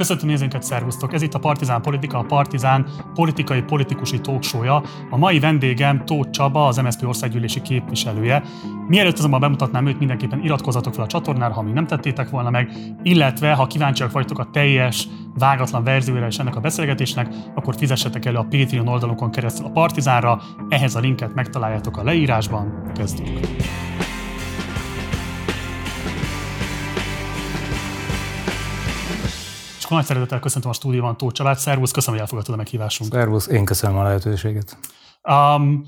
Köszöntöm nézőinket, szervusztok! Ez itt a Partizán Politika, a Partizán politikai politikusi talksója. A mai vendégem Tóth Csaba, az MSZP országgyűlési képviselője. Mielőtt azonban bemutatnám őt, mindenképpen iratkozzatok fel a csatornára, ha még nem tettétek volna meg, illetve ha kíváncsiak vagytok a teljes, vágatlan verzióra és ennek a beszélgetésnek, akkor fizessetek elő a Patreon oldalunkon keresztül a Partizánra. Ehhez a linket megtaláljátok a leírásban. Kezdjük! Nagy szeretettel köszöntöm a stúdióban Tóth Csabát. Szervusz, köszönöm, hogy elfogadtad a meghívásunkat. Szervusz, én köszönöm a lehetőséget. Um,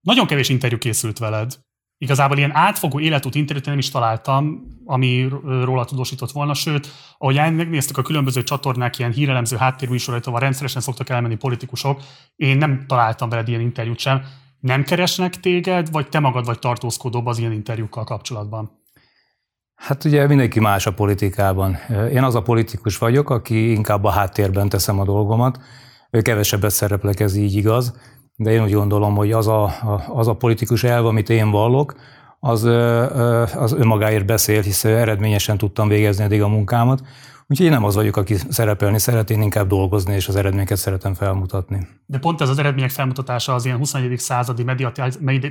nagyon kevés interjú készült veled. Igazából ilyen átfogó életút interjút nem is találtam, ami róla tudósított volna, sőt, ahogy megnéztük a különböző csatornák, ilyen hírelemző háttérműsorait, ahol rendszeresen szoktak elmenni politikusok, én nem találtam veled ilyen interjút sem. Nem keresnek téged, vagy te magad vagy tartózkodóbb az ilyen interjúkkal kapcsolatban? Hát ugye mindenki más a politikában. Én az a politikus vagyok, aki inkább a háttérben teszem a dolgomat. Kevesebbet szereplek, ez így igaz, de én úgy gondolom, hogy az a, az a politikus elv, amit én vallok, az, az önmagáért beszél, hiszen eredményesen tudtam végezni eddig a munkámat. Úgyhogy én nem az vagyok, aki szerepelni szeret, én inkább dolgozni, és az eredményeket szeretem felmutatni. De pont ez az eredmények felmutatása az ilyen 21. századi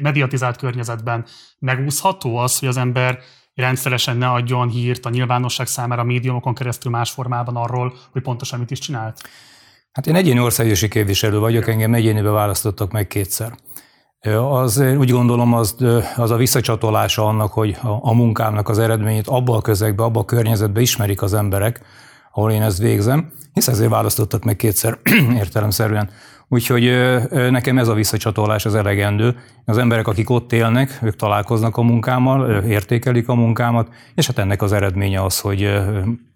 mediatizált környezetben megúszható az, hogy az ember rendszeresen ne adjon hírt a nyilvánosság számára a médiumokon keresztül más formában arról, hogy pontosan mit is csinált? Hát én egyéni országgyűlési képviselő vagyok, engem egyénibe választottak meg kétszer. Az úgy gondolom, az, az a visszacsatolása annak, hogy a, a munkámnak az eredményét abba a közegbe, abba a környezetbe ismerik az emberek, ahol én ezt végzem, hisz ezért választottak meg kétszer értelemszerűen. Úgyhogy nekem ez a visszacsatolás az elegendő. Az emberek, akik ott élnek, ők találkoznak a munkámmal, értékelik a munkámat, és hát ennek az eredménye az, hogy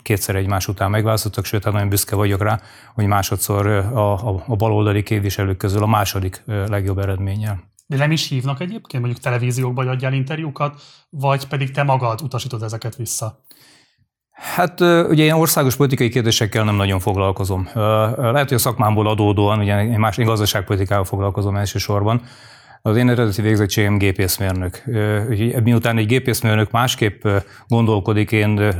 kétszer egymás után megválasztottak, sőt, hát nagyon büszke vagyok rá, hogy másodszor a, a, a baloldali képviselők közül a második legjobb eredménnyel. De nem is hívnak egyébként, mondjuk televíziókban, adjál interjúkat, vagy pedig te magad utasítod ezeket vissza? Hát ugye én országos politikai kérdésekkel nem nagyon foglalkozom. Lehet, hogy a szakmámból adódóan, ugye én más én gazdaságpolitikával foglalkozom elsősorban, az én eredeti végzettségem gépészmérnök. Miután egy gépészmérnök másképp gondolkodik, én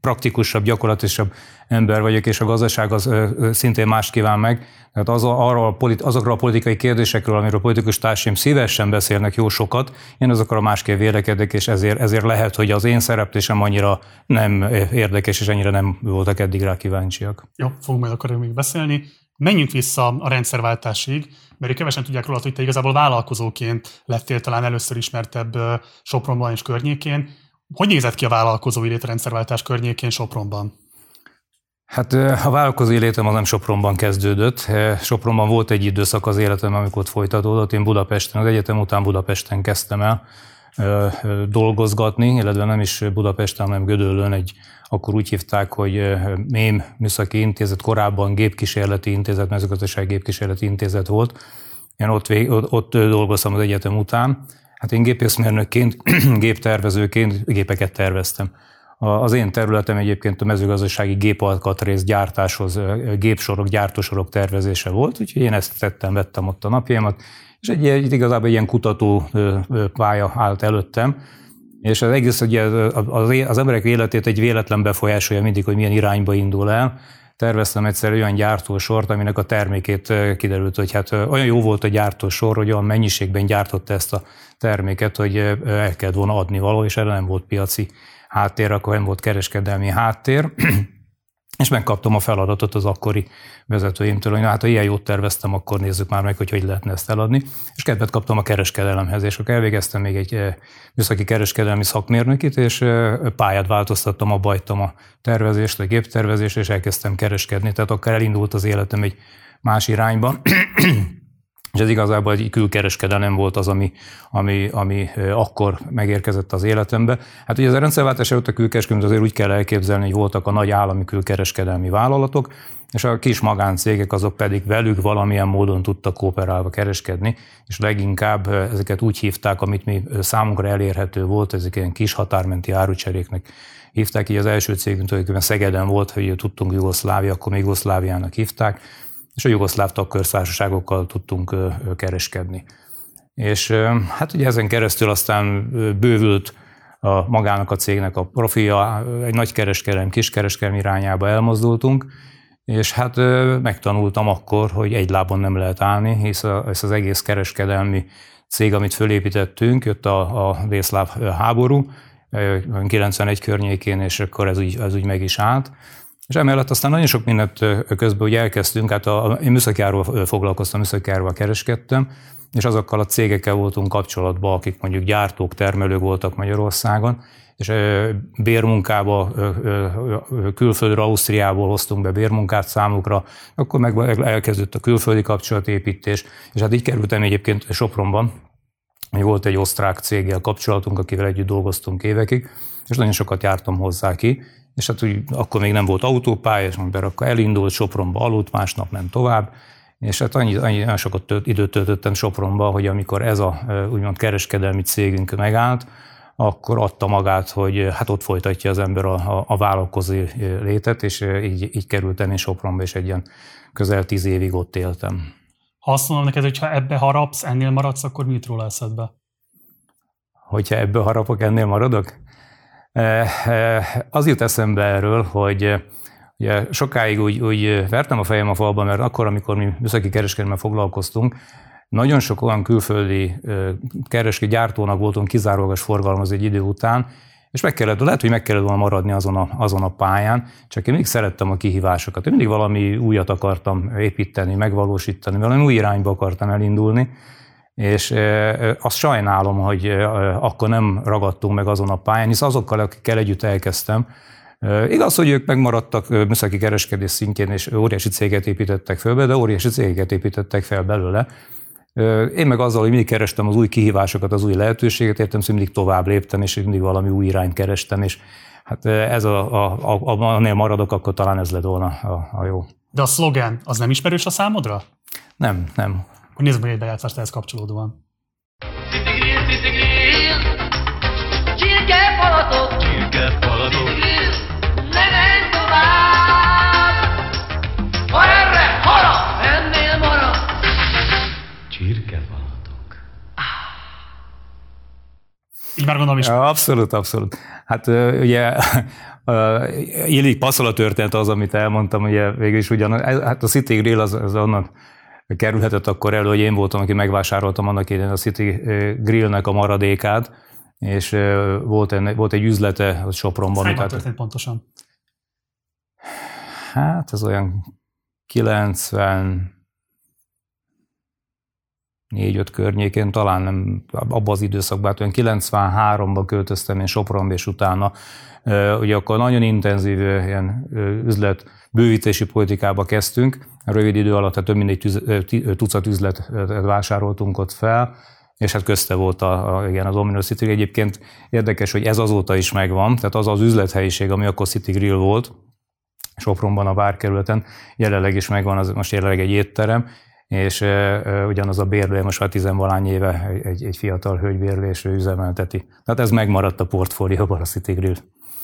praktikusabb, gyakorlatisabb ember vagyok, és a gazdaság az szintén más kíván meg. Tehát az, a azokról a politikai kérdésekről, amiről politikus társaim szívesen beszélnek jó sokat, én azokra másképp vélekedek, és ezért, ezért lehet, hogy az én szereplésem annyira nem érdekes, és ennyire nem voltak eddig rá kíváncsiak. Jó, fogunk majd akkor még beszélni. Menjünk vissza a rendszerváltásig, mert kevesen tudják róla, hogy te igazából vállalkozóként lettél talán először ismertebb Sopronban és környékén. Hogy nézett ki a vállalkozó élet rendszerváltás környékén Sopronban? Hát a vállalkozó életem az nem Sopronban kezdődött. Sopronban volt egy időszak az életem, amikor ott folytatódott. Én Budapesten, az egyetem után Budapesten kezdtem el dolgozgatni, illetve nem is Budapesten, hanem Gödöllön egy, akkor úgy hívták, hogy MÉM Műszaki Intézet, korábban Gépkísérleti Intézet, mezőgazdasági Gépkísérleti Intézet volt. Én ott, ott, ott dolgoztam az egyetem után. Hát én gépészmérnökként, géptervezőként gépeket terveztem. Az én területem egyébként a mezőgazdasági gépalkatrész gyártáshoz, gépsorok, gyártósorok tervezése volt, úgyhogy én ezt tettem, vettem ott a napjaimat, és egy, egy igazából egy ilyen kutató pálya állt előttem, és az egész ugye az, emberek életét egy véletlen befolyásolja mindig, hogy milyen irányba indul el. Terveztem egyszer olyan gyártósort, aminek a termékét kiderült, hogy hát olyan jó volt a gyártósor, hogy olyan mennyiségben gyártotta ezt a terméket, hogy el kellett volna adni való, és erre nem volt piaci háttér, akkor nem volt kereskedelmi háttér, és megkaptam a feladatot az akkori vezetőimtől, hogy hát ha ilyen jót terveztem, akkor nézzük már meg, hogy hogy lehetne ezt eladni. És kedvet kaptam a kereskedelemhez, és akkor elvégeztem még egy eh, műszaki kereskedelmi szakmérnökit, és eh, pályát változtattam, abba a tervezést, a géptervezést, és elkezdtem kereskedni. Tehát akkor elindult az életem egy más irányba. És ez igazából egy külkereskedelem volt az, ami, ami, ami akkor megérkezett az életembe. Hát ugye ez a rendszerváltás előtt a külkereskedelmet azért úgy kell elképzelni, hogy voltak a nagy állami külkereskedelmi vállalatok, és a kis magáncégek azok pedig velük valamilyen módon tudtak kooperálva kereskedni, és leginkább ezeket úgy hívták, amit mi számunkra elérhető volt, ezek ilyen kis határmenti árucseréknek hívták, így az első cégünk tulajdonképpen Szegeden volt, hogy tudtunk Jugoszlávia, akkor még Jugoszláviának hívták, és a jugoszláv tagkörszársaságokkal tudtunk kereskedni. És hát ugye ezen keresztül aztán bővült a magának a cégnek a profilja, egy nagy kereskedelem, kiskereskedelem irányába elmozdultunk, és hát megtanultam akkor, hogy egy lábon nem lehet állni, hisz ez az egész kereskedelmi cég, amit fölépítettünk, jött a, a vészláv háború, 91 környékén, és akkor ez úgy, ez úgy meg is állt. És emellett aztán nagyon sok mindent közben úgy elkezdtünk, hát a, én műszakiáról foglalkoztam, műszakiáról kereskedtem, és azokkal a cégekkel voltunk kapcsolatban, akik mondjuk gyártók, termelők voltak Magyarországon, és bérmunkába, külföldre, Ausztriából hoztunk be bérmunkát számukra, akkor meg elkezdődött a külföldi kapcsolatépítés, és hát így kerültem egyébként Sopronban, mi volt egy osztrák céggel kapcsolatunk, akivel együtt dolgoztunk évekig, és nagyon sokat jártam hozzá ki, és hát úgy, akkor még nem volt autópálya, és amikor akkor elindult, Sopronba aludt, másnap nem tovább, és hát annyi, annyi nagyon sokat tölt, időt töltöttem Sopronba, hogy amikor ez a úgymond kereskedelmi cégünk megállt, akkor adta magát, hogy hát ott folytatja az ember a, a, a vállalkozói létet, és így, így kerültem én Sopronba, és egy ilyen közel tíz évig ott éltem. Ha azt mondom neked, hogy ha ebbe harapsz, ennél maradsz, akkor mit róla eszedbe? Hogyha ebbe harapok, ennél maradok? Az jut eszembe erről, hogy ugye sokáig úgy, úgy vertem a fejem a falba, mert akkor, amikor mi műszaki kereskedelemmel foglalkoztunk, nagyon sok olyan külföldi kereski gyártónak voltunk kizárólagos forgalmaz egy idő után, és meg kellett, lehet, hogy meg kellett volna maradni azon a, azon a pályán, csak én mindig szerettem a kihívásokat. Én mindig valami újat akartam építeni, megvalósítani, valami új irányba akartam elindulni, és azt sajnálom, hogy akkor nem ragadtunk meg azon a pályán, hisz azokkal, akikkel együtt elkezdtem, Igaz, hogy ők megmaradtak műszaki kereskedés szintjén, és óriási céget építettek fel, de óriási cégeket építettek fel belőle, én meg azzal, hogy mindig kerestem az új kihívásokat, az új lehetőséget, értem, hogy mindig tovább léptem, és mindig valami új irányt kerestem, és hát ez a, a, a, a, maradok, akkor talán ez lett volna a, a jó. De a szlogen, az nem ismerős a számodra? Nem, nem. Akkor nézzük meg egy bejátszást ehhez kapcsolódóan. Csirke palatot, csirke palatot, ne menj tovább, ha erre harap, ennél marad, Csirkefalatok. Így már gondolom is. Abszolút, abszolút. Hát ugye illik passzol a történet az, amit elmondtam, ugye végül is ugyan, hát a City Grill az, az onnan kerülhetett akkor elő, hogy én voltam, aki megvásároltam annak idején a City Grillnek a maradékát, és volt, egy, volt egy üzlete a Sopronban. Ez történt pontosan? Hát ez olyan 90 négy-öt környékén, talán nem abban az időszakban, olyan 93-ban költöztem én Sopronba, és utána ugye akkor nagyon intenzív ilyen üzlet bővítési politikába kezdtünk, rövid idő alatt hát több mint egy tucat üzletet vásároltunk ott fel, és hát közte volt a, a, igen, az Ominous City. Egyébként érdekes, hogy ez azóta is megvan, tehát az az üzlethelyiség, ami akkor City Grill volt, Sopronban a várkerületen, jelenleg is megvan, az most jelenleg egy étterem, és uh, ugyanaz a bérlő most már tizenvalány éve egy, egy fiatal hölgybérlésű üzemelteti. Tehát ez megmaradt a portfólióban a City Grill.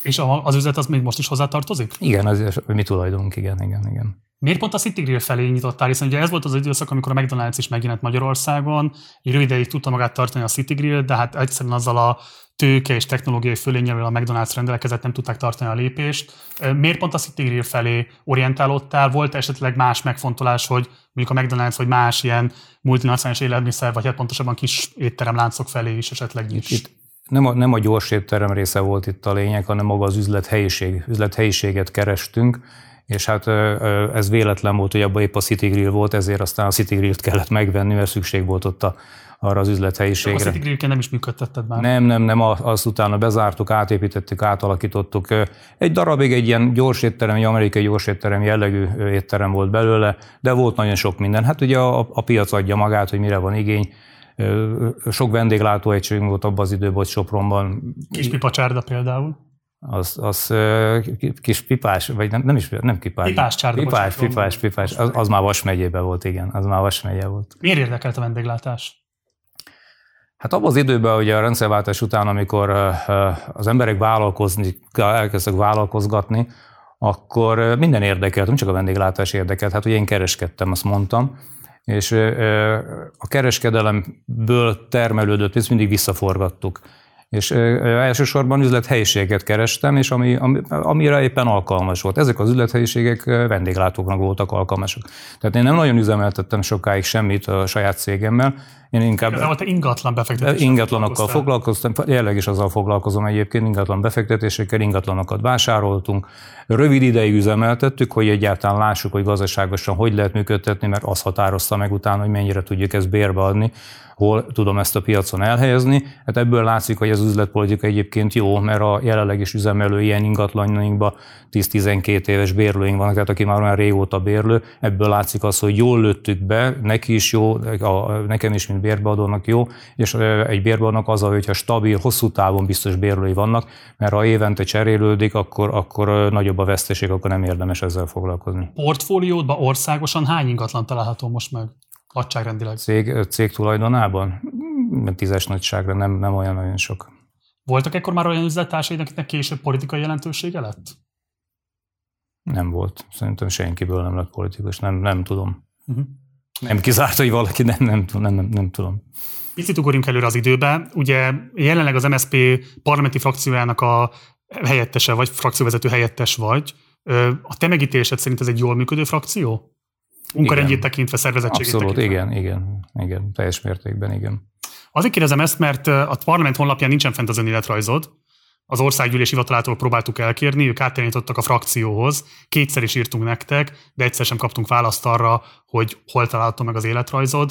És az üzlet az még most is hozzátartozik? Igen, az mi tulajdonunk, igen, igen, igen. Miért pont a City Grill felé nyitottál? Hiszen ugye ez volt az időszak, amikor a McDonald's is megjelent Magyarországon, egy rövid ideig tudta magát tartani a City Grill, de hát egyszerűen azzal a tőke és technológiai fölényével a McDonald's rendelkezett, nem tudták tartani a lépést. Miért pont a City Grill felé orientálódtál? Volt esetleg más megfontolás, hogy mondjuk a McDonald's vagy más ilyen multinacionális élelmiszer, vagy hát pontosabban kis étteremláncok felé is esetleg nyits? Itt, nem a, nem a gyors étterem része volt itt a lényeg, hanem maga az üzlethelyiség. Üzlethelyiséget kerestünk, és hát ez véletlen volt, hogy abban épp a City Grill volt, ezért aztán a City Grill-t kellett megvenni, mert szükség volt ott a, arra az üzlethelyiségre. A City grill nem is működtetted már? Nem, nem, nem, azt utána bezártuk, átépítettük, átalakítottuk. Egy darabig egy ilyen gyors étterem, egy amerikai gyors étterem jellegű étterem volt belőle, de volt nagyon sok minden. Hát ugye a, a piac adja magát, hogy mire van igény. Sok vendéglátóegységünk volt abban az időben, hogy Sopronban. Kis pipacsárda például az, az kis pipás, vagy nem, nem is, nem kipás. Pipás csárda. Pipás, pipás, pipás, az, az már Vas megyében volt, igen, az már Vas megye volt. Miért érdekelt a vendéglátás? Hát abban az időben, ugye a rendszerváltás után, amikor az emberek vállalkozni, elkezdtek vállalkozgatni, akkor minden érdekelt, nem csak a vendéglátás érdekelt, hát ugye én kereskedtem, azt mondtam, és a kereskedelemből termelődött, ezt mindig visszaforgattuk és elsősorban üzlethelyiséget kerestem, és ami, ami, amire éppen alkalmas volt. Ezek az üzlethelyiségek vendéglátóknak voltak alkalmasak. Tehát én nem nagyon üzemeltettem sokáig semmit a saját cégemmel, én inkább... Igazából te ingatlan befektetésekkel Ingatlanokkal foglalkoztam, jelenleg is azzal foglalkozom egyébként, ingatlan befektetésekkel, ingatlanokat vásároltunk. Rövid ideig üzemeltettük, hogy egyáltalán lássuk, hogy gazdaságosan hogy lehet működtetni, mert az határozta meg utána, hogy mennyire tudjuk ezt bérbe adni hol tudom ezt a piacon elhelyezni. Hát ebből látszik, hogy ez üzletpolitika egyébként jó, mert a jelenleg is üzemelő ilyen ingatlanjainkban 10-12 éves bérlőink vannak, tehát aki már olyan régóta bérlő, ebből látszik az, hogy jól lőttük be, neki is jó, a, nekem is, mint bérbeadónak jó, és egy bérbeadónak az, hogyha stabil, hosszú távon biztos bérlői vannak, mert ha évente cserélődik, akkor, akkor nagyobb a veszteség, akkor nem érdemes ezzel foglalkozni. Portfóliódban országosan hány ingatlan található most meg? Nagyságrendileg. Cég, cég tulajdonában? Tízes nagyságra nem, nem olyan nagyon sok. Voltak ekkor már olyan üzlettársaid, akiknek később politikai jelentősége lett? Nem volt. Szerintem senkiből nem lett politikus. Nem, nem tudom. Uh-huh. Nem kizárt, hogy valaki, nem, nem, nem, nem, nem tudom. Picit ugorjunk előre az időbe. Ugye jelenleg az MSP parlamenti frakciójának a helyettese vagy, frakcióvezető helyettes vagy. A te megítélésed szerint ez egy jól működő frakció? Munkarendjét tekintve, szervezettségét Abszolút, tekintve. igen, igen, igen, teljes mértékben, igen. Azért kérdezem ezt, mert a parlament honlapján nincsen fent az önéletrajzod, az országgyűlés hivatalától próbáltuk elkérni, ők átjelenítottak a frakcióhoz, kétszer is írtunk nektek, de egyszer sem kaptunk választ arra, hogy hol található meg az életrajzod.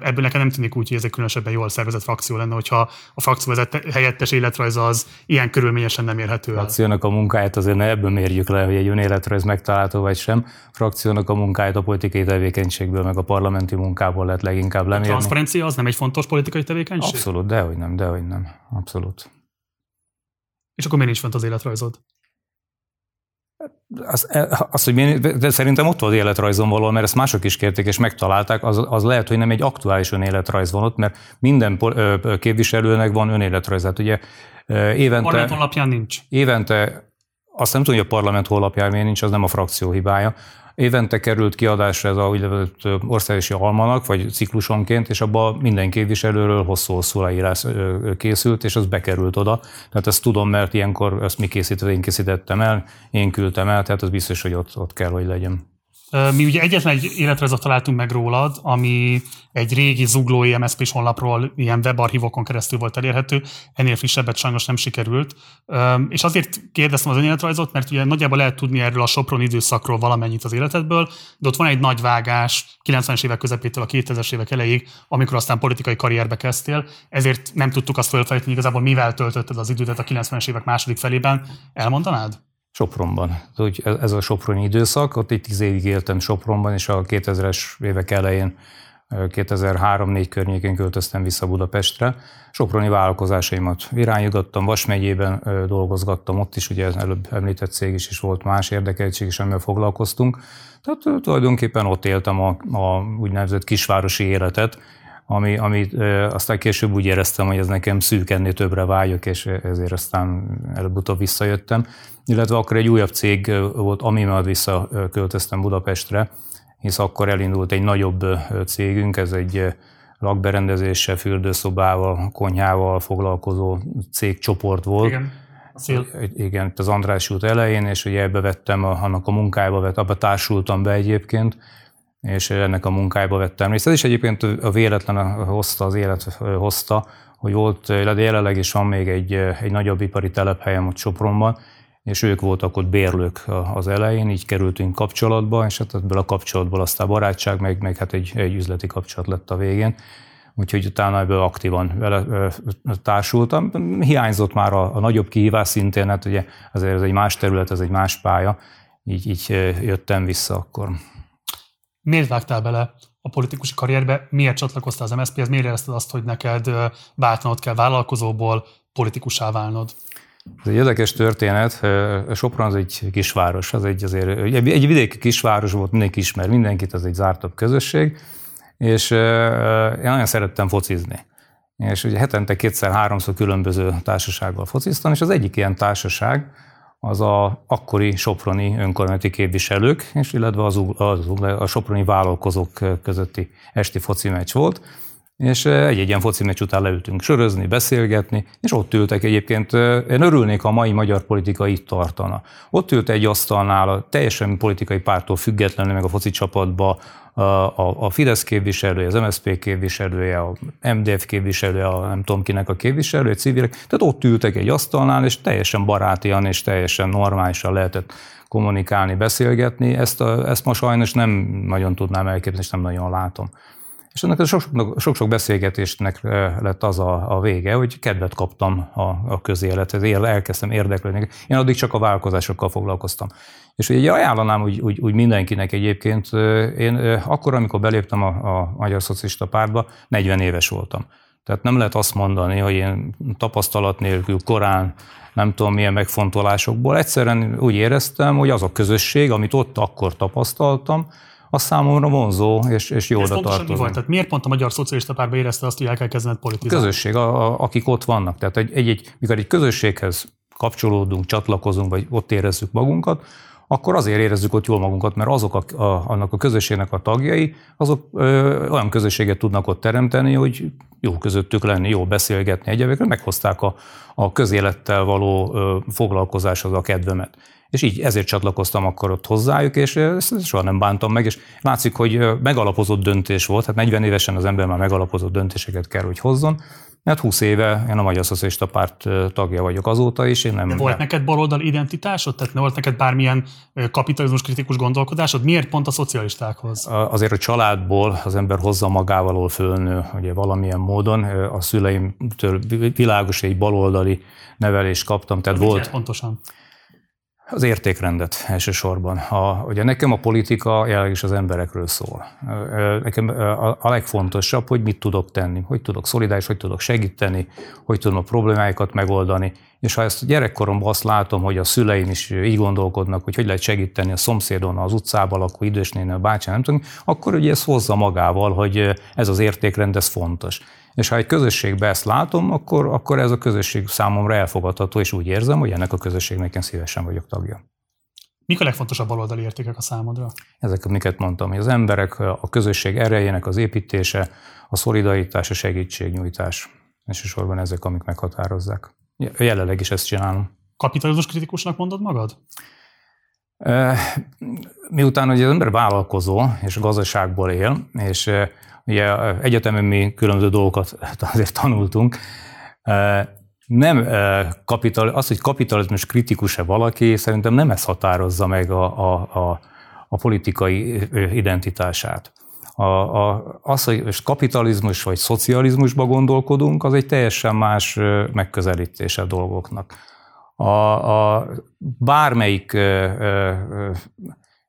Ebből nekem nem tűnik úgy, hogy ez egy különösebben jól szervezett frakció lenne, hogyha a frakció helyettes életrajza az ilyen körülményesen nem érhető el. A frakciónak a munkáját azért ne ebből mérjük le, hogy egy önéletrajz megtalálható vagy sem. A frakciónak a munkáját a politikai tevékenységből, meg a parlamenti munkából lehet leginkább lemérni. A transzparencia az nem egy fontos politikai tevékenység? Abszolút, dehogy nem, dehogy nem. Abszolút. És akkor miért nincs fent az életrajzod? Az, az, hogy miért, de szerintem ott volt életrajzom való, mert ezt mások is kérték és megtalálták, az, az lehet, hogy nem egy aktuális önéletrajz van ott, mert minden képviselőnek van önéletrajz. ugye évente... Parlament honlapján nincs. Évente, azt nem tudom, hogy a parlament honlapján miért nincs, az nem a frakció hibája. Évente került kiadásra ez a úgynevezett országosi almanak, vagy ciklusonként, és abban minden képviselőről hosszú-hosszú leírás készült, és az bekerült oda. Tehát ezt tudom, mert ilyenkor ezt mi készített, én készítettem el, én küldtem el, tehát az biztos, hogy ott, ott kell, hogy legyen. Mi ugye egyetlen egy életrajzot találtunk meg rólad, ami egy régi zuglói MSZP-s honlapról ilyen webarchívokon keresztül volt elérhető, ennél frissebbet sajnos nem sikerült. És azért kérdeztem az önéletrajzot, mert ugye nagyjából lehet tudni erről a Sopron időszakról valamennyit az életedből, de ott van egy nagy vágás 90-es évek közepétől a 2000-es évek elejéig, amikor aztán politikai karrierbe kezdtél, ezért nem tudtuk azt fölfejteni igazából mivel töltötted az idődet a 90-es évek második felében. Elmondanád? Sopronban. Úgy, ez a Soproni időszak, ott egy tíz évig éltem Sopronban, és a 2000-es évek elején 2003-4 környékén költöztem vissza Budapestre. Soproni vállalkozásaimat irányítottam, Vas megyében dolgozgattam, ott is ugye előbb említett cég is, is volt más érdekeltség is, amivel foglalkoztunk. Tehát tulajdonképpen ott éltem a, a úgynevezett kisvárosi életet, ami, ami aztán később úgy éreztem, hogy ez nekem szűk, ennél többre vágyok, és ezért aztán előbb-utóbb visszajöttem. Illetve akkor egy újabb cég volt, ami miatt visszaköltöztem Budapestre, hisz akkor elindult egy nagyobb cégünk, ez egy lakberendezéssel, fürdőszobával, konyhával foglalkozó cégcsoport volt. Igen. Szél. Igen, az András út elején, és ugye ebbe vettem, a, annak a munkájába, vett, abba társultam be egyébként, és ennek a munkájába vettem részt. Ez is egyébként a véletlen hozta, az élet hozta, hogy volt, de jelenleg is van még egy, egy nagyobb ipari telephelyem ott Sopronban, és ők voltak ott bérlők az elején, így kerültünk kapcsolatba, és hát ebből a kapcsolatból aztán barátság, meg, meg hát egy, egy üzleti kapcsolat lett a végén. Úgyhogy utána ebből aktívan vele társultam. Hiányzott már a, a nagyobb kihívás szintén, hát ugye azért ez egy más terület, ez egy más pálya, így, így jöttem vissza akkor. Miért vágtál bele a politikusi karrierbe? Miért csatlakoztál az MSZP-hez? Miért érezted azt, hogy neked váltanod kell vállalkozóból politikussá válnod? Ez egy érdekes történet. Sopron az egy kisváros, az egy, azért, egy vidéki kisváros volt, mindenki ismer mindenkit, az egy zártabb közösség, és én nagyon szerettem focizni. És ugye hetente kétszer-háromszor különböző társasággal fociztam, és az egyik ilyen társaság, az a akkori soproni önkormányzati képviselők, és illetve az, az, a soproni vállalkozók közötti esti foci meccs volt, és egy-egy ilyen foci meccs után leültünk sörözni, beszélgetni, és ott ültek egyébként, én örülnék, ha a mai magyar politika itt tartana. Ott ült egy asztalnál, a teljesen politikai pártól függetlenül, meg a foci csapatba, a, a, Fidesz képviselője, az MSZP képviselője, a MDF képviselője, a nem tudom kinek a képviselője, civilek, tehát ott ültek egy asztalnál, és teljesen barátian és teljesen normálisan lehetett kommunikálni, beszélgetni. Ezt, a, ezt ma sajnos nem nagyon tudnám elképzelni, és nem nagyon látom. És ennek sok-sok beszélgetésnek lett az a, a vége, hogy kedvet kaptam a, a közélethez, elkezdtem érdeklődni. Én addig csak a vállalkozásokkal foglalkoztam. És ugye ajánlanám úgy, úgy, úgy mindenkinek egyébként, én akkor, amikor beléptem a, a Magyar Szocialista Pártba, 40 éves voltam. Tehát nem lehet azt mondani, hogy én tapasztalat nélkül, korán, nem tudom milyen megfontolásokból, egyszerűen úgy éreztem, hogy az a közösség, amit ott akkor tapasztaltam, az számomra vonzó és, és jó oda tartozni. volt? Tehát miért pont a Magyar Szocialista Pártban érezte azt, hogy el kell kezdened politizálni? Közösség, a, a, akik ott vannak. Tehát egy, egy, egy, mikor egy közösséghez kapcsolódunk, csatlakozunk, vagy ott érezzük magunkat, akkor azért érezzük ott jól magunkat, mert azok a, a, annak a közösségnek a tagjai, azok ö, olyan közösséget tudnak ott teremteni, hogy jó közöttük lenni, jó beszélgetni egyébként, meghozták a, a közélettel való ö, foglalkozáshoz a kedvemet. És így ezért csatlakoztam akkor ott hozzájuk, és ezt soha nem bántam meg, és látszik, hogy megalapozott döntés volt, hát 40 évesen az ember már megalapozott döntéseket kell, hogy hozzon, mert 20 éve én a Magyar Szocialista Párt tagja vagyok azóta is. Én nem De volt neked baloldal identitásod? Tehát ne volt neked bármilyen kapitalizmus kritikus gondolkodásod? Miért pont a szocialistákhoz? Azért a családból az ember hozza magával fölnő, ugye valamilyen módon. A szüleimtől világos egy baloldali nevelést kaptam. Tehát volt, pontosan? Az értékrendet elsősorban. A, ugye nekem a politika jelenleg is az emberekről szól. Nekem a legfontosabb, hogy mit tudok tenni, hogy tudok szolidáris, hogy tudok segíteni, hogy tudom a problémáikat megoldani. És ha ezt gyerekkoromban azt látom, hogy a szüleim is így gondolkodnak, hogy hogy lehet segíteni a szomszédon, az utcában lakó idősnél, a bácsi, nem tudom, akkor ugye ez hozza magával, hogy ez az értékrend, ez fontos. És ha egy közösségben ezt látom, akkor, akkor ez a közösség számomra elfogadható, és úgy érzem, hogy ennek a közösségnek én szívesen vagyok tagja. Mik a legfontosabb baloldali értékek a számodra? Ezek, amiket mondtam, hogy az emberek, a közösség erejének az építése, a szolidaritás, a segítségnyújtás. Elsősorban ezek, amik meghatározzák. Jelenleg is ezt csinálom. Kapitalizmus kritikusnak mondod magad? Miután hogy az ember vállalkozó, és gazdaságból él, és Ugye egyetemen mi különböző dolgokat azért tanultunk. Nem kapital, az, hogy kapitalizmus kritikus-e valaki, szerintem nem ez határozza meg a, a, a, a politikai identitását. A, a, az, hogy kapitalizmus vagy szocializmusba gondolkodunk, az egy teljesen más megközelítése a dolgoknak. A, a bármelyik ö, ö,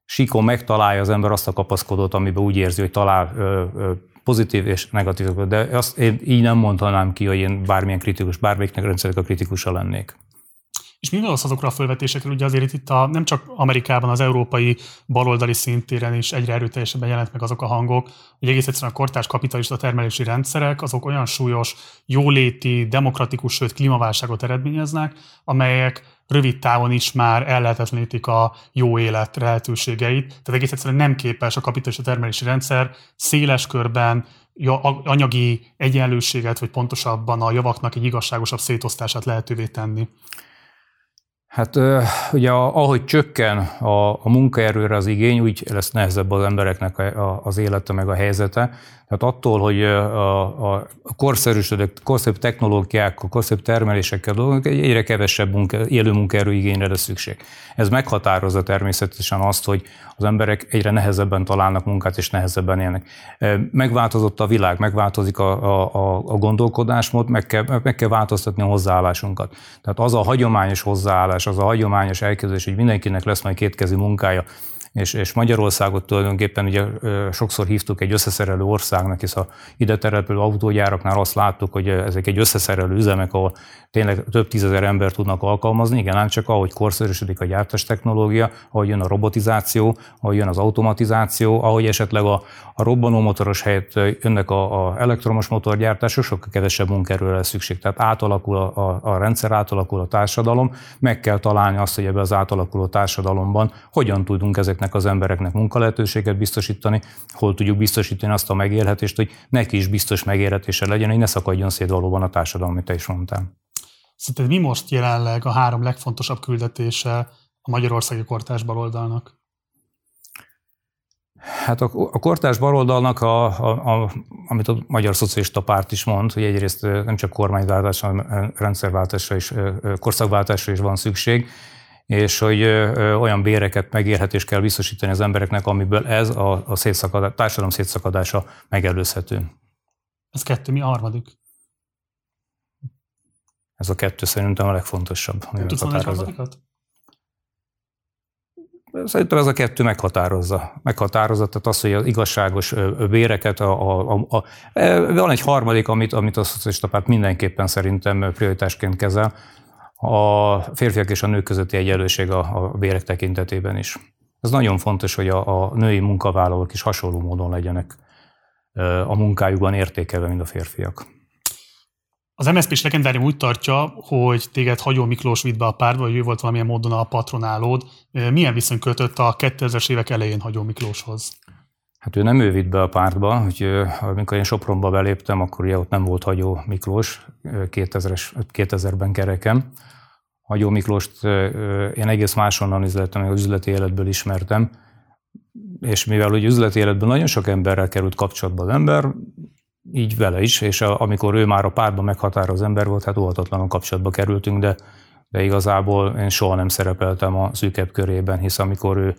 síkon megtalálja az ember azt a kapaszkodót, amiben úgy érzi, hogy talál ö, ö, pozitív és negatív, de azt én így nem mondhanám ki, hogy én bármilyen kritikus, bármelyiknek rendszerek a kritikusa lennék. És mi az azokra a felvetésekről? Ugye azért itt a, nem csak Amerikában, az európai baloldali szintéren is egyre erőteljesebben jelent meg azok a hangok, hogy egész egyszerűen a kortárs kapitalista termelési rendszerek azok olyan súlyos, jóléti, demokratikus, sőt klímaválságot eredményeznek, amelyek rövid távon is már ellehetetlenítik a jó élet lehetőségeit. Tehát egész egyszerűen nem képes a kapitalista termelési rendszer széles körben anyagi egyenlőséget, vagy pontosabban a javaknak egy igazságosabb szétosztását lehetővé tenni. Hát ugye ahogy csökken a, a munkaerőre az igény, úgy lesz nehezebb az embereknek az élete meg a helyzete. Tehát attól, hogy a, a korszerűsödött, korszerűbb technológiákkal, korszerűbb termelésekkel dolgozunk, egyre kevesebb munka, élő munkaerő igényre lesz szükség. Ez meghatározza természetesen azt, hogy az emberek egyre nehezebben találnak munkát, és nehezebben élnek. Megváltozott a világ, megváltozik a, a, a gondolkodásmód, meg kell, meg kell változtatni a hozzáállásunkat. Tehát az a hagyományos hozzáállás, az a hagyományos elképzelés, hogy mindenkinek lesz majd kétkezi munkája, és, és Magyarországot tulajdonképpen ugye sokszor hívtuk egy összeszerelő országnak, hisz a ide települő autógyáraknál azt láttuk, hogy ezek egy összeszerelő üzemek, ahol tényleg több tízezer ember tudnak alkalmazni, igen, ám csak ahogy korszerűsödik a gyártás technológia, ahogy jön a robotizáció, ahogy jön az automatizáció, ahogy esetleg a, a robbanómotoros helyett jönnek a, a elektromos motorgyártás, sokkal kevesebb munkerőre lesz szükség. Tehát átalakul a, a, a rendszer, átalakul a társadalom, meg kell találni azt, hogy ebbe az átalakuló társadalomban hogyan tudunk ezeknek ezeknek az embereknek munkalehetőséget biztosítani, hol tudjuk biztosítani azt a megélhetést, hogy neki is biztos megélhetése legyen, hogy ne szakadjon szét valóban a társadalom, amit te is mondtál. Szerinted mi most jelenleg a három legfontosabb küldetése a magyarországi kortás baloldalnak? Hát a, a kortás baloldalnak, a, a, a, amit a Magyar Szocialista Párt is mond, hogy egyrészt nem csak kormányváltásra, hanem rendszerváltásra is, korszakváltásra is van szükség, és hogy olyan béreket, megélhetést kell biztosítani az embereknek, amiből ez a, a szétszakadás, társadalom szétszakadása megelőzhető. Ez kettő, mi a harmadik? Ez a kettő szerintem a legfontosabb. Tudsz mondani egy harmadikat? Szerintem ez a kettő meghatározza. Meghatározza, tehát az, hogy az igazságos béreket, a, a, a, a, van egy harmadik, amit, amit a szocialista párt mindenképpen szerintem prioritásként kezel, a férfiak és a nők közötti egyenlőség a, a bérek tekintetében is. Ez nagyon fontos, hogy a, a női munkavállalók is hasonló módon legyenek a munkájukban értékelve, mint a férfiak. Az MSZP-s legendárium úgy tartja, hogy téged Hagyó Miklós vitt be a pártba, hogy ő volt valamilyen módon a patronálód. Milyen viszony kötött a 2000-es évek elején Hagyó Miklóshoz? Hát ő nem ő vitt be a pártba, hogy amikor én Sopronba beléptem, akkor ugye ott nem volt Hagyó Miklós, 2000-es, 2000-ben kerekem. Hagyó Miklóst én egész máshonnan üzletem, az üzleti életből ismertem, és mivel hogy üzleti életben nagyon sok emberrel került kapcsolatba az ember, így vele is, és a, amikor ő már a pártban meghatározó ember volt, hát óhatatlanul kapcsolatba kerültünk, de, de igazából én soha nem szerepeltem a szűkebb körében, hisz amikor ő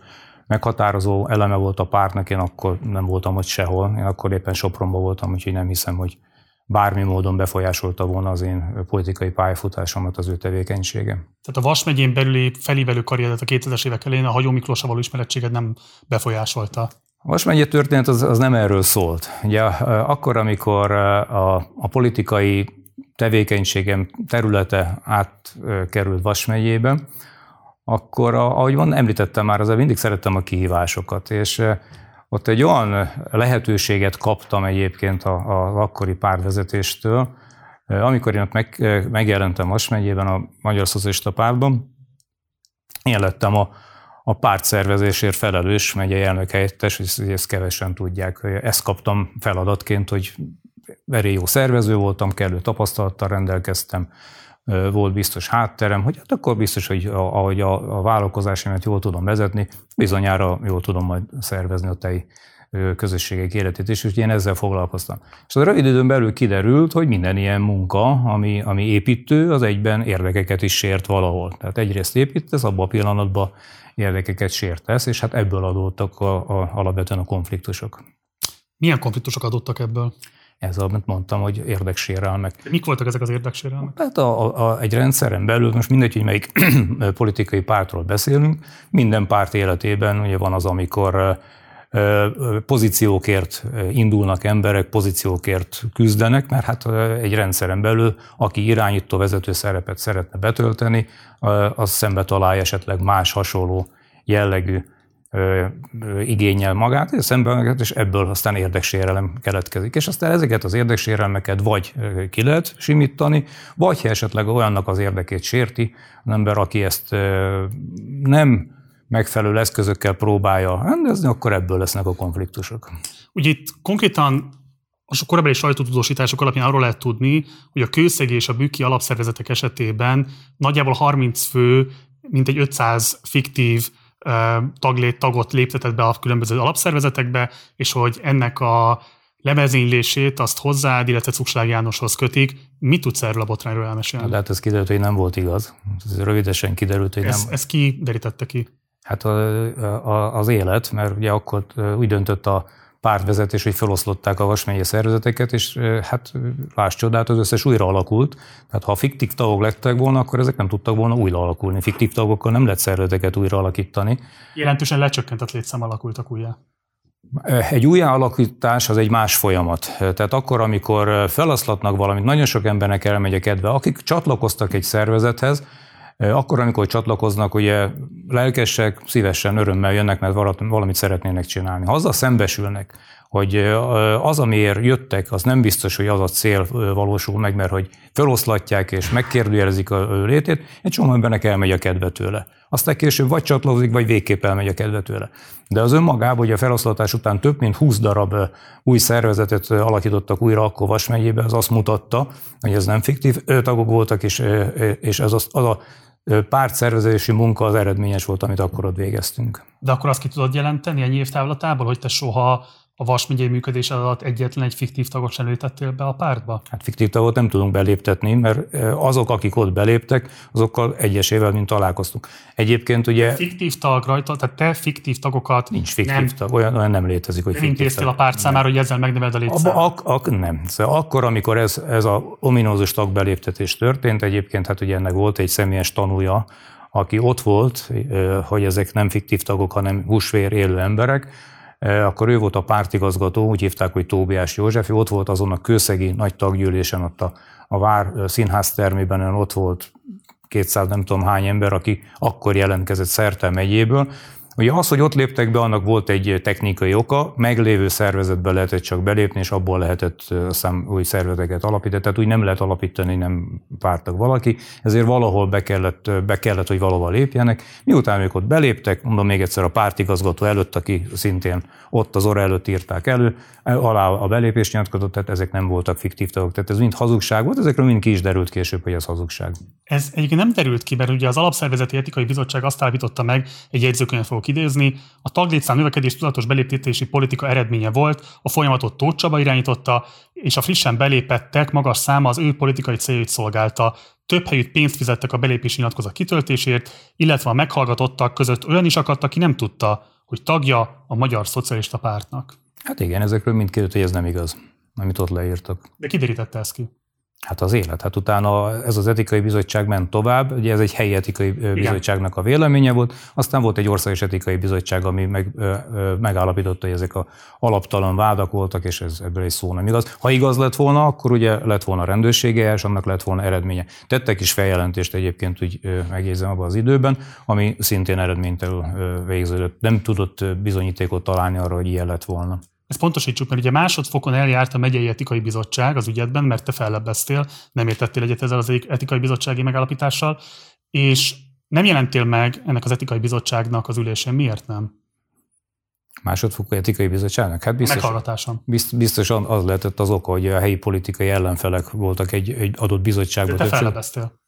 meghatározó eleme volt a pártnak, én akkor nem voltam ott sehol, én akkor éppen Sopronban voltam, úgyhogy nem hiszem, hogy bármi módon befolyásolta volna az én politikai pályafutásomat az ő tevékenysége. Tehát a Vas megyén belüli felívelő karrieret a 2000-es évek elején a Hagyó Miklósával való ismerettséget nem befolyásolta? Most mennyi történet az, az nem erről szólt. Ugye akkor, amikor a, a politikai tevékenységem területe átkerült Vas megyébe, akkor, ahogy van, említettem már, azért mindig szerettem a kihívásokat, és ott egy olyan lehetőséget kaptam egyébként az akkori pártvezetéstől, amikor én ott meg, megjelentem Vas megyében a Magyar Szocialista Pártban, én lettem a, a párt szervezésért felelős megyei elnök helyettes, hogy ezt kevesen tudják. Ezt kaptam feladatként, hogy elég jó szervező voltam, kellő tapasztalattal rendelkeztem, volt biztos hátterem, hogy hát akkor biztos, hogy ahogy a, a vállalkozásomat jól tudom vezetni, bizonyára jól tudom majd szervezni a tei közösségek életét és én ezzel foglalkoztam. És az rövid időn belül kiderült, hogy minden ilyen munka, ami, ami építő, az egyben érdekeket is sért valahol. Tehát egyrészt építesz, abban a pillanatban érdekeket sértesz, és hát ebből adódtak a, a, alapvetően a konfliktusok. Milyen konfliktusok adottak ebből? Ez, amit mondtam, hogy érdeksérelmek. Mik voltak ezek az érdeksérelmek? Hát a, a, a, egy rendszeren belül, most mindegy, hogy melyik politikai pártról beszélünk, minden párt életében ugye van az, amikor pozíciókért indulnak emberek, pozíciókért küzdenek, mert hát egy rendszeren belül, aki irányító vezető szerepet szeretne betölteni, az szembe találja esetleg más hasonló jellegű igényel magát, és szemben, és ebből aztán érdeksérelem keletkezik. És aztán ezeket az érdeksérelmeket vagy ki lehet simítani, vagy ha esetleg olyannak az érdekét sérti, az ember, aki ezt nem megfelelő eszközökkel próbálja rendezni, akkor ebből lesznek a konfliktusok. Ugye itt konkrétan a korábbi sajtótudósítások alapján arról lehet tudni, hogy a kőszegi és a bükki alapszervezetek esetében nagyjából 30 fő, mint egy 500 fiktív taglét, tagot léptetett be a különböző alapszervezetekbe, és hogy ennek a lemezénylését azt hozzá, illetve Cukság Jánoshoz kötik. Mit tudsz erről a botrányról elmesélni? Hát ez kiderült, hogy nem volt igaz. Ez rövidesen kiderült, hogy ez, nem. Ez ki derítette ki? Hát a, a, az élet, mert ugye akkor úgy döntött a pártvezetés, hogy feloszlották a vasmegye szervezeteket, és hát láss csodát, az összes újra alakult. Tehát ha fiktív tagok lettek volna, akkor ezek nem tudtak volna újra alakulni. Fiktív tagokkal nem lehet szervezeteket újra alakítani. Jelentősen lecsökkentett létszám alakultak újra. Egy újjáalakítás az egy más folyamat. Tehát akkor, amikor feloszlatnak valamit, nagyon sok embernek elmegy a kedve, akik csatlakoztak egy szervezethez, akkor, amikor csatlakoznak, ugye lelkesek, szívesen, örömmel jönnek, mert valamit szeretnének csinálni. Ha azzal szembesülnek, hogy az, amiért jöttek, az nem biztos, hogy az a cél valósul meg, mert hogy feloszlatják és megkérdőjelezik a létét, egy csomó embernek elmegy a kedve tőle. Aztán később vagy csatlakozik, vagy végképp elmegy a kedve tőle. De az önmagában, hogy a feloszlatás után több mint 20 darab új szervezetet alakítottak újra akkor Vas megyébe, az azt mutatta, hogy ez nem fiktív tagok voltak, és, és ez az, az a pártszervezési munka az eredményes volt, amit akkor ott végeztünk. De akkor azt ki tudod jelenteni ennyi év távlatából, hogy te soha a Vas megyei működés alatt egyetlen egy fiktív tagot sem léptettél be a pártba? Hát fiktív tagot nem tudunk beléptetni, mert azok, akik ott beléptek, azokkal egyesével, mint találkoztunk. Egyébként ugye... Fiktív tag rajta, tehát te fiktív tagokat... Nincs fiktív nem, tag, olyan, olyan nem létezik, hogy fiktív intéztél a párt számára, hogy ezzel megneved a létszám. ak, ak, nem. Szóval akkor, amikor ez, ez a ominózus tagbeléptetés történt, egyébként hát ugye ennek volt egy személyes tanúja, aki ott volt, hogy ezek nem fiktív tagok, hanem húsvér élő emberek, akkor ő volt a pártigazgató, úgy hívták, hogy Tóbiás József, ő ott volt azon a kőszegi nagy taggyűlésen, ott a, a Vár színház termében, ott volt 200 nem tudom hány ember, aki akkor jelentkezett szerte megyéből, Ugye az, hogy ott léptek be, annak volt egy technikai oka, meglévő szervezetbe lehetett csak belépni, és abból lehetett szám új szervezeteket alapítani, tehát úgy nem lehet alapítani, nem pártak valaki, ezért valahol be kellett, be kellett, hogy valahol lépjenek. Miután ők ott beléptek, mondom még egyszer a pártigazgató előtt, aki szintén ott az orra előtt írták elő, alá a belépés nyilatkozott, tehát ezek nem voltak fiktív tagok. Tehát ez mind hazugság volt, ezekről mind ki is derült később, hogy ez hazugság. Ez egyébként nem derült ki, mert ugye az Alapszervezeti Etikai Bizottság azt állította meg, egy jegyzőkönyvet fogok idézni, a taglétszám növekedés tudatos beléptetési politika eredménye volt, a folyamatot Tóth Csaba irányította, és a frissen belépettek magas száma az ő politikai céljait szolgálta. Több helyütt pénzt fizettek a belépési nyilatkozat kitöltésért, illetve a meghallgatottak között olyan is akadt, aki nem tudta, hogy tagja a Magyar Szocialista Pártnak. Hát igen, ezekről mind kiderült, hogy ez nem igaz, amit ott leírtak. De kiderítette ezt ki? Hát az élet. Hát utána ez az etikai bizottság ment tovább, ugye ez egy helyi etikai Igen. bizottságnak a véleménye volt, aztán volt egy országos etikai bizottság, ami meg, ö, ö, megállapította, hogy ezek a alaptalan vádak voltak, és ez, ebből egy szó nem igaz. Ha igaz lett volna, akkor ugye lett volna rendőrsége, és annak lett volna eredménye. Tettek is feljelentést egyébként, úgy megjegyzem abban az időben, ami szintén eredménytel végződött. Nem tudott bizonyítékot találni arra, hogy ilyen lett volna. Ezt pontosítsuk, mert ugye másodfokon eljárt a megyei etikai bizottság az ügyetben, mert te fellebbeztél, nem értettél egyet ezzel az etikai bizottsági megállapítással, és nem jelentél meg ennek az etikai bizottságnak az ülésén. Miért nem? Másodfokú etikai bizottságnak? Hát biztos, Meghallgatáson. Biztos az lehetett az oka, hogy a helyi politikai ellenfelek voltak egy, egy adott bizottságban. Te fellebbeztél.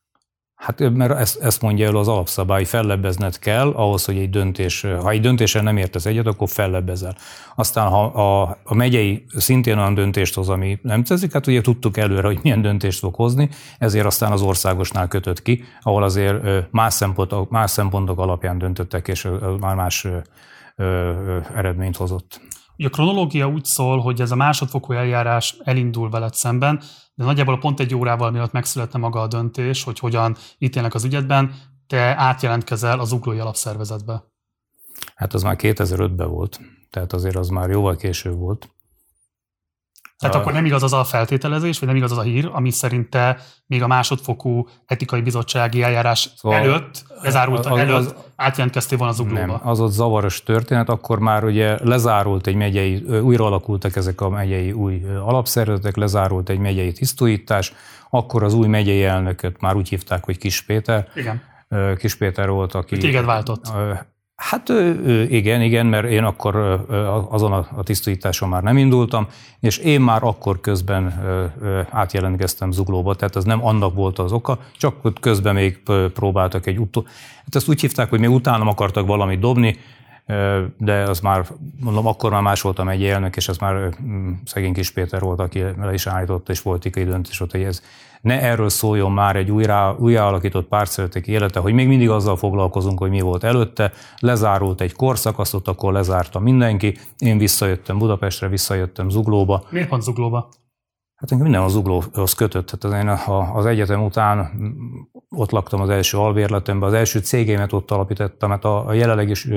Hát mert ezt, ezt mondja el az alapszabály, fellebbezned kell ahhoz, hogy egy döntés, ha egy döntéssel nem értesz egyet, akkor fellebbezel. Aztán ha a, a megyei szintén olyan döntést hoz, ami nem tetszik, hát ugye tudtuk előre, hogy milyen döntést fog hozni, ezért aztán az országosnál kötött ki, ahol azért más szempontok, más szempontok alapján döntöttek, és már más eredményt hozott. A kronológia úgy szól, hogy ez a másodfokú eljárás elindul veled szemben, de nagyjából pont egy órával miatt megszületne maga a döntés, hogy hogyan ítélnek az ügyetben, te átjelentkezel az uglói alapszervezetbe. Hát az már 2005-ben volt, tehát azért az már jóval később volt. Tehát a... akkor nem igaz az a feltételezés, vagy nem igaz az a hír, ami szerint te még a másodfokú etikai bizottsági eljárás szóval előtt, lezárult az, előtt az, átjelentkeztél volna az uglóba. Nem, az ott zavaros történet, akkor már ugye lezárult egy megyei, újra alakultak ezek a megyei új alapszervezetek, lezárult egy megyei tisztújítás, akkor az új megyei elnököt már úgy hívták, hogy Kis Péter. Igen. Kis Péter volt, aki... Téged váltott. Hát igen, igen, mert én akkor azon a tisztításon már nem indultam, és én már akkor közben átjelentkeztem zuglóba, tehát ez nem annak volt az oka, csak ott közben még próbáltak egy utó... Hát ezt úgy hívták, hogy még utána akartak valamit dobni, de az már, mondom, akkor már más voltam egy elnök, és ez már szegény kis Péter volt, aki le is állított, és politikai döntés volt, hogy ez ne erről szóljon már egy újra, újjáalakított pártszeretek élete, hogy még mindig azzal foglalkozunk, hogy mi volt előtte. Lezárult egy korszak, azt ott akkor lezárta mindenki. Én visszajöttem Budapestre, visszajöttem Zuglóba. Miért van Zuglóba? Hát engem minden az zuglóhoz kötött. Hát én az egyetem után ott laktam az első alvérletemben, az első cégémet ott alapítottam, mert a, a jelenleg is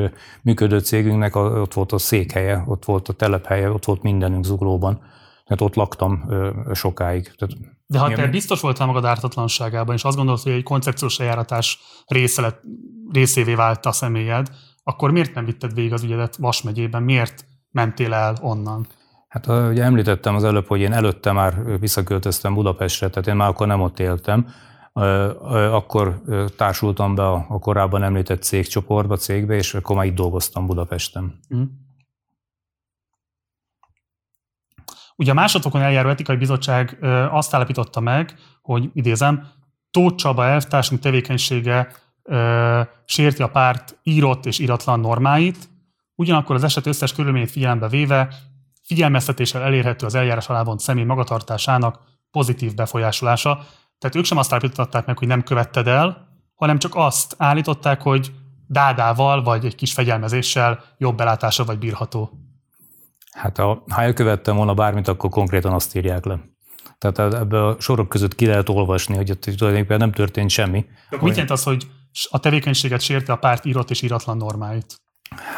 működő cégünknek ott volt a székhelye, ott volt a telephelye, ott volt mindenünk zuglóban. Tehát ott laktam sokáig. Tehát de ha te biztos voltál magad ártatlanságában, és azt gondolod, hogy egy koncepciós eljáratás része lett, részévé vált a személyed, akkor miért nem vitted végig az ügyedet Vas megyében? Miért mentél el onnan? Hát ugye említettem az előbb, hogy én előtte már visszaköltöztem Budapestre, tehát én már akkor nem ott éltem. Akkor társultam be a korábban említett cégcsoportba, cégbe, és akkor már itt dolgoztam Budapesten. Mm. Ugye a másodfokon eljáró etikai bizottság azt állapította meg, hogy idézem, Tóth Csaba elvtársunk tevékenysége sérti a párt írott és iratlan normáit, ugyanakkor az eset összes körülményét figyelembe véve figyelmeztetéssel elérhető az eljárás alá vont személy magatartásának pozitív befolyásolása. Tehát ők sem azt állították meg, hogy nem követted el, hanem csak azt állították, hogy dádával vagy egy kis fegyelmezéssel jobb belátása vagy bírható. Hát ha, ha elkövettem volna bármit, akkor konkrétan azt írják le. Tehát ebből a sorok között ki lehet olvasni, hogy ott tulajdonképpen nem történt semmi. De mit jelent az, hogy a tevékenységet sérti a párt írott és íratlan normáit?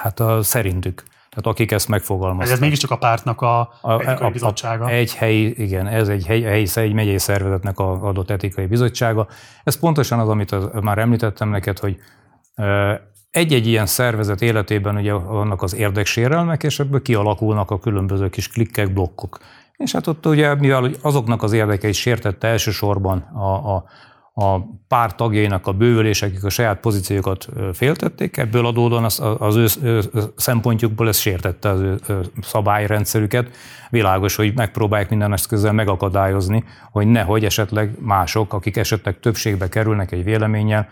Hát a, szerintük. Tehát akik ezt megfogalmazták. Ez mégiscsak a pártnak a, a, etikai a, bizottsága. A, egy helyi, igen, ez egy helyi, helyi egy megyei szervezetnek a adott etikai bizottsága. Ez pontosan az, amit az, már említettem neked, hogy egy-egy ilyen szervezet életében ugye vannak az érdeksérelmek, és ebből kialakulnak a különböző kis klikkek, blokkok. És hát ott ugye, mivel azoknak az érdekei sértette elsősorban a, a, a pár tagjainak a bővülés, akik a saját pozíciókat féltették, ebből adódóan az, az ő, ő szempontjukból ez sértette az ő szabályrendszerüket. Világos, hogy megpróbálják minden eszközzel megakadályozni, hogy nehogy esetleg mások, akik esetleg többségbe kerülnek egy véleménnyel,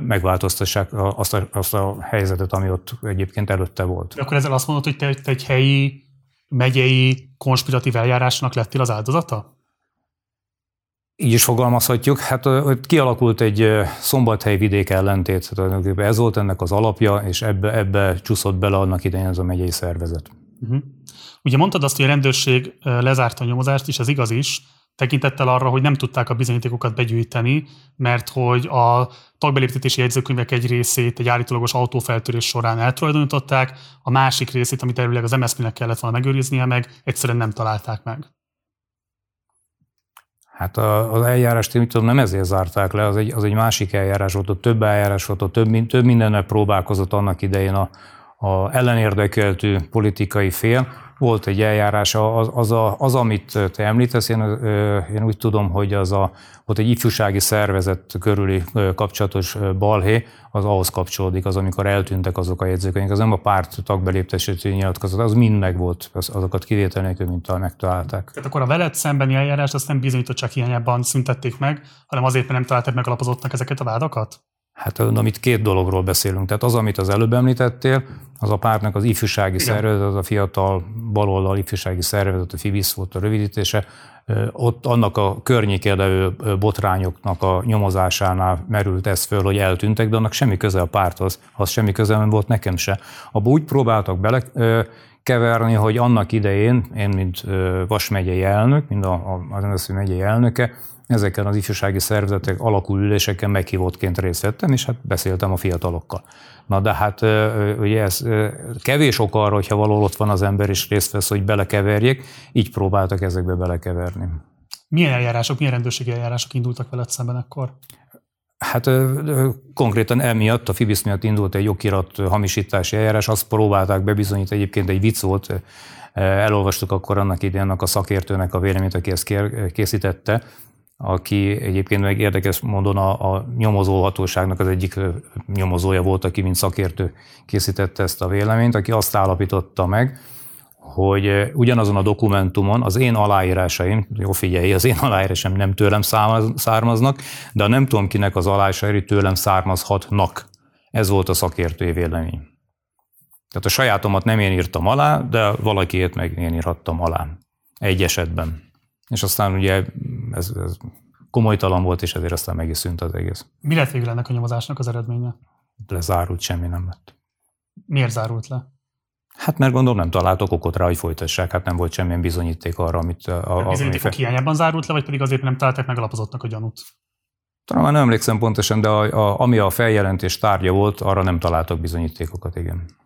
megváltoztassák azt a, azt a helyzetet, ami ott egyébként előtte volt. De akkor ezzel azt mondod, hogy te, egy helyi, megyei konspiratív eljárásnak lettél az áldozata? Így is fogalmazhatjuk. Hát kialakult egy szombathely vidék ellentét, tulajdonképpen ez volt ennek az alapja, és ebbe, ebbe csúszott bele annak idején ez a megyei szervezet. Uh-huh. Ugye mondtad azt, hogy a rendőrség lezárta a nyomozást, és ez igaz is, tekintettel arra, hogy nem tudták a bizonyítékokat begyűjteni, mert hogy a tagbeléptetési jegyzőkönyvek egy részét egy állítólagos autófeltörés során eltulajdonították, a másik részét, amit elvileg az MSZP-nek kellett volna megőriznie meg, egyszerűen nem találták meg. Hát az eljárást, én tudom, nem ezért zárták le, az egy, az egy másik eljárás volt, ott több eljárás volt, ott több, több mindennel próbálkozott annak idején a, a ellenérdekeltű politikai fél, volt egy eljárás, az, az, a, az amit te említesz, én, én úgy tudom, hogy az a, volt egy ifjúsági szervezet körüli kapcsolatos balhé, az ahhoz kapcsolódik, az amikor eltűntek azok a jegyzőkönyvek, az nem a párt tagbeléptetési nyilatkozat, az mind meg volt, az, azokat kivétel nélkül, mint megtalálták. Tehát akkor a veled szembeni eljárást azt nem bizonyítottság hiányában szüntették meg, hanem azért, mert nem találták meg alapozottnak ezeket a vádakat? Hát amit két dologról beszélünk. Tehát az, amit az előbb említettél, az a pártnak az ifjúsági Igen. szervezet, az a fiatal baloldal ifjúsági szervezet, a FIBIS volt a rövidítése, ott annak a környékén levő botrányoknak a nyomozásánál merült ez föl, hogy eltűntek, de annak semmi köze a párthoz, az semmi köze nem volt nekem se. Abba úgy próbáltak bele keverni, hogy annak idején én, mint Vas megyei elnök, mint az MSZP megyei elnöke, ezeken az ifjúsági szervezetek alakulüléseken meghívottként részt vettem, és hát beszéltem a fiatalokkal. Na de hát ugye ez kevés ok arra, hogyha valahol ott van az ember és részt vesz, hogy belekeverjék, így próbáltak ezekbe belekeverni. Milyen eljárások, milyen rendőrségi eljárások indultak veled szemben akkor? Hát konkrétan emiatt, a Fibis miatt indult egy jogirat hamisítási eljárás, azt próbálták bebizonyítani, egyébként egy vicc volt, elolvastuk akkor annak idején a szakértőnek a véleményt, aki ezt készítette, aki egyébként meg érdekes módon a, a nyomozóhatóságnak az egyik nyomozója volt, aki mint szakértő készítette ezt a véleményt, aki azt állapította meg, hogy ugyanazon a dokumentumon az én aláírásaim, jó figyelj, az én aláírásaim nem tőlem származnak, de nem tudom kinek az aláírásai tőlem származhatnak. Ez volt a szakértői vélemény. Tehát a sajátomat nem én írtam alá, de valakiét meg én írhattam alá. Egy esetben. És aztán ugye ez, ez komolytalan volt, és ezért aztán meg is szűnt az egész. Mi lett végül ennek a nyomozásnak az eredménye? Lezárult, semmi nem lett. Miért zárult le? Hát mert gondolom nem találtok okot rá, hogy folytassák, hát nem volt semmilyen bizonyíték arra, amit... A, a bizonyítékok fe... hiányában zárult le, vagy pedig azért nem találták meg alapozottnak a gyanút? Talán már nem emlékszem pontosan, de a, a, ami a feljelentés tárgya volt, arra nem találtak bizonyítékokat, igen.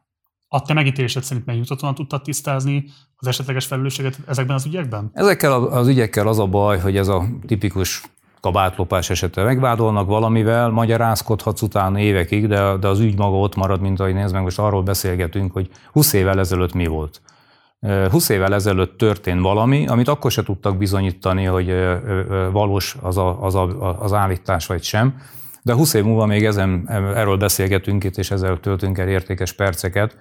A te megítélésed szerint megjutatóan tudtad tisztázni az esetleges felelősséget ezekben az ügyekben? Ezekkel az ügyekkel az a baj, hogy ez a tipikus kabátlopás esete megvádolnak valamivel, magyarázkodhatsz utána évekig, de, de az ügy maga ott marad, mint ahogy nézd meg, most arról beszélgetünk, hogy 20 évvel ezelőtt mi volt. 20 évvel ezelőtt történt valami, amit akkor se tudtak bizonyítani, hogy valós az, a, az, a, az állítás vagy sem, de 20 év múlva még ezen, erről beszélgetünk itt, és ezzel töltünk el értékes perceket.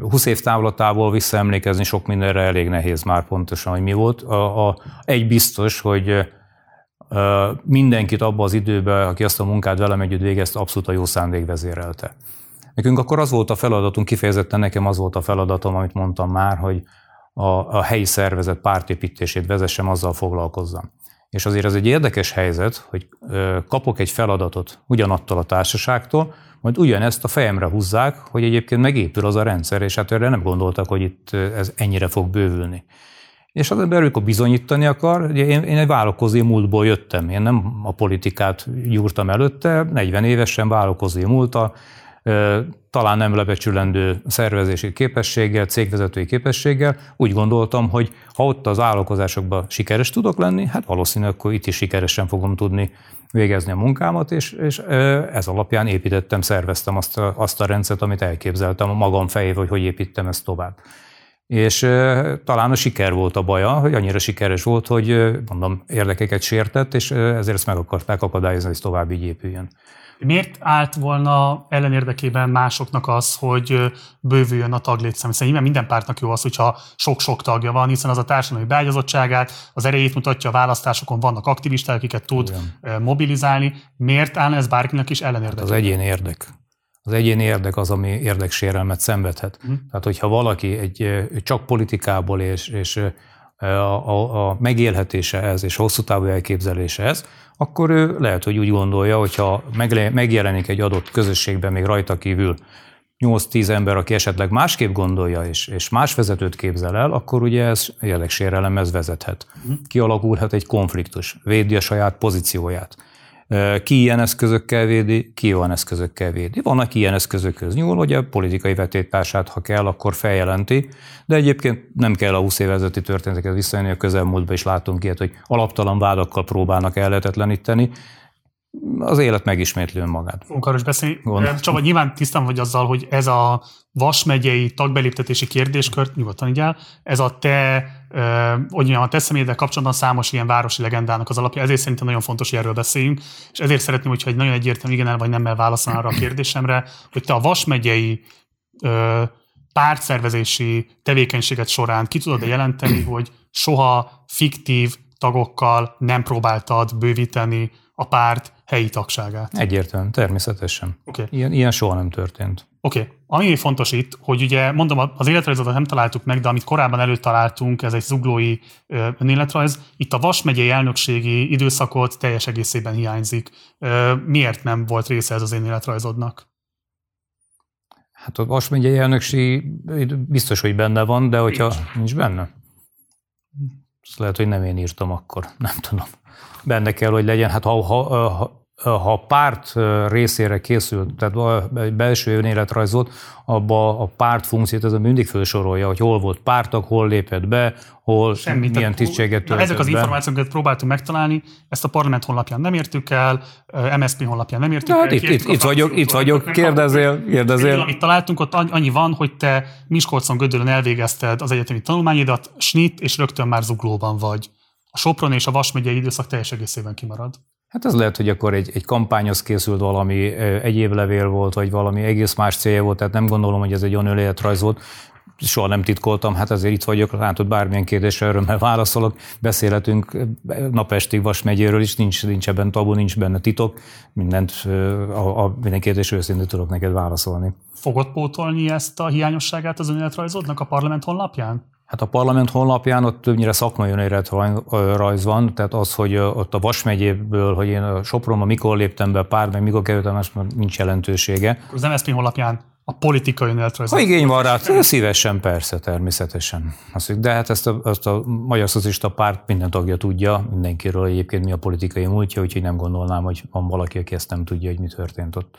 20 év távlatából visszaemlékezni sok mindenre elég nehéz már pontosan, hogy mi volt. A, a, egy biztos, hogy mindenkit abba az időben, aki azt a munkát velem együtt végezte, abszolút a jó szándék vezérelte. Nekünk akkor az volt a feladatunk, kifejezetten nekem az volt a feladatom, amit mondtam már, hogy a, a helyi szervezet pártépítését vezessem, azzal foglalkozzam. És azért ez egy érdekes helyzet, hogy kapok egy feladatot ugyanattól a társaságtól, majd ugyanezt a fejemre húzzák, hogy egyébként megépül az a rendszer, és hát erre nem gondoltak, hogy itt ez ennyire fog bővülni. És az ember, amikor bizonyítani akar, ugye én, én egy vállalkozói múltból jöttem, én nem a politikát gyúrtam előtte, 40 évesen vállalkozói múlta, talán nem lebecsülendő szervezési képességgel, cégvezetői képességgel, úgy gondoltam, hogy ha ott az vállalkozásokban sikeres tudok lenni, hát valószínűleg akkor itt is sikeresen fogom tudni végezni a munkámat, és, és ez alapján építettem, szerveztem azt a, azt a rendszert, amit elképzeltem a magam fejével, hogy hogy építem ezt tovább. És talán a siker volt a baja, hogy annyira sikeres volt, hogy mondom, érdekeket sértett, és ezért ezt meg akarták akadályozni, hogy ez tovább így épüljön. Miért állt volna ellenérdekében másoknak az, hogy bővüljön a taglétszám? Hiszen nyilván minden pártnak jó az, hogyha sok-sok tagja van, hiszen az a társadalmi beágyazottságát, az erejét mutatja a választásokon, vannak aktivisták, akiket tud Igen. mobilizálni. Miért állna ez bárkinek is ellenérdekében? Hát az egyén érdek. Az egyéni érdek az, ami érdeksérelmet szenvedhet. Mm. Tehát, hogyha valaki egy, csak politikából és, és a, a, a megélhetése ez, és hosszú távú elképzelése ez, akkor ő lehet, hogy úgy gondolja, hogyha megjelenik egy adott közösségben még rajta kívül 8-10 ember, aki esetleg másképp gondolja, és, és más vezetőt képzel el, akkor ugye ez jellegsérrelemhez vezethet. Mhm. Kialakulhat egy konfliktus, védi a saját pozícióját. Ki ilyen eszközökkel védi, ki olyan eszközökkel védi. Van, aki ilyen eszközökhöz nyúl, hogy a politikai vetéttársát, ha kell, akkor feljelenti, de egyébként nem kell a 20 évezeti történeteket visszajönni, a közelmúltban is látunk ilyet, hogy alaptalan vádakkal próbálnak ellehetetleníteni, az élet megismétli önmagát. Fogunk arról is beszélni. Csaba, nyilván tisztán vagy azzal, hogy ez a Vas megyei tagbeléptetési kérdéskört, nyugodtan így el, ez a te, ö, hogy mondjam, a te személyeddel kapcsolatban számos ilyen városi legendának az alapja, ezért szerintem nagyon fontos, hogy erről beszéljünk, és ezért szeretném, hogyha egy nagyon egyértelmű igen el vagy nemmel válaszol arra a kérdésemre, hogy te a Vas megyei ö, pártszervezési tevékenységet során ki tudod jelenteni, hogy soha fiktív tagokkal nem próbáltad bővíteni a párt helyi tagságát. Egyértelműen, természetesen. Okay. Ilyen, ilyen soha nem történt. Oké. Okay. Ami fontos itt, hogy ugye mondom, az életrajzot nem találtuk meg, de amit korábban előtt találtunk, ez egy zuglói önéletrajz, itt a Vas megyei elnökségi időszakot teljes egészében hiányzik. Miért nem volt része ez az én életrajzodnak? Hát a Vas megyei elnökség biztos, hogy benne van, de hogyha nincs, nincs benne, azt lehet, hogy nem én írtam akkor, nem tudom benne kell, hogy legyen. Hát ha, ha, ha ha a párt részére készült, tehát egy belső önéletrajzot, abba a párt funkciót ez mindig felsorolja, hogy hol volt pártak, hol lépett be, hol Semmit, milyen tisztséget töltött Ezek az információkat próbáltunk megtalálni, ezt a parlament honlapján nem értük el, MSZP honlapján nem értük hát el. Itt, itt, itt vagyok, itt vagyok, kérdezél, kérdezél. Amit találtunk, ott annyi van, hogy te Miskolcon Gödöllön elvégezted az egyetemi tanulmányidat, snit, és rögtön már zuglóban vagy a Sopron és a Vas megyei időszak teljes egészében kimarad. Hát ez lehet, hogy akkor egy, egy kampányhoz készült valami egyéb levél volt, vagy valami egész más célja volt, tehát nem gondolom, hogy ez egy olyan önéletrajz volt. Soha nem titkoltam, hát ezért itt vagyok, látod bármilyen kérdésre örömmel válaszolok. Beszélhetünk napestig Vas megyéről is, nincs, nincs ebben tabu, nincs benne titok, mindent, a, a minden kérdés őszintén tudok neked válaszolni. Fogod pótolni ezt a hiányosságát az önéletrajzodnak a parlament honlapján? Hát a parlament honlapján ott többnyire szakmai önéletrajz van, tehát az, hogy ott a Vas megyéből, hogy én a Sopronba mikor léptem be pár, meg mikor kerültem, az nincs jelentősége. Az MSZP honlapján a politikai önéletrajz. Ha igény van rá, szívesen, persze, természetesen. De hát ezt a, ezt a Magyar Szocialista Párt minden tagja tudja, mindenkiről egyébként mi a politikai múltja, úgyhogy nem gondolnám, hogy van valaki, aki ezt nem tudja, hogy mi történt ott.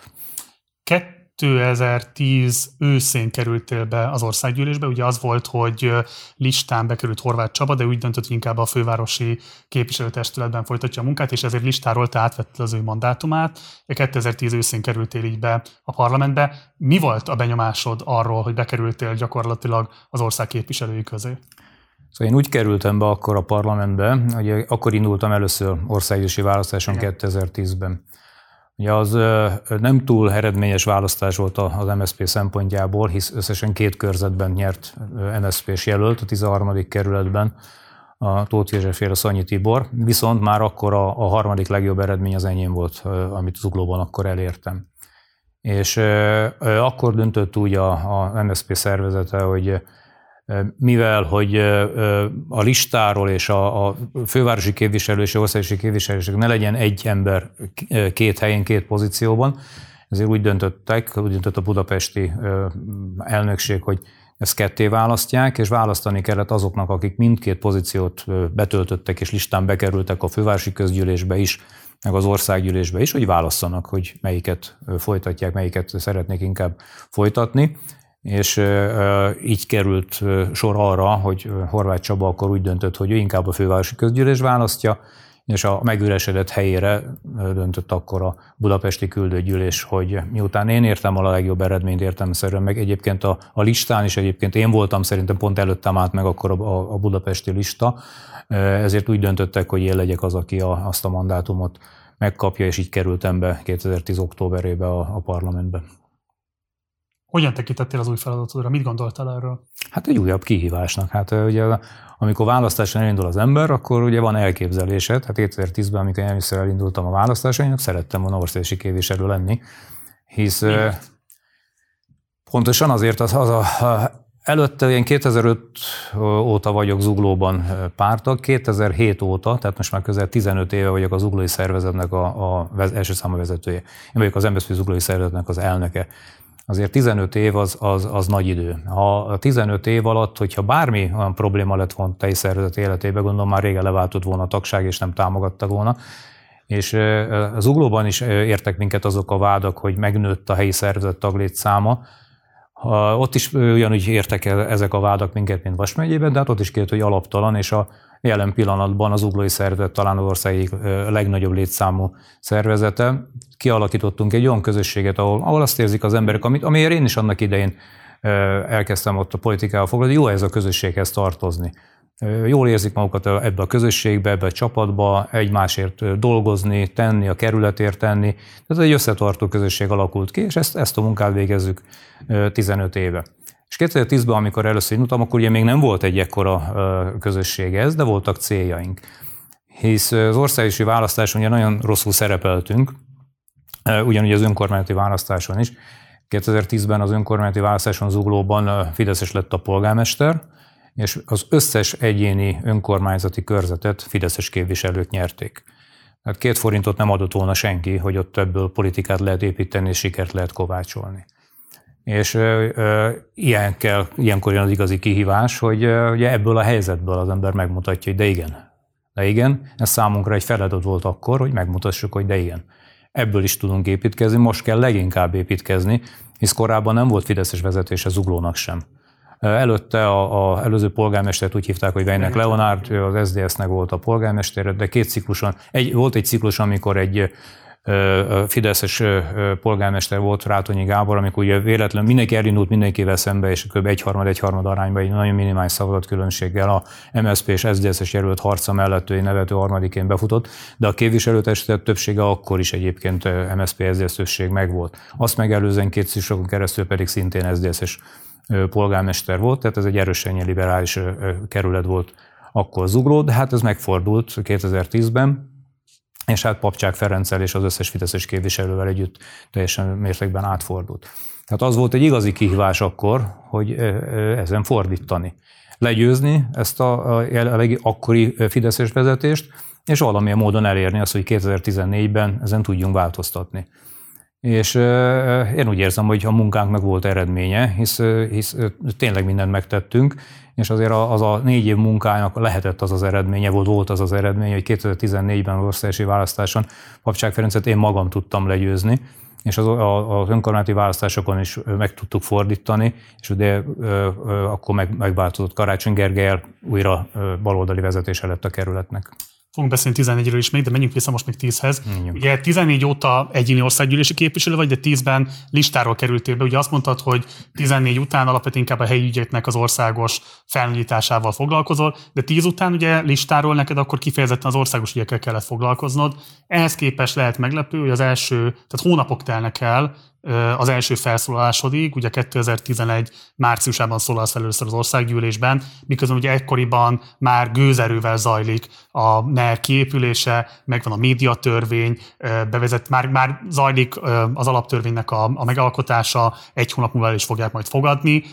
2010 őszén kerültél be az országgyűlésbe. Ugye az volt, hogy listán bekerült Horváth Csaba, de úgy döntött, hogy inkább a fővárosi képviselőtestületben folytatja a munkát, és ezért listáról te átvetted az ő mandátumát. 2010 őszén kerültél így be a parlamentbe. Mi volt a benyomásod arról, hogy bekerültél gyakorlatilag az ország képviselői közé? Szóval én úgy kerültem be akkor a parlamentbe, hogy akkor indultam először országgyűlési választáson Igen. 2010-ben. Ugye az nem túl eredményes választás volt az MSZP szempontjából, hisz összesen két körzetben nyert MSZP-s jelölt, a 13. kerületben a Tóth Józseféle Szanyi Tibor, viszont már akkor a, a harmadik legjobb eredmény az enyém volt, amit Zuglóban akkor elértem. És akkor döntött úgy a, a MSZP szervezete, hogy mivel hogy a listáról és a, a fővárosi képviselő és a országosi képviselőség ne legyen egy ember két helyén, két pozícióban, ezért úgy döntöttek, úgy döntött a budapesti elnökség, hogy ezt ketté választják, és választani kellett azoknak, akik mindkét pozíciót betöltöttek és listán bekerültek a fővárosi közgyűlésbe is, meg az országgyűlésbe is, hogy válasszanak, hogy melyiket folytatják, melyiket szeretnék inkább folytatni és így került sor arra, hogy Horváth Csaba akkor úgy döntött, hogy ő inkább a fővárosi közgyűlés választja, és a megüresedett helyére döntött akkor a budapesti küldőgyűlés, hogy miután én értem a legjobb eredményt értelmeszerűen, meg egyébként a, a listán is egyébként én voltam szerintem pont előttem át meg akkor a, a budapesti lista, ezért úgy döntöttek, hogy én legyek az, aki a, azt a mandátumot megkapja, és így kerültem be 2010. októberébe a, a parlamentbe. Hogyan tekintettél az új feladatodra? Mit gondoltál erről? Hát egy újabb kihívásnak. Hát ugye amikor választáson elindul az ember, akkor ugye van elképzelésed. Hát 2010-ben, amikor először elindultam a választáson, szerettem volna országosi képviselő lenni, hisz Miért? pontosan azért az, az a, Előtte én 2005 óta vagyok Zuglóban pártag, 2007 óta, tehát most már közel 15 éve vagyok az Zuglói Szervezetnek a, a első számú vezetője. Én vagyok az MSZP Zuglói Szervezetnek az elnöke azért 15 év az, az, az nagy idő. Ha 15 év alatt, hogyha bármi olyan probléma lett volna tej szervezet életében, gondolom már régen leváltott volna a tagság, és nem támogatta volna. És az uglóban is értek minket azok a vádak, hogy megnőtt a helyi szervezet taglét száma, ott is ugyanúgy értek ezek a vádak minket, mint Vas megyében, de hát ott is kért, hogy alaptalan, és a jelen pillanatban az uglói szervezet talán az ország legnagyobb létszámú szervezete. Kialakítottunk egy olyan közösséget, ahol, ahol azt érzik az emberek, amit, amiért én is annak idején elkezdtem ott a politikával foglalkozni, jó ez a közösséghez tartozni. Jól érzik magukat ebbe a közösségbe, ebbe a csapatba, egymásért dolgozni, tenni, a kerületért tenni. Tehát egy összetartó közösség alakult ki, és ezt, ezt a munkát végezzük 15 éve. És 2010-ben, amikor először indultam, akkor ugye még nem volt egy ekkora közösség ez, de voltak céljaink. Hisz az országosi választáson ugye nagyon rosszul szerepeltünk, ugyanúgy az önkormányzati választáson is. 2010-ben az önkormányzati választáson Zuglóban Fideszes lett a polgármester, és az összes egyéni önkormányzati körzetet Fideszes képviselők nyerték. Tehát két forintot nem adott volna senki, hogy ott ebből politikát lehet építeni és sikert lehet kovácsolni. És ö, ö, ilyen kell, ilyenkor jön az igazi kihívás, hogy ö, ugye ebből a helyzetből az ember megmutatja, hogy de igen, de igen, ez számunkra egy feladat volt akkor, hogy megmutassuk, hogy de igen. Ebből is tudunk építkezni, most kell leginkább építkezni, hisz korábban nem volt Fideszes vezetése Zuglónak sem. Előtte a, a előző polgármestert úgy hívták, hogy Vejnek Leonárd, ő az SZDSZ-nek volt a polgármester, de két cikluson, egy, volt egy ciklus, amikor egy Fideszes polgármester volt Rátonyi Gábor, amikor ugye véletlen mindenki elindult mindenkivel szembe, és kb. egyharmad egyharmad arányban egy nagyon minimális szavazat különbséggel a MSZP és SZDSZ-es jelölt harca mellett ő nevető harmadikén befutott, de a képviselőtestület többsége akkor is egyébként MSZP SZDSZ többség megvolt. Azt megelőzően két szűsokon keresztül pedig szintén SZDSZ-es polgármester volt, tehát ez egy erősen liberális kerület volt akkor zugló, de hát ez megfordult 2010-ben, és hát Papcsák Ferenccel és az összes fideszes képviselővel együtt teljesen mértékben átfordult. Tehát az volt egy igazi kihívás akkor, hogy ezen fordítani. Legyőzni ezt a, a akkori fideszes vezetést, és valamilyen módon elérni azt, hogy 2014-ben ezen tudjunk változtatni. És én úgy érzem, hogy a munkánknak volt eredménye, hisz, hisz tényleg mindent megtettünk, és azért az a négy év munkának lehetett az az eredménye, volt, volt az az eredménye, hogy 2014-ben az országosi választáson Papcsák Ferencet én magam tudtam legyőzni, és az, az önkormányzati választásokon is meg tudtuk fordítani, és ugye akkor meg, megváltozott Karácsony Gergelyel újra baloldali vezetése lett a kerületnek fogunk beszélni 14-ről is még, de menjünk vissza most még 10-hez. Ugye 14 óta egyéni országgyűlési képviselő vagy, de 10-ben listáról kerültél be. Ugye azt mondtad, hogy 14 után alapvetően inkább a helyi ügyeknek az országos felnyitásával foglalkozol, de 10 után ugye listáról neked akkor kifejezetten az országos ügyekkel kellett foglalkoznod. Ehhez képest lehet meglepő, hogy az első, tehát hónapok telnek el, az első felszólalásodig, ugye 2011 márciusában szólalsz először az országgyűlésben, miközben ugye ekkoriban már gőzerővel zajlik a NER kiépülése, megvan a médiatörvény, bevezet, már, már zajlik az alaptörvénynek a, a megalkotása, egy hónap múlva is fogják majd fogadni.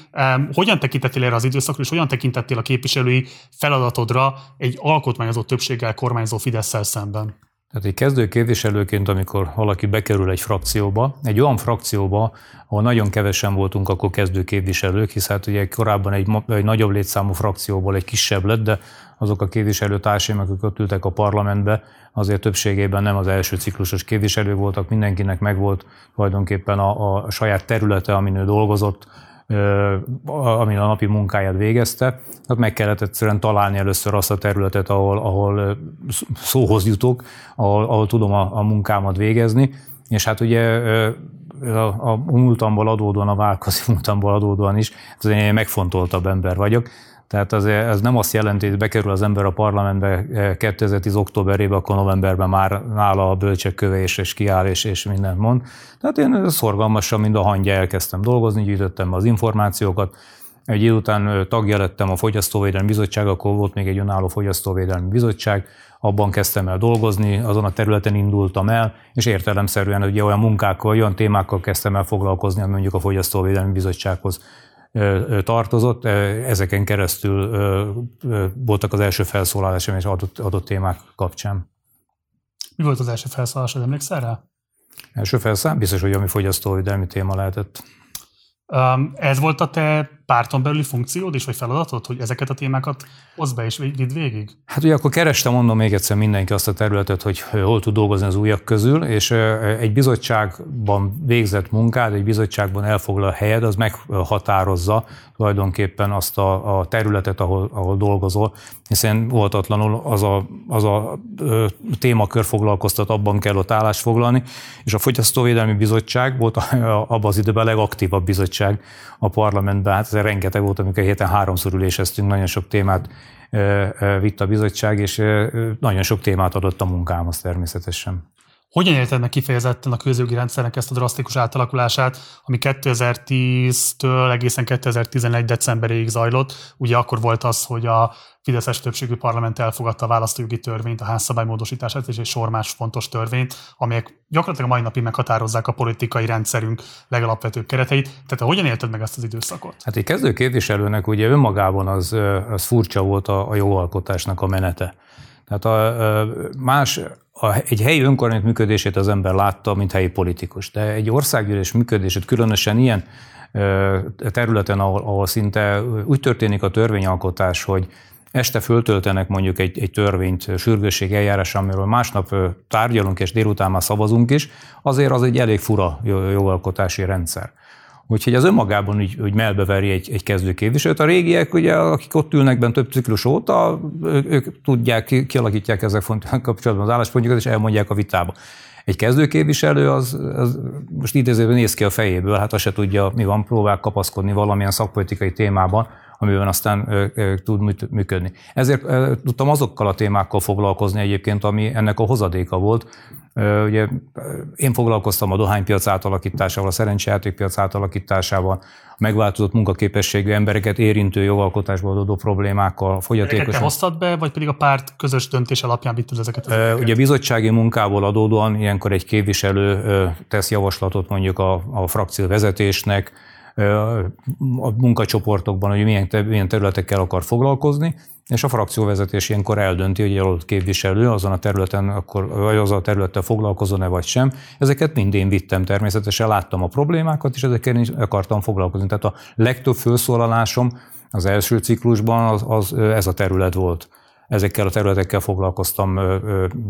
Hogyan tekintettél erre az időszakra, és hogyan tekintettél a képviselői feladatodra egy alkotmányozott többséggel kormányzó fidesz szemben? Tehát egy kezdő képviselőként, amikor valaki bekerül egy frakcióba, egy olyan frakcióba, ahol nagyon kevesen voltunk akkor kezdő képviselők, hisz hát ugye korábban egy, egy nagyobb létszámú frakcióból egy kisebb lett, de azok a képviselőtársaim, akik ott ültek a parlamentbe, azért többségében nem az első ciklusos képviselő voltak, mindenkinek megvolt tulajdonképpen a, a saját területe, amin ő dolgozott, amin a napi munkáját végezte, tehát meg kellett egyszerűen találni először azt a területet, ahol, ahol szóhoz jutok, ahol, ahol tudom a, a munkámat végezni, és hát ugye a, a múltamból adódóan, a válkozi múltamból adódóan is, ez én megfontoltabb ember vagyok, tehát az, ez nem azt jelenti, hogy bekerül az ember a parlamentbe 2010. októberében, akkor novemberben már nála a bölcsekköve és, és kiáll és, és mindent mond. Tehát én szorgalmasan, mind a hangja elkezdtem dolgozni, gyűjtöttem az információkat, egy idő után tagja lettem a Fogyasztóvédelmi Bizottság, akkor volt még egy önálló Fogyasztóvédelmi Bizottság, abban kezdtem el dolgozni, azon a területen indultam el, és értelemszerűen ugye olyan munkákkal, olyan témákkal kezdtem el foglalkozni, ami mondjuk a Fogyasztóvédelmi Bizottsághoz tartozott. Ezeken keresztül voltak az első felszólalásom és adott, adott témák kapcsán. Mi volt az első felszólalásod, emlékszel rá? Első felszólás? Biztos, hogy ami fogyasztóvédelmi téma lehetett. Ez volt a te párton belüli funkciód is, vagy feladatod, hogy ezeket a témákat hozd be és vidd végig? Hát ugye akkor kerestem, mondom még egyszer mindenki azt a területet, hogy hol tud dolgozni az újak közül, és egy bizottságban végzett munkád, egy bizottságban elfoglal helyed, az meghatározza tulajdonképpen azt a, a területet, ahol, ahol dolgozol, hiszen voltatlanul az a, az a témakör foglalkoztat, abban kell ott állást foglalni, és a Fogyasztóvédelmi Bizottság volt abban az időben a legaktívabb bizottság a parlamentben, hát rengeteg volt, amikor héten háromszor üléseztünk, nagyon sok témát vitt a bizottság, és nagyon sok témát adott a munkámhoz természetesen. Hogyan érted meg kifejezetten a közjogi rendszernek ezt a drasztikus átalakulását, ami 2010-től egészen 2011. decemberéig zajlott? Ugye akkor volt az, hogy a Fideszes többségű parlament elfogadta a választójogi törvényt, a házszabály módosítását és egy sor más fontos törvényt, amelyek gyakorlatilag a mai napig meghatározzák a politikai rendszerünk legalapvetőbb kereteit. Tehát te hogyan élted meg ezt az időszakot? Hát egy kezdő képviselőnek ugye önmagában az, az furcsa volt a, a jogalkotásnak a menete. Tehát a, más a, egy helyi önkormányzat működését az ember látta, mint helyi politikus. De egy országgyűlés működését különösen ilyen területen, ahol, ahol szinte úgy történik a törvényalkotás, hogy este föltöltenek mondjuk egy, egy törvényt sürgősség eljárás, amiről másnap tárgyalunk és délután már szavazunk is, azért az egy elég fura jogalkotási rendszer. Úgyhogy az önmagában úgy, úgy melbeveri egy, egy kezdő képviselőt. A régiek, ugye, akik ott ülnek benne több ciklus óta, ők, ők tudják, kialakítják fontos kapcsolatban az álláspontjukat, és elmondják a vitába. Egy kezdőképviselő az, az most idézőben néz ki a fejéből, hát azt se tudja, mi van, próbál kapaszkodni valamilyen szakpolitikai témában, amiben aztán tud működni. Ezért tudtam azokkal a témákkal foglalkozni egyébként, ami ennek a hozadéka volt. Ugye én foglalkoztam a dohánypiac átalakításával, a szerencsejátékpiac átalakításával, a megváltozott munkaképességű embereket érintő jogalkotásból adódó problémákkal, fogyatékosan. Te hoztad be, vagy pedig a párt közös döntés alapján vitted ezeket? Az Ugye bizottsági munkából adódóan ilyenkor egy képviselő tesz javaslatot mondjuk a, a frakció vezetésnek, a munkacsoportokban, hogy milyen, milyen területekkel akar foglalkozni, és a frakcióvezetés ilyenkor eldönti, hogy adott képviselő azon a területen, akkor, vagy az a területtel foglalkozon-e vagy sem. Ezeket mind én vittem természetesen, láttam a problémákat, és ezekkel is akartam foglalkozni. Tehát a legtöbb felszólalásom az első ciklusban az, az ez a terület volt. ezekkel a területekkel foglalkoztam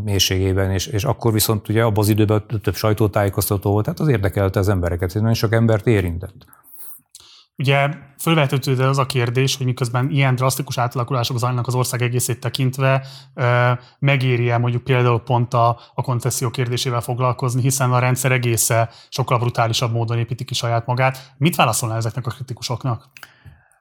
mélységében, és, és akkor viszont ugye abban az időben több sajtótájékoztató volt, tehát az érdekelte az embereket, nagyon sok embert érintett. Ugye fölvetődő az a kérdés, hogy miközben ilyen drasztikus átalakulások zajlanak az ország egészét tekintve, megéri-e mondjuk például pont a, a koncesszió kérdésével foglalkozni, hiszen a rendszer egésze sokkal brutálisabb módon építi ki saját magát. Mit válaszolna ezeknek a kritikusoknak?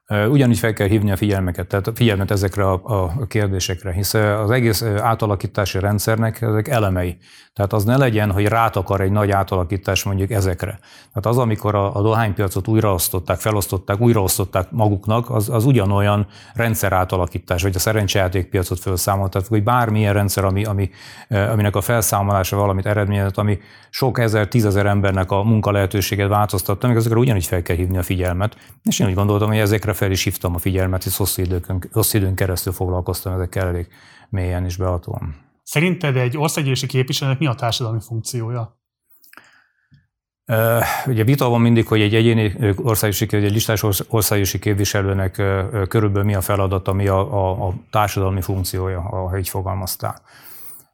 Ugyanígy fel kell hívni a figyelmeket, tehát figyelmet ezekre a, a kérdésekre, hisz az egész átalakítási rendszernek ezek elemei. Tehát az ne legyen, hogy rátakar egy nagy átalakítás mondjuk ezekre. Tehát az, amikor a, a dohánypiacot újraosztották, felosztották, újraosztották maguknak, az, az ugyanolyan rendszer átalakítás, vagy a szerencsejátékpiacot felszámolták, vagy bármilyen rendszer, ami, ami, aminek a felszámolása valamit eredményezett, ami sok ezer, tízezer embernek a munka lehetőséget változtatta, meg ezekre ugyanígy fel kell hívni a figyelmet. És én úgy gondoltam, hogy ezekre fel is hívtam a figyelmet, hisz hosszú, időkön, hosszú időn keresztül foglalkoztam ezekkel elég mélyen és behatóan. Szerinted egy országgyűlési képviselőnek mi a társadalmi funkciója? Ugye vita van mindig, hogy egy egyéni országgyűlési, egy listás országgyűlési képviselőnek körülbelül mi a feladata, mi a, a, a társadalmi funkciója, így fogalmaztál.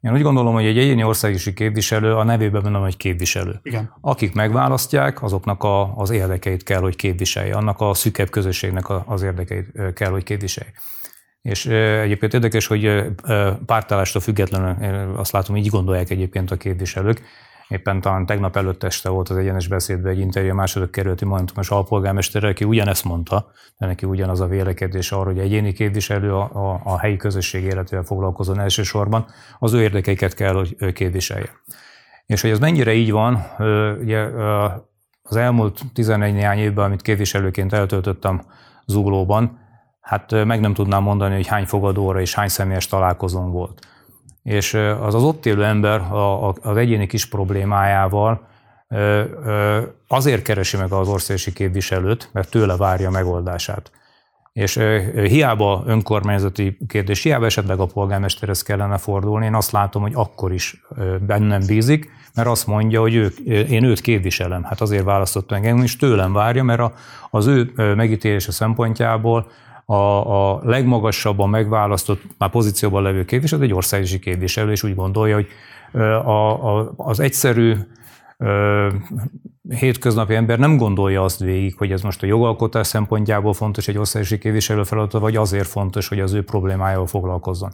Én úgy gondolom, hogy egy egyéni országgyűlési képviselő a nevében benne egy képviselő. Igen. Akik megválasztják, azoknak a, az érdekeit kell, hogy képviselje, annak a szükebb közösségnek az érdekeit kell, hogy képviselje. És egyébként érdekes, hogy pártállástól függetlenül azt látom, így gondolják egyébként a képviselők. Éppen talán tegnap előtt este volt az egyenes beszédben egy interjú a második kerületi momentumos alpolgármester, aki ugyanezt mondta, de neki ugyanaz a vélekedés arra, hogy egyéni képviselő a, a, a helyi közösség életével foglalkozon elsősorban, az ő érdekeiket kell, hogy képviselje. És hogy ez mennyire így van, ugye az elmúlt 11 néhány évben, amit képviselőként eltöltöttem Zuglóban, hát meg nem tudnám mondani, hogy hány fogadóra és hány személyes találkozón volt. És az az ott élő ember az egyéni kis problémájával azért keresi meg az országosi képviselőt, mert tőle várja megoldását. És hiába önkormányzati kérdés, hiába esetleg a polgármesterhez kellene fordulni, én azt látom, hogy akkor is bennem bízik, mert azt mondja, hogy ők, én őt képviselem. Hát azért választott engem, és tőlem várja, mert az ő megítélése szempontjából a, a legmagasabban megválasztott, már pozícióban levő képviselő, egy országgyűlési képviselő, és úgy gondolja, hogy a, a, az egyszerű hétköznapi ember nem gondolja azt végig, hogy ez most a jogalkotás szempontjából fontos egy országgyűlési képviselő feladata, vagy azért fontos, hogy az ő problémájával foglalkozzon.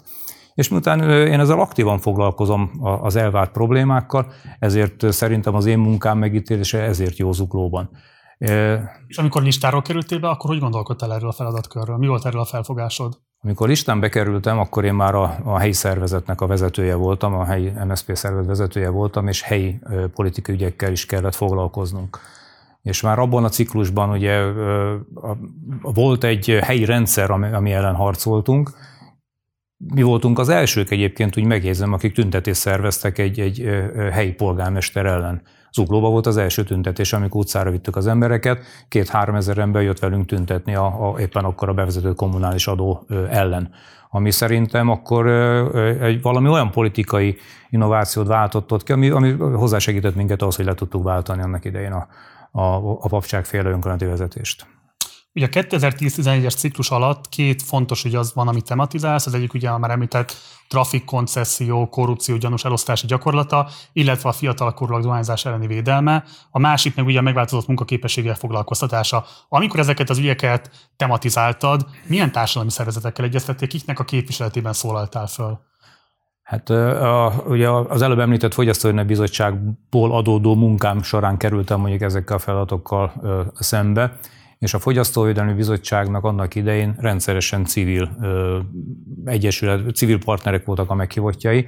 És miután én ezzel aktívan foglalkozom az elvárt problémákkal, ezért szerintem az én munkám megítélése ezért jó zuglóban. És amikor listáról kerültél be, akkor hogy gondolkodtál erről a feladatkörről? Mi volt erről a felfogásod? Amikor listán bekerültem, akkor én már a, a helyi szervezetnek a vezetője voltam, a helyi MSZP szervezet vezetője voltam, és helyi politikai ügyekkel is kellett foglalkoznunk. És már abban a ciklusban ugye volt egy helyi rendszer, ami ellen harcoltunk, mi voltunk az elsők egyébként, úgy megjegyzem, akik tüntetést szerveztek egy, egy helyi polgármester ellen. Zuglóba volt az első tüntetés, amikor utcára vittük az embereket, két-három ezer ember jött velünk tüntetni a, a, éppen akkor a bevezető kommunális adó ellen ami szerintem akkor egy valami olyan politikai innovációt váltott ott ki, ami, ami hozzásegített minket ahhoz, hogy le tudtuk váltani annak idején a, a, a papságféle önkormányzati vezetést. Ugye a 2010-11-es ciklus alatt két fontos ügy az van, amit tematizálsz, az egyik ugye a már említett trafik koncesszió, korrupció gyanús elosztási gyakorlata, illetve a fiatal dohányzás elleni védelme, a másik meg ugye a megváltozott munkaképességgel foglalkoztatása. Amikor ezeket az ügyeket tematizáltad, milyen társadalmi szervezetekkel egyeztették, kiknek a képviseletében szólaltál föl? Hát a, ugye az előbb említett Fogyasztói Bizottságból adódó munkám során kerültem mondjuk ezekkel a feladatokkal szembe, és a Fogyasztóvédelmi Bizottságnak annak idején rendszeresen civil egyesület, civil partnerek voltak a meghívottjai,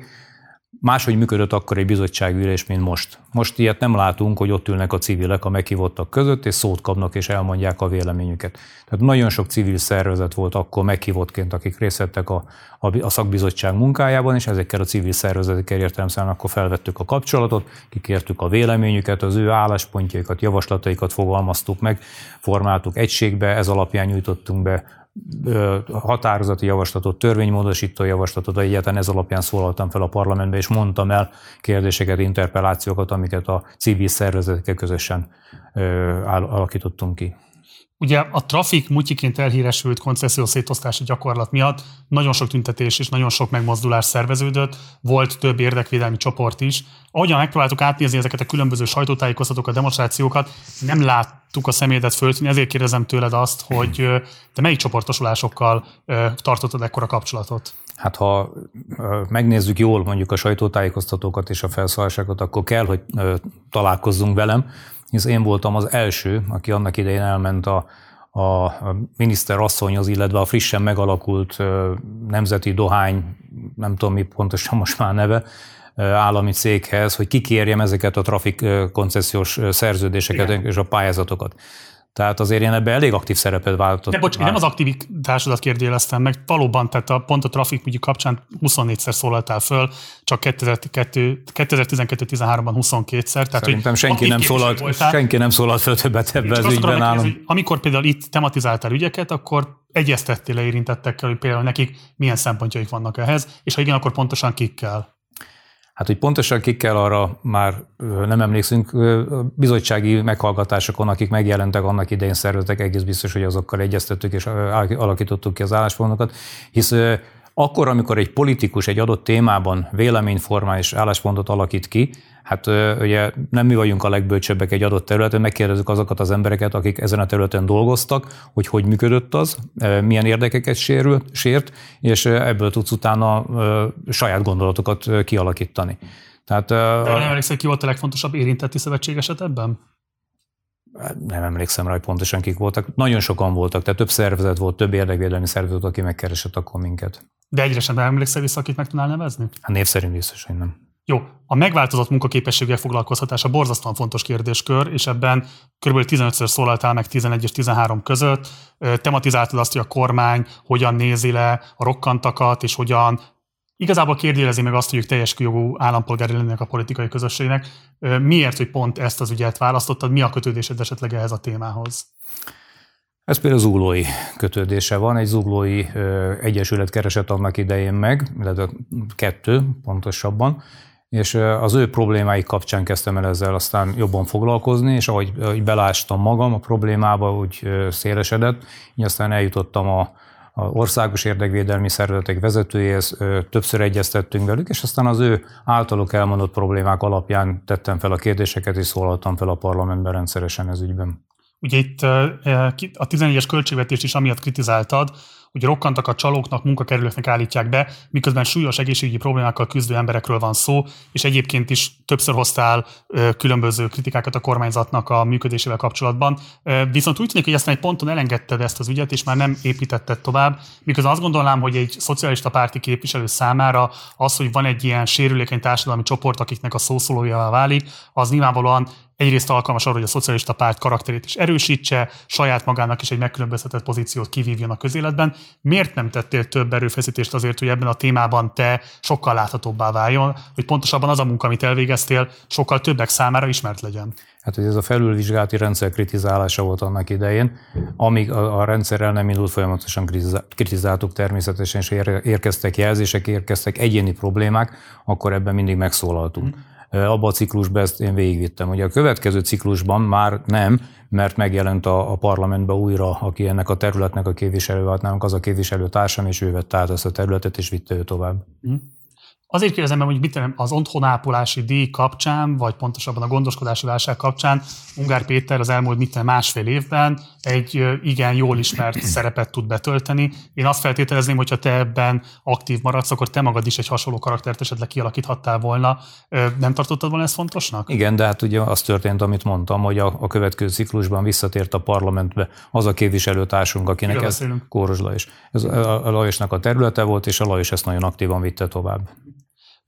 Máshogy működött akkor egy bizottságülés, mint most. Most ilyet nem látunk, hogy ott ülnek a civilek a meghívottak között, és szót kapnak és elmondják a véleményüket. Tehát nagyon sok civil szervezet volt akkor meghívottként, akik részt vettek a, a, a szakbizottság munkájában, és ezekkel a civil szervezetekkel értelemszerűen akkor felvettük a kapcsolatot, kikértük a véleményüket, az ő álláspontjaikat, javaslataikat fogalmaztuk meg, formáltuk egységbe, ez alapján nyújtottunk be határozati javaslatot, törvénymódosító javaslatot, vagy egyáltalán ez alapján szólaltam fel a parlamentbe, és mondtam el kérdéseket, interpellációkat, amiket a civil szervezetekkel közösen alakítottunk ki. Ugye a trafik mutyiként elhíresült koncesszió szétosztási gyakorlat miatt nagyon sok tüntetés és nagyon sok megmozdulás szerveződött, volt több érdekvédelmi csoport is. Ahogyan megpróbáltuk átnézni ezeket a különböző sajtótájékoztatókat, demonstrációkat, nem láttuk a személyedet föltűnni, ezért kérdezem tőled azt, hogy te melyik csoportosulásokkal tartottad ekkora kapcsolatot? Hát ha megnézzük jól mondjuk a sajtótájékoztatókat és a felszólásokat, akkor kell, hogy találkozzunk velem, hisz én voltam az első, aki annak idején elment a, a miniszter asszonyhoz, illetve a frissen megalakult nemzeti dohány, nem tudom mi pontosan most már neve, állami céghez, hogy kikérjem ezeket a trafik koncesziós szerződéseket Igen. és a pályázatokat. Tehát azért én ebben elég aktív szerepet váltott. De bocs, én nem az aktivitásodat kérdéleztem meg, valóban, tehát a, pont a trafik ügyi kapcsán 24-szer szólaltál föl, csak 2012-13-ban 22-szer. Tehát, Szerintem senki nem, szólalt, senki nem szólalt föl többet ebben az ügyben állom. Amikor például itt tematizáltál ügyeket, akkor egyeztettél le érintettekkel, hogy például nekik milyen szempontjaik vannak ehhez, és ha igen, akkor pontosan kikkel. Hát, hogy pontosan kikkel arra már nem emlékszünk, bizottsági meghallgatásokon, akik megjelentek annak idején szervezetek, egész biztos, hogy azokkal egyeztettük és alakítottuk ki az álláspontokat, hisz akkor, amikor egy politikus egy adott témában véleményformális álláspontot alakít ki, hát ugye nem mi vagyunk a legbölcsebbek egy adott területen, megkérdezzük azokat az embereket, akik ezen a területen dolgoztak, hogy hogy működött az, milyen érdekeket sérült, sért, és ebből tudsz utána saját gondolatokat kialakítani. Tehát, De nem emlékszel, ki volt a legfontosabb érintetti szövetségeset ebben? nem emlékszem rá, hogy pontosan kik voltak. Nagyon sokan voltak, tehát több szervezet volt, több érdekvédelmi szervezet, aki megkeresett akkor minket. De egyre sem emlékszel vissza, akit meg tudnál nevezni? Hát név szerint biztos, hogy nem. Jó, a megváltozott munkaképességgel foglalkoztatása borzasztóan fontos kérdéskör, és ebben kb. 15-ször szólaltál meg 11 és 13 között. Tematizáltad azt, hogy a kormány hogyan nézi le a rokkantakat, és hogyan igazából kérdélezi meg azt, hogy ők teljes jogú állampolgári lennének a politikai közösségnek. Miért, hogy pont ezt az ügyet választottad? Mi a kötődésed esetleg ehhez a témához? Ez például zuglói kötődése van, egy zuglói egyesület keresett annak idején meg, illetve kettő pontosabban, és az ő problémái kapcsán kezdtem el ezzel aztán jobban foglalkozni, és ahogy, ahogy belástam magam a problémába, úgy szélesedett, így aztán eljutottam a, a országos érdekvédelmi szervezetek vezetőjéhez, többször egyeztettünk velük, és aztán az ő általuk elmondott problémák alapján tettem fel a kérdéseket, és szólaltam fel a parlamentben rendszeresen ez ügyben. Ugye itt a 14-es költségvetést is amiatt kritizáltad, hogy rokkantak a csalóknak, munkakerülőknek állítják be, miközben súlyos egészségügyi problémákkal küzdő emberekről van szó, és egyébként is többször hoztál különböző kritikákat a kormányzatnak a működésével kapcsolatban. Viszont úgy tűnik, hogy aztán egy ponton elengedted ezt az ügyet, és már nem építetted tovább, miközben azt gondolnám, hogy egy szocialista párti képviselő számára az, hogy van egy ilyen sérülékeny társadalmi csoport, akiknek a szószólójává válik, az nyilvánvalóan egyrészt alkalmas arra, hogy a szocialista párt karakterét is erősítse, saját magának is egy megkülönböztetett pozíciót kivívjon a közéletben. Miért nem tettél több erőfeszítést azért, hogy ebben a témában te sokkal láthatóbbá váljon, hogy pontosabban az a munka, amit elvégeztél, sokkal többek számára ismert legyen? Hát, hogy ez a felülvizsgálati rendszer kritizálása volt annak idején, amíg a, a rendszerrel nem indult, folyamatosan kritizáltuk természetesen, és érkeztek jelzések, érkeztek egyéni problémák, akkor ebben mindig megszólaltunk. Mm abban a ciklusban ezt én végigvittem. Ugye a következő ciklusban már nem, mert megjelent a, a parlamentbe újra, aki ennek a területnek a képviselő volt nálunk, az a képviselő társam, és ő vett át ezt a területet, és vitte ő tovább. Mm. Azért kérdezem, hogy mit az otthonápolási díj kapcsán, vagy pontosabban a gondoskodási válság kapcsán Ungár Péter az elmúlt mit másfél évben egy igen jól ismert szerepet tud betölteni. Én azt feltételezném, hogyha te ebben aktív maradsz, akkor te magad is egy hasonló karaktert esetleg kialakíthattál volna. Nem tartottad volna ezt fontosnak? Igen, de hát ugye az történt, amit mondtam, hogy a, a következő ciklusban visszatért a parlamentbe az a képviselőtársunk, akinek Igen, ez Kóros Lajos. Ez a, a Lajosnak a területe volt, és a Lajos ezt nagyon aktívan vitte tovább.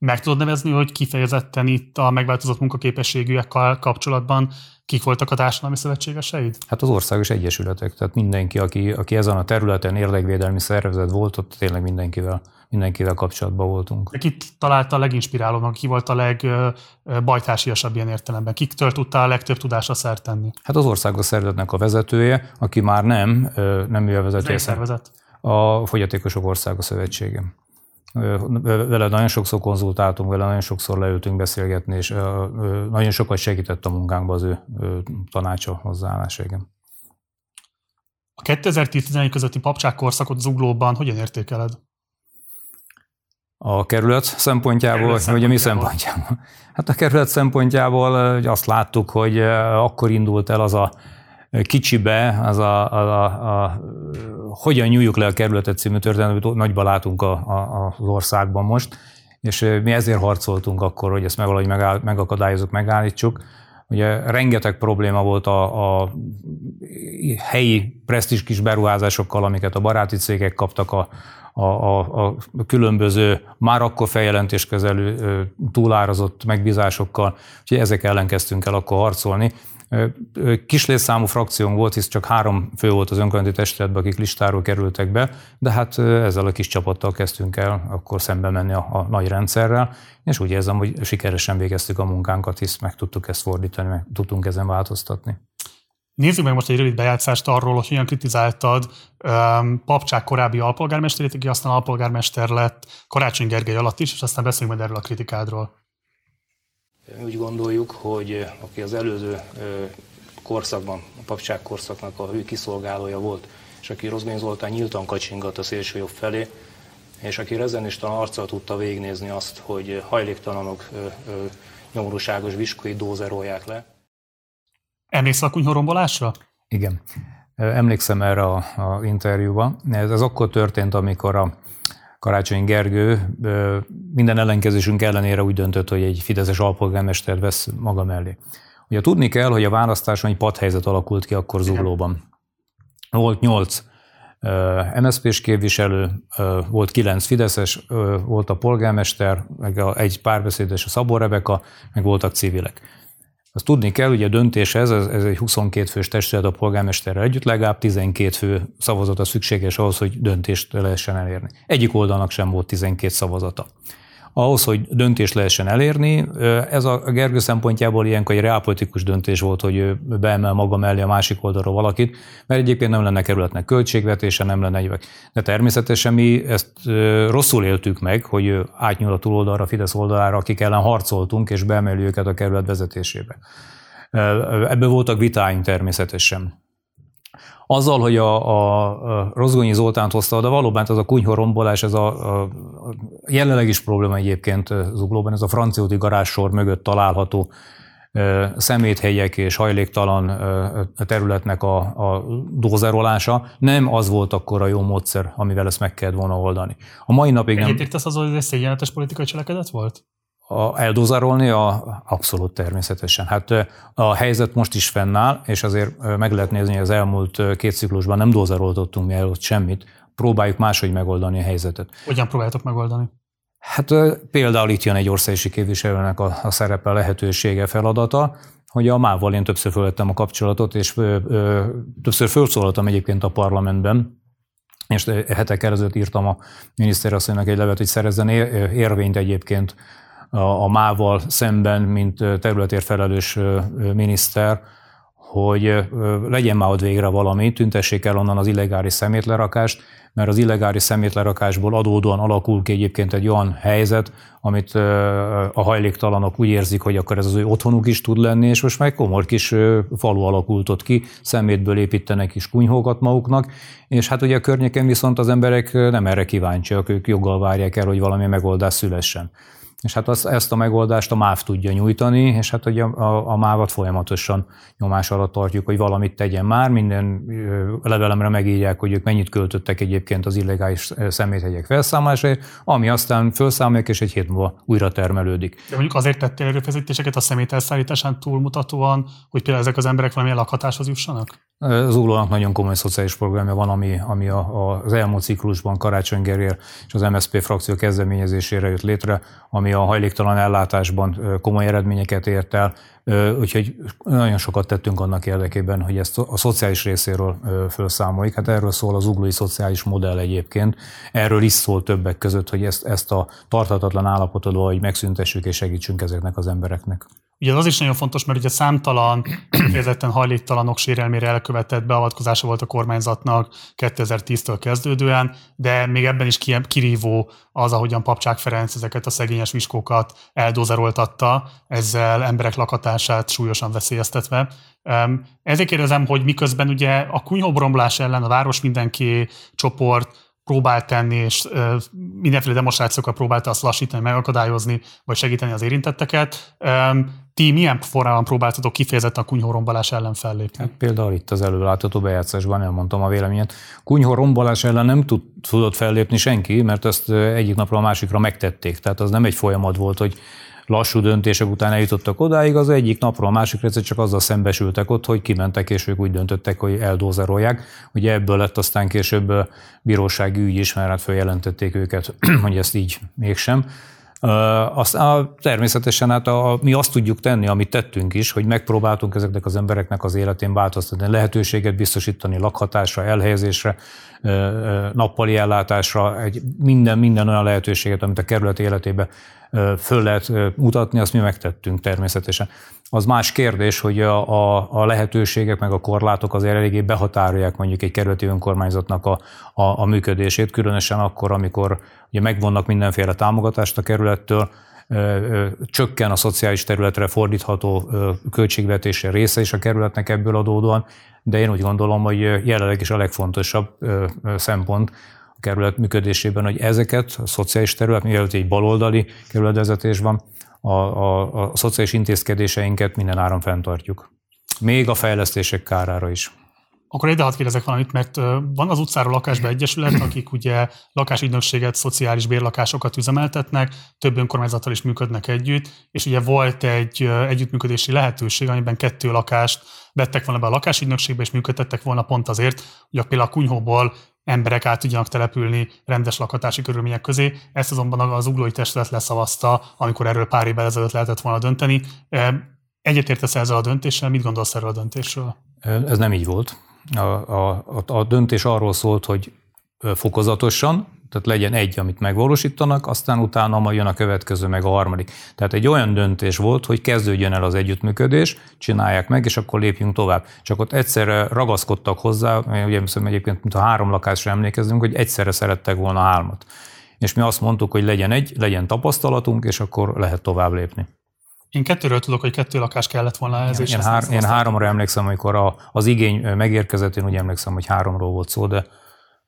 Meg tudod nevezni, hogy kifejezetten itt a megváltozott munkaképességűek kapcsolatban kik voltak a társadalmi szövetségeseid? Hát az országos egyesületek, tehát mindenki, aki, aki ezen a területen érdekvédelmi szervezet volt, ott tényleg mindenkivel, mindenkivel kapcsolatban voltunk. De kit találta a leginspirálónak, ki volt a legbajtásiasabb ilyen értelemben? Kiktől tudta a legtöbb tudásra szert tenni? Hát az országos szervezetnek a vezetője, aki már nem, nem ő a vezetője. szervezet? A Fogyatékosok Országos Szövetsége vele nagyon sokszor konzultáltunk, vele nagyon sokszor leültünk beszélgetni, és nagyon sokat segített a munkánkban az ő tanácsa, hozzáállása, igen. A 2010 közötti papcsák korszakot Zuglóban hogyan értékeled? A kerület szempontjából, kerület vagy a mi szempontjából? Hát a kerület szempontjából azt láttuk, hogy akkor indult el az a kicsibe, az a, a, a, a hogyan nyújjuk le a kerületet című történetet, nagyba látunk a, a, az országban most, és mi ezért harcoltunk akkor, hogy ezt meg valahogy megáll, megakadályozunk, megállítsuk. Ugye rengeteg probléma volt a, a helyi presztis kis beruházásokkal, amiket a baráti cégek kaptak a, a, a, a különböző már akkor feljelentéskezelő túlárazott megbízásokkal, úgyhogy ezek ellen kezdtünk el akkor harcolni. Kis létszámú frakciónk volt, hisz csak három fő volt az önkormányzati testületben, akik listáról kerültek be, de hát ezzel a kis csapattal kezdtünk el akkor szembe menni a, a nagy rendszerrel, és úgy érzem, hogy sikeresen végeztük a munkánkat, hisz meg tudtuk ezt fordítani, meg tudtunk ezen változtatni. Nézzük meg most egy rövid bejátszást arról, hogy hogyan kritizáltad um, Papcsák korábbi alpolgármesterét, aki aztán alpolgármester lett Karácsony Gergely alatt is, és aztán beszéljünk majd erről a kritikádról. Mi úgy gondoljuk, hogy aki az előző korszakban, a papság korszaknak a ő kiszolgálója volt, és aki Rozgány Zoltán nyíltan kacsingat a szélső jobb felé, és aki rezenisten arccal tudta végignézni azt, hogy hajléktalanok nyomorúságos viskói dózerolják le. Emlékszel a kunyhorombolásra? Igen. Emlékszem erre a, a interjúba. Ez, ez akkor történt, amikor a Karácsony Gergő minden ellenkezésünk ellenére úgy döntött, hogy egy fideszes alpolgármester vesz maga mellé. Ugye tudni kell, hogy a választáson egy padhelyzet alakult ki akkor Zuglóban. Volt nyolc MSZP-s képviselő, volt kilenc Fideszes, volt a polgármester, meg egy párbeszédes a Szabó Rebeka, meg voltak civilek. Azt tudni kell, hogy a döntéshez, ez, ez egy 22 fős testület a polgármesterrel együtt, legalább 12 fő szavazata szükséges ahhoz, hogy döntést lehessen elérni. Egyik oldalnak sem volt 12 szavazata ahhoz, hogy döntést lehessen elérni. Ez a Gergő szempontjából ilyenkor egy reálpolitikus döntés volt, hogy beemel maga mellé a másik oldalról valakit, mert egyébként nem lenne kerületnek költségvetése, nem lenne egyébként. De természetesen mi ezt rosszul éltük meg, hogy átnyúl a túloldalra, Fidesz oldalára, akik ellen harcoltunk, és beemelő őket a kerület vezetésébe. Ebből voltak vitáink természetesen azzal, hogy a, a, a Rozgonyi Zoltánt hozta, de valóban ez a kunyhor rombolás, ez a, a jelenleg is probléma egyébként Zuglóban, ez a franciaúti garázsor mögött található szeméthelyek és hajléktalan területnek a, a dózerolása nem az volt akkor a jó módszer, amivel ezt meg kellett volna oldani. A mai napig nem... Egyetértesz az, hogy ez szégyenletes politikai cselekedet volt? A, eldozárolni a, abszolút természetesen. Hát a helyzet most is fennáll, és azért meg lehet nézni, hogy az elmúlt két ciklusban nem dozároltottunk mi előtt semmit, próbáljuk máshogy megoldani a helyzetet. Hogyan próbáljátok megoldani? Hát például itt jön egy országos képviselőnek a, a szerepe, lehetősége, feladata, hogy a MÁV-val én többször fölvettem a kapcsolatot, és ö, ö, többször felszólaltam egyébként a parlamentben, és hetek előtt írtam a miniszterasszonynak egy levet, hogy szerezzen érvényt egyébként a MÁ-val szemben, mint területért felelős miniszter, hogy legyen már ott végre valami, tüntessék el onnan az illegális szemétlerakást, mert az illegális szemétlerakásból adódóan alakul ki egyébként egy olyan helyzet, amit a hajléktalanok úgy érzik, hogy akkor ez az ő otthonuk is tud lenni, és most már komor kis falu alakult ott ki, szemétből építenek kis kunyhókat maguknak, és hát ugye a környéken viszont az emberek nem erre kíváncsiak, ők joggal várják el, hogy valami megoldás szülessen. És hát azt, ezt a megoldást a MÁV tudja nyújtani, és hát ugye a, a MÁV-at folyamatosan nyomás alatt tartjuk, hogy valamit tegyen már. Minden levelemre megírják, hogy ők mennyit költöttek egyébként az illegális szeméthegyek felszámolásáért, ami aztán felszámolják, és egy hét múlva újra termelődik. De mondjuk azért tettél erőfeszítéseket a szemét elszállításán túlmutatóan, hogy például ezek az emberek valamilyen lakhatáshoz jussanak? Az Uglónak nagyon komoly szociális programja van, ami, ami a, a, az elmúlt ciklusban Karácsony Gergely és az MSZP frakció kezdeményezésére jött létre, ami a hajléktalan ellátásban komoly eredményeket ért el, úgyhogy nagyon sokat tettünk annak érdekében, hogy ezt a szociális részéről felszámoljuk. Hát erről szól az uglói szociális modell egyébként. Erről is szól többek között, hogy ezt, ezt a tartatatlan állapotot hogy megszüntessük és segítsünk ezeknek az embereknek. Ugye az is nagyon fontos, mert ugye számtalan, kifejezetten hajléktalanok sérelmére elkövetett beavatkozása volt a kormányzatnak 2010-től kezdődően, de még ebben is kirívó az, ahogyan Papcsák Ferenc ezeket a szegényes viskókat eldózeroltatta, ezzel emberek lakatását súlyosan veszélyeztetve. Ezért kérdezem, hogy miközben ugye a kunyhóbromlás ellen a Város Mindenki csoport próbált tenni, és mindenféle demonstrációkkal próbálta azt lassítani, megakadályozni, vagy segíteni az érintetteket. Ti milyen formában próbáltatok kifejezetten a kunyhórombalás ellen fellépni? Hát például itt az előlátható bejátszásban elmondtam a véleményet. Kunyhórombalás ellen nem tud, tudott fellépni senki, mert ezt egyik napról a másikra megtették. Tehát az nem egy folyamat volt, hogy lassú döntések után eljutottak odáig, az egyik napról a másikra csak azzal szembesültek ott, hogy kimentek, és ők úgy döntöttek, hogy eldózerolják. Ugye ebből lett aztán később bírósági ügy is, mert hát feljelentették őket, hogy ezt így mégsem. Azt, a, természetesen hát a, mi azt tudjuk tenni, amit tettünk is, hogy megpróbáltunk ezeknek az embereknek az életén változtatni, lehetőséget biztosítani lakhatásra, elhelyezésre, nappali ellátásra, egy minden, minden olyan lehetőséget, amit a kerület életébe föl lehet mutatni, azt mi megtettünk természetesen. Az más kérdés, hogy a, a, a lehetőségek meg a korlátok azért eléggé behatárolják mondjuk egy kerületi önkormányzatnak a, a, a működését, különösen akkor, amikor ugye megvonnak mindenféle támogatást a kerülettől, csökken a szociális területre fordítható költségvetési része is a kerületnek ebből adódóan, de én úgy gondolom, hogy jelenleg is a legfontosabb szempont a kerület működésében, hogy ezeket a szociális terület, mielőtt egy baloldali kerületvezetés van, a, a, a szociális intézkedéseinket minden áron fenntartjuk. Még a fejlesztések kárára is. Akkor ide hadd kérdezek valamit, mert van az utcáról lakásba egyesület, akik ugye lakásügynökséget, szociális bérlakásokat üzemeltetnek, több önkormányzattal is működnek együtt, és ugye volt egy együttműködési lehetőség, amiben kettő lakást vettek volna be a lakásügynökségbe, és működtettek volna pont azért, hogy a például a kunyhóból emberek át tudjanak települni rendes lakhatási körülmények közé. Ezt azonban az uglói testület leszavazta, amikor erről pár évvel ezelőtt lehetett volna dönteni. Egyetértesz ezzel a döntéssel? Mit gondolsz erről a döntésről? Ez nem így volt. A, a, a döntés arról szólt, hogy fokozatosan, tehát legyen egy, amit megvalósítanak, aztán utána majd jön a következő, meg a harmadik. Tehát egy olyan döntés volt, hogy kezdődjön el az együttműködés, csinálják meg, és akkor lépjünk tovább. Csak ott egyszerre ragaszkodtak hozzá, ugye hiszem egyébként, mint a három lakásra emlékezünk, hogy egyszerre szerettek volna hármat. És mi azt mondtuk, hogy legyen egy, legyen tapasztalatunk, és akkor lehet tovább lépni. Én kettőről tudok, hogy kettő lakás kellett volna ez. Én, én, hár, én háromra emlékszem, amikor a, az igény megérkezett, én úgy emlékszem, hogy háromról volt szó, de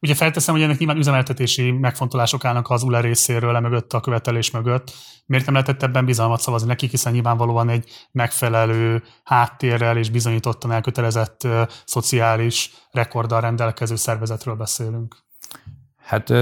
Ugye felteszem, hogy ennek nyilván üzemeltetési megfontolások állnak az ULE részéről, mögött a követelés mögött. Miért nem lehetett ebben bizalmat szavazni nekik, hiszen nyilvánvalóan egy megfelelő háttérrel és bizonyítottan elkötelezett uh, szociális rekorddal rendelkező szervezetről beszélünk. Hát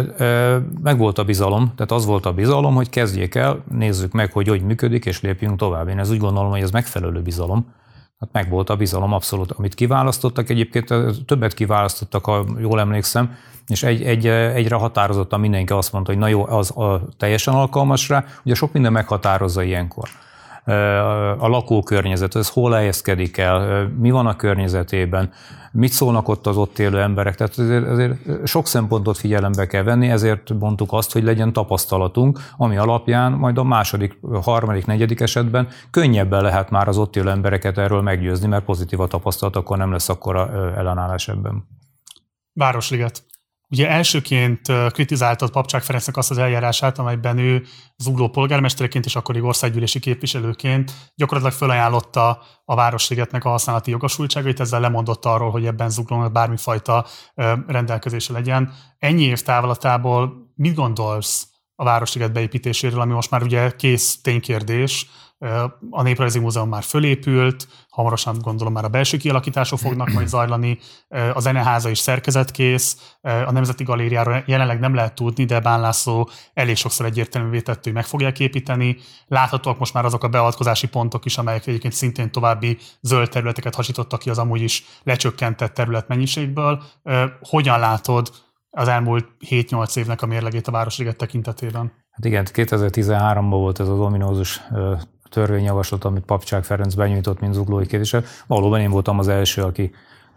meg volt a bizalom, tehát az volt a bizalom, hogy kezdjék el, nézzük meg, hogy hogy működik, és lépjünk tovább. Én ez úgy gondolom, hogy ez megfelelő bizalom. Hát meg volt a bizalom abszolút, amit kiválasztottak. Egyébként többet kiválasztottak, ha jól emlékszem, és egy, egy, egyre határozottan mindenki azt mondta, hogy na jó, az a teljesen alkalmas rá. Ugye sok minden meghatározza ilyenkor a lakókörnyezet, ez hol helyezkedik el, mi van a környezetében, mit szólnak ott az ott élő emberek. Tehát ezért, ezért sok szempontot figyelembe kell venni, ezért mondtuk azt, hogy legyen tapasztalatunk, ami alapján majd a második, harmadik, negyedik esetben könnyebben lehet már az ott élő embereket erről meggyőzni, mert pozitív a tapasztalat, akkor nem lesz akkora ellenállás ebben. Városliget. Ugye elsőként kritizáltad Papcsák Ferencnek azt az eljárását, amelyben ő zugló polgármestereként és akkori országgyűlési képviselőként gyakorlatilag felajánlotta a Városligetnek a használati jogosultságait, ezzel lemondott arról, hogy ebben zuglónak bármifajta rendelkezése legyen. Ennyi év távlatából mit gondolsz a Városliget beépítéséről, ami most már ugye kész ténykérdés, a Néprajzi Múzeum már fölépült, hamarosan gondolom már a belső kialakítások fognak majd zajlani, a zeneháza is szerkezetkész, a Nemzeti Galériára jelenleg nem lehet tudni, de Bán László elég sokszor egyértelművé tett, hogy meg fogják építeni. Láthatóak most már azok a beavatkozási pontok is, amelyek egyébként szintén további zöld területeket hasítottak ki az amúgy is lecsökkentett területmennyiségből. Hogyan látod az elmúlt 7-8 évnek a mérlegét a Városliget tekintetében? Hát igen, 2013-ban volt ez az ominózus törvényjavaslat, amit Papcsák Ferenc benyújtott, mint zuglói kérdése. Valóban én voltam az első, aki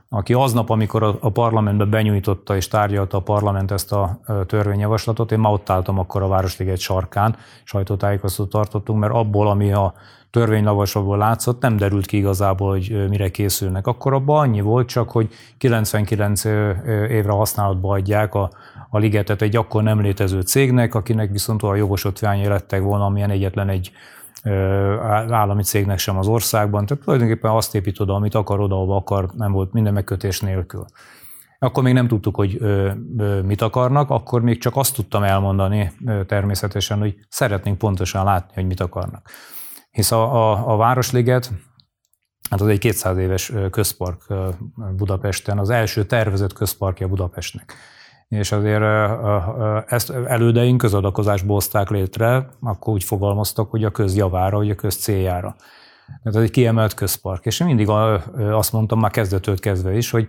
aki aznap, amikor a parlamentbe benyújtotta és tárgyalta a parlament ezt a törvényjavaslatot, én már ott álltam akkor a Városliget sarkán, sajtótájékoztatót tartottunk, mert abból, ami a törvénylavaslatból látszott, nem derült ki igazából, hogy mire készülnek. Akkor abban annyi volt csak, hogy 99 évre használatba adják a, a ligetet egy akkor nem létező cégnek, akinek viszont olyan jogosítványai lettek volna, amilyen egyetlen egy állami cégnek sem az országban. Tehát tulajdonképpen azt épít oda, amit akar oda, ahova akar, nem volt minden megkötés nélkül. Akkor még nem tudtuk, hogy mit akarnak, akkor még csak azt tudtam elmondani természetesen, hogy szeretnénk pontosan látni, hogy mit akarnak. Hisz a, a, a Városliget, hát az egy 200 éves közpark Budapesten, az első tervezett közparkja Budapestnek és azért ezt elődeink közadakozásból hozták létre, akkor úgy fogalmaztak, hogy a közjavára, vagy a köz céljára. Tehát ez egy kiemelt közpark. És én mindig azt mondtam már kezdetől kezdve is, hogy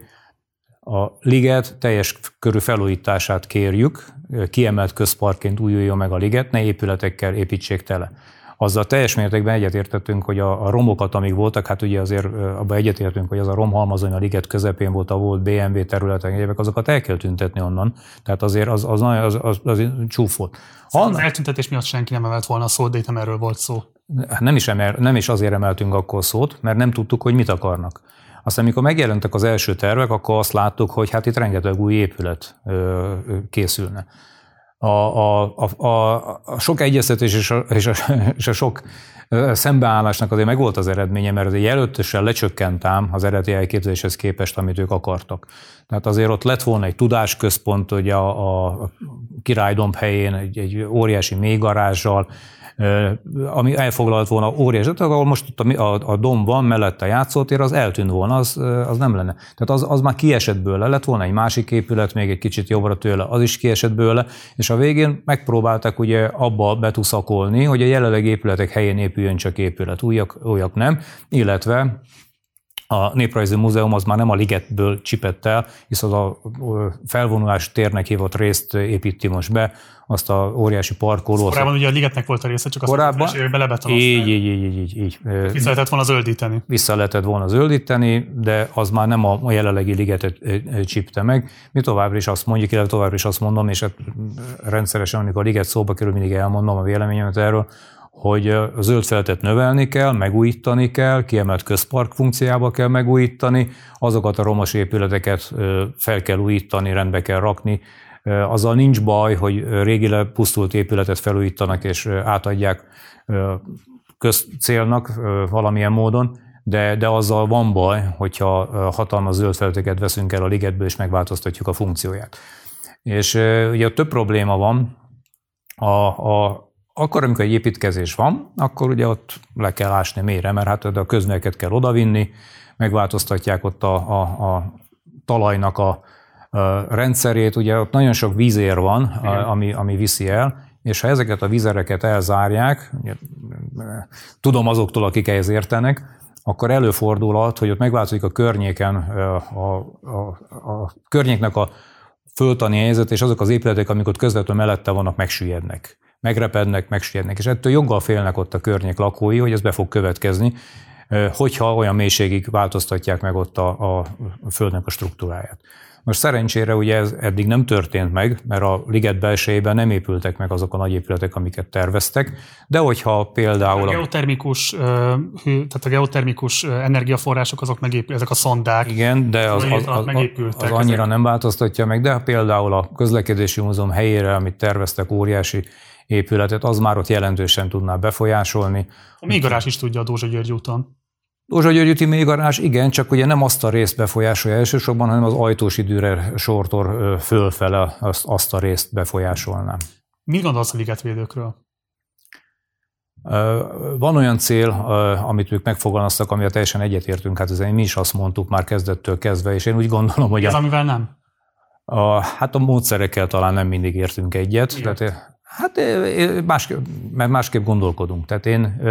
a liget teljes körű felújítását kérjük, kiemelt közparkként újuljon meg a liget, ne épületekkel építsék tele. Azzal teljes mértékben egyetértettünk, hogy a, a romokat, amik voltak, hát ugye azért abban egyetértünk, hogy az a romhalmazony a liget közepén volt a volt BMW területen, évek, azokat el kell tüntetni onnan. Tehát azért az, az, az, az, az csúf volt. Szóval az eltüntetés miatt senki nem emelt volna a szót, de itt nem erről volt szó. Hát nem is, emel, nem is azért emeltünk akkor szót, mert nem tudtuk, hogy mit akarnak. Aztán, amikor megjelentek az első tervek, akkor azt láttuk, hogy hát itt rengeteg új épület készülne a, a, a, a, sok egyeztetés és a, és, a, és a sok szembeállásnak azért meg volt az eredménye, mert azért jelöltösen lecsökkent ám az eredeti elképzeléshez képest, amit ők akartak. Tehát azért ott lett volna egy tudásközpont, hogy a, a királydomb helyén egy, egy óriási mélygarázsal, ami elfoglalt volna óriási, tehát ahol most ott a, a, a dom van, mellette a játszótér, az eltűnt volna, az, az nem lenne. Tehát az, az már kiesett bőle, lett volna egy másik épület, még egy kicsit jobbra tőle, az is kiesett bőle, és a végén megpróbáltak ugye abba betuszakolni, hogy a jelenleg épületek helyén épüljön csak épület, újak, újak nem, illetve a Néprajzi Múzeum az már nem a ligetből csipett el, hisz az a felvonulás térnek hívott részt építi most be, azt a óriási parkolót. Korábban ugye a ligetnek volt a része, csak korábban, azt belebetonozták. Így, így, így, így, így. Vissza lehetett volna zöldíteni. Vissza lehetett volna zöldíteni, de az már nem a jelenlegi ligetet csipte meg. Mi továbbra is azt mondjuk, illetve továbbra is azt mondom, és hát rendszeresen, amikor a liget szóba kerül, mindig elmondom a véleményemet erről, hogy a zöld feltet növelni kell, megújítani kell, kiemelt közpark funkciába kell megújítani, azokat a romos épületeket fel kell újítani, rendbe kell rakni, azzal nincs baj, hogy régi pusztult épületet felújítanak és átadják közcélnak valamilyen módon, de, de azzal van baj, hogyha hatalmas zöld felületeket veszünk el a ligetből és megváltoztatjuk a funkcióját. És ugye több probléma van, a, a, akkor, amikor egy építkezés van, akkor ugye ott le kell ásni mélyre, mert hát a közműeket kell odavinni, megváltoztatják ott a, a, a talajnak a, a rendszerét, ugye ott nagyon sok vízér van, a, ami, ami viszi el, és ha ezeket a vízereket elzárják, tudom azoktól, akik ehhez értenek, akkor előfordulhat, hogy ott megváltozik a környéken, a, a, a, a környéknek a föltani helyzet, és azok az épületek, amik ott közvetlenül mellette vannak, megsüllyednek megrepednek, megsérnek, és ettől joggal félnek ott a környék lakói, hogy ez be fog következni, hogyha olyan mélységig változtatják meg ott a, a földnek a struktúráját. Most szerencsére ugye ez eddig nem történt meg, mert a liget belsejében nem épültek meg azok a nagy épületek, amiket terveztek, de hogyha például... A geotermikus, tehát a geotermikus energiaforrások azok megépültek, ezek a szondák. Igen, de az, az, az, az annyira ezek. nem változtatja meg, de például a közlekedési múzeum helyére, amit terveztek, óriási épületet, az már ott jelentősen tudná befolyásolni. A mélygarázs is tudja a Dózsa György úton. Dózsa György úti mélygarázs, igen, csak ugye nem azt a részt befolyásolja elsősorban, hanem az ajtós időre sortor fölfele azt, azt a részt befolyásolná. Mi gondolsz a ligetvédőkről? Van olyan cél, amit ők megfogalmaztak, amivel teljesen egyetértünk, hát ezen mi is azt mondtuk már kezdettől kezdve, és én úgy gondolom, hogy... Ez a, amivel nem? A, hát a módszerekkel talán nem mindig értünk egyet. Igen. Tehát Hát másképp, mert másképp gondolkodunk. Tehát én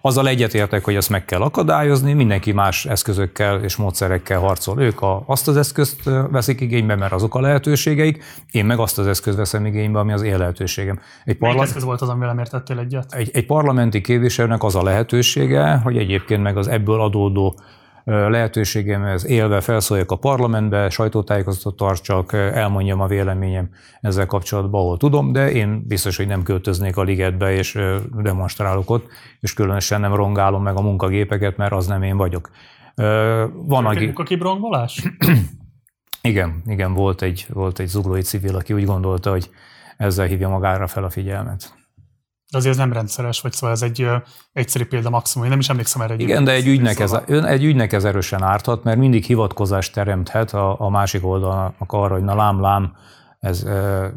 azzal egyetértek, hogy ezt meg kell akadályozni, mindenki más eszközökkel és módszerekkel harcol. Ők a, azt az eszközt veszik igénybe, mert azok a lehetőségeik, én meg azt az eszközt veszem igénybe, ami az én lehetőségem. Egy parla- eszköz volt az, amivel nem értettél egyet? Egy, egy parlamenti képviselőnek az a lehetősége, hogy egyébként meg az ebből adódó lehetőségemhez élve felszóljak a parlamentbe, sajtótájékoztatót tartsak, elmondjam a véleményem ezzel kapcsolatban, ahol tudom, de én biztos, hogy nem költöznék a ligetbe, és demonstrálok ott, és különösen nem rongálom meg a munkagépeket, mert az nem én vagyok. Van, aki... Munkakép igen, igen, volt egy, volt egy zuglói civil, aki úgy gondolta, hogy ezzel hívja magára fel a figyelmet. De azért ez nem rendszeres, vagy szóval ez egy egyszerű példa maximum. Én nem is emlékszem erre. Egy Igen, de egy ügynek, ez, egy ügynek ez erősen árthat, mert mindig hivatkozást teremthet a, a másik oldalnak arra, hogy na lám, lám, ez e,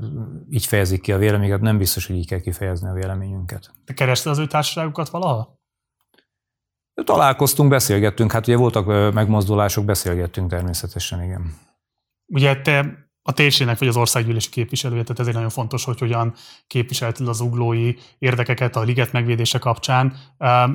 így fejezik ki a véleményeket, nem biztos, hogy így kell kifejezni a véleményünket. Te kerested az ő társaságukat valaha? Találkoztunk, beszélgettünk, hát ugye voltak megmozdulások, beszélgettünk természetesen, igen. Ugye te a térségnek vagy az országgyűlési képviselője, tehát ezért nagyon fontos, hogy hogyan képviselted az uglói érdekeket a liget megvédése kapcsán.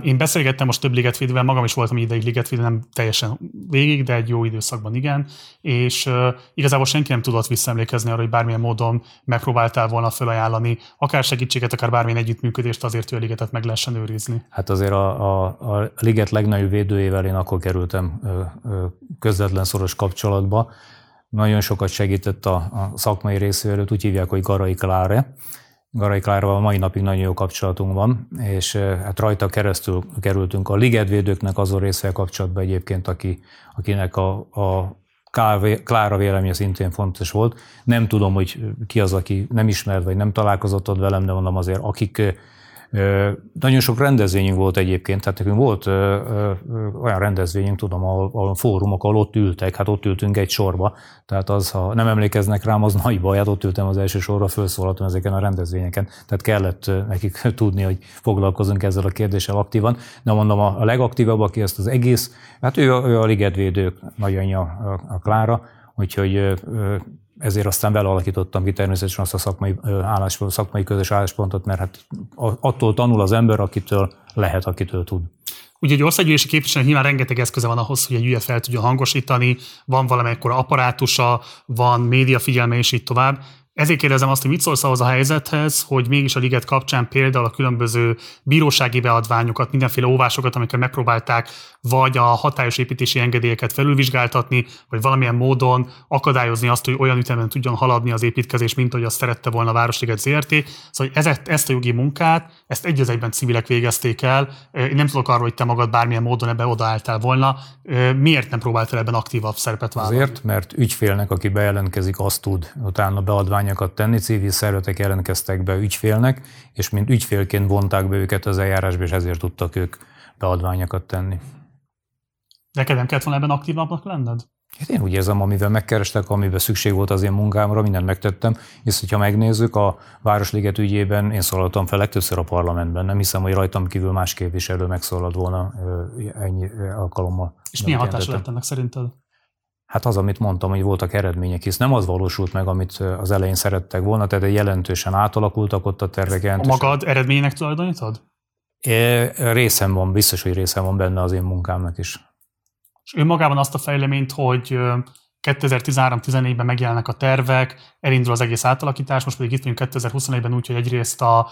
Én beszélgettem most több ligetvédővel, magam is voltam ideig ligetvédő, nem teljesen végig, de egy jó időszakban igen, és igazából senki nem tudott visszaemlékezni arra, hogy bármilyen módon megpróbáltál volna felajánlani akár segítséget, akár bármilyen együttműködést azért, hogy a ligetet meg lehessen őrizni. Hát azért a, a, a liget legnagyobb védőjével én akkor kerültem közvetlen szoros kapcsolatba, nagyon sokat segített a, a szakmai részéről, úgy hívják, hogy Garai Kláre. Garai Klárával mai napig nagyon jó kapcsolatunk van, és hát rajta keresztül kerültünk a ligetvédőknek azon részével kapcsolatban egyébként, aki, akinek a, a Klára véleménye szintén fontos volt. Nem tudom, hogy ki az, aki nem ismert, vagy nem találkozott ott velem, de mondom azért, akik nagyon sok rendezvényünk volt egyébként, tehát nekünk volt olyan rendezvényünk, tudom, ahol, ahol fórumok, ahol ott ültek, hát ott ültünk egy sorba, tehát az, ha nem emlékeznek rám, az nagy baj, hát ott ültem az első sorra, felszólaltam ezeken a rendezvényeken, tehát kellett nekik tudni, hogy foglalkozunk ezzel a kérdéssel aktívan, de mondom, a legaktívabb, aki ezt az egész, hát ő ő a ligetvédők nagyanyja, a Klára, úgyhogy ezért aztán vele alakítottam ki természetesen azt a szakmai, álláspont, szakmai közös álláspontot, mert hát attól tanul az ember, akitől lehet, akitől tud. Ugye egy országgyűlési képviselő nyilván rengeteg eszköze van ahhoz, hogy egy ügyet fel tudja hangosítani, van valamelykor apparátusa, van média figyelme, és így tovább. Ezért kérdezem azt, hogy mit szólsz ahhoz a helyzethez, hogy mégis a liget kapcsán például a különböző bírósági beadványokat, mindenféle óvásokat, amikkel megpróbálták vagy a hatályos építési engedélyeket felülvizsgáltatni, vagy valamilyen módon akadályozni azt, hogy olyan ütemben tudjon haladni az építkezés, mint hogy azt szerette volna a Városliget ZRT. Szóval ezt, ezt a jogi munkát, ezt egy egyben civilek végezték el. Én nem tudok arról, hogy te magad bármilyen módon ebbe odaálltál volna. Miért nem próbáltál ebben aktívabb szerepet vállalni? Azért, mert ügyfélnek, aki bejelentkezik, azt tud utána beadványokat tenni. Civil szervezetek jelentkeztek be ügyfélnek, és mint ügyfélként vonták be őket az eljárásba, és ezért tudtak ők beadványokat tenni. Neked nem kellett volna ebben aktívabbnak lenned? Hát én úgy érzem, amivel megkerestek, amiben szükség volt az én munkámra, mindent megtettem, és hogyha megnézzük, a Városliget ügyében én szólaltam fel legtöbbször a parlamentben, nem hiszem, hogy rajtam kívül más képviselő megszólalt volna ennyi alkalommal. És milyen hatása lett ennek szerinted? Hát az, amit mondtam, hogy voltak eredmények, hisz nem az valósult meg, amit az elején szerettek volna, tehát jelentősen átalakultak ott a tervek. Jelentősen. A magad eredménynek tulajdonítod? É, részem van, biztos, hogy részem van benne az én munkámnak is. És önmagában azt a fejleményt, hogy 2013-14-ben megjelennek a tervek, elindul az egész átalakítás, most pedig itt vagyunk 2021-ben úgy, hogy egyrészt a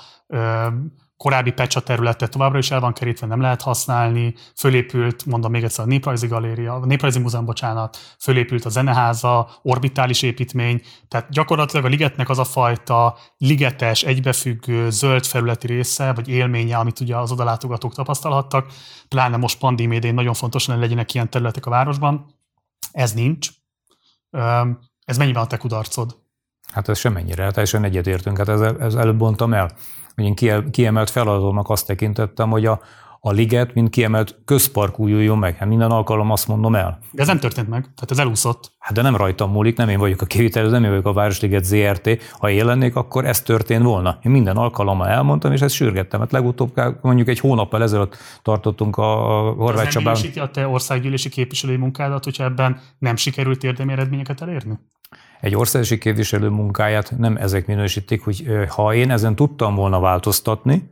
korábbi Pecsa területe továbbra is el van kerítve, nem lehet használni, fölépült, mondom még egyszer, a Néprajzi Galéria, a Néprajzi Múzeum, bocsánat, fölépült a Zeneháza, orbitális építmény, tehát gyakorlatilag a ligetnek az a fajta ligetes, egybefüggő, zöld felületi része, vagy élménye, amit ugye az odalátogatók tapasztalhattak, pláne most pandémia idején nagyon fontos hogy legyenek ilyen területek a városban, ez nincs. Ez mennyiben a te kudarcod? Hát ez semmennyire, teljesen egyetértünk. Hát ez, ez előbb mondtam el hogy én kiemelt feladatomnak azt tekintettem, hogy a, a liget, mint kiemelt közpark újuljon meg. Hát minden alkalom azt mondom el. De ez nem történt meg, tehát ez elúszott. Hát de nem rajtam múlik, nem én vagyok a kivitelező, nem én vagyok a Városliget ZRT. Ha én lennék, akkor ez történt volna. Én minden alkalommal elmondtam, és ezt sürgettem. Hát legutóbb mondjuk egy hónappal ezelőtt tartottunk a Horváth Csabán. Ez a te országgyűlési képviselői munkádat, hogyha ebben nem sikerült érdemi eredményeket elérni? Egy országosi képviselő munkáját nem ezek minősítik, hogy ha én ezen tudtam volna változtatni,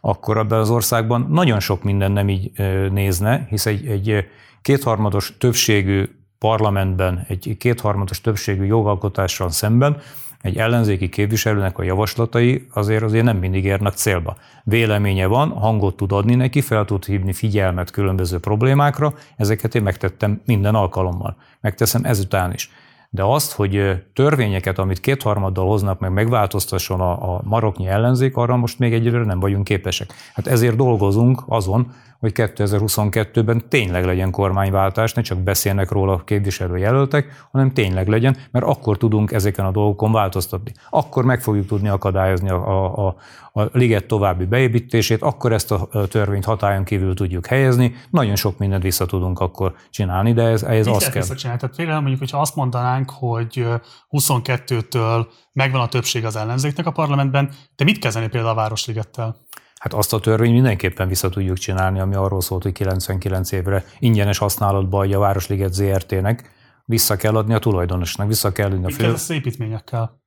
akkor abban az országban nagyon sok minden nem így nézne, hisz egy, egy kétharmados többségű parlamentben, egy kétharmados többségű jogalkotással szemben egy ellenzéki képviselőnek a javaslatai azért azért nem mindig érnek célba. Véleménye van, hangot tud adni neki, fel tud hívni figyelmet különböző problémákra, ezeket én megtettem minden alkalommal. Megteszem ezután is. De azt, hogy törvényeket, amit kétharmaddal hoznak meg, megváltoztasson a, a maroknyi ellenzék, arra most még egyelőre nem vagyunk képesek. Hát ezért dolgozunk azon, hogy 2022-ben tényleg legyen kormányváltás, ne csak beszélnek róla a képviselőjelöltek, hanem tényleg legyen, mert akkor tudunk ezeken a dolgokon változtatni. Akkor meg fogjuk tudni akadályozni a, a, a liget további beépítését, akkor ezt a törvényt hatályon kívül tudjuk helyezni, nagyon sok mindent vissza tudunk akkor csinálni, de ez, ez az kell. Tehát például mondjuk, hogyha azt mondanánk, hogy 22-től megvan a többség az ellenzéknek a parlamentben, de mit kezdeni például a Városligettel? Hát azt a törvényt mindenképpen vissza tudjuk csinálni, ami arról szólt, hogy 99 évre ingyenes használatba adja a Városliget ZRT-nek, vissza kell adni a tulajdonosnak, vissza kell adni a fő... Mit építményekkel?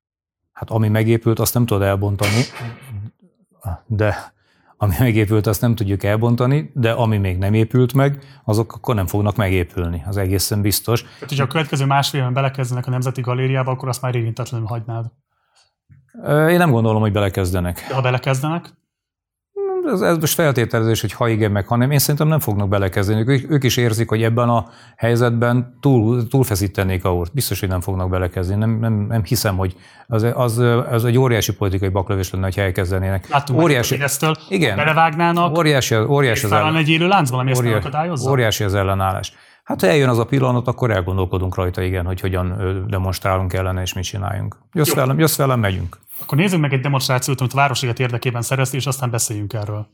Hát ami megépült, azt nem tudod elbontani, de ami megépült, azt nem tudjuk elbontani, de ami még nem épült meg, azok akkor nem fognak megépülni, az egészen biztos. Tehát, hogyha a következő másfél évben belekezdenek a Nemzeti Galériába, akkor azt már érintetlenül hagynád. Én nem gondolom, hogy belekezdenek. De ha belekezdenek? Ez, ez most feltételezés, hogy ha igen, meg ha nem. Én szerintem nem fognak belekezdeni. Ők, ők is érzik, hogy ebben a helyzetben túl, túlfeszítenék a úrt. Biztos, hogy nem fognak belekezdeni. Nem, nem, nem hiszem, hogy az, az, az egy óriási politikai baklövés lenne, hogy elkezdenének. Láttunk óriási, Fidesztől, igen, belevágnának, óriási, óriási az ellen, egy élő láncban, ami óriási, ezt Óriási az ellenállás. Hát ha eljön az a pillanat, akkor elgondolkodunk rajta, igen, hogy hogyan demonstrálunk ellene és mit csináljunk. Jössz velem, jössz velem, megyünk. Akkor nézzük meg egy demonstrációt, amit a Városliget érdekében szerezti, és aztán beszéljünk erről.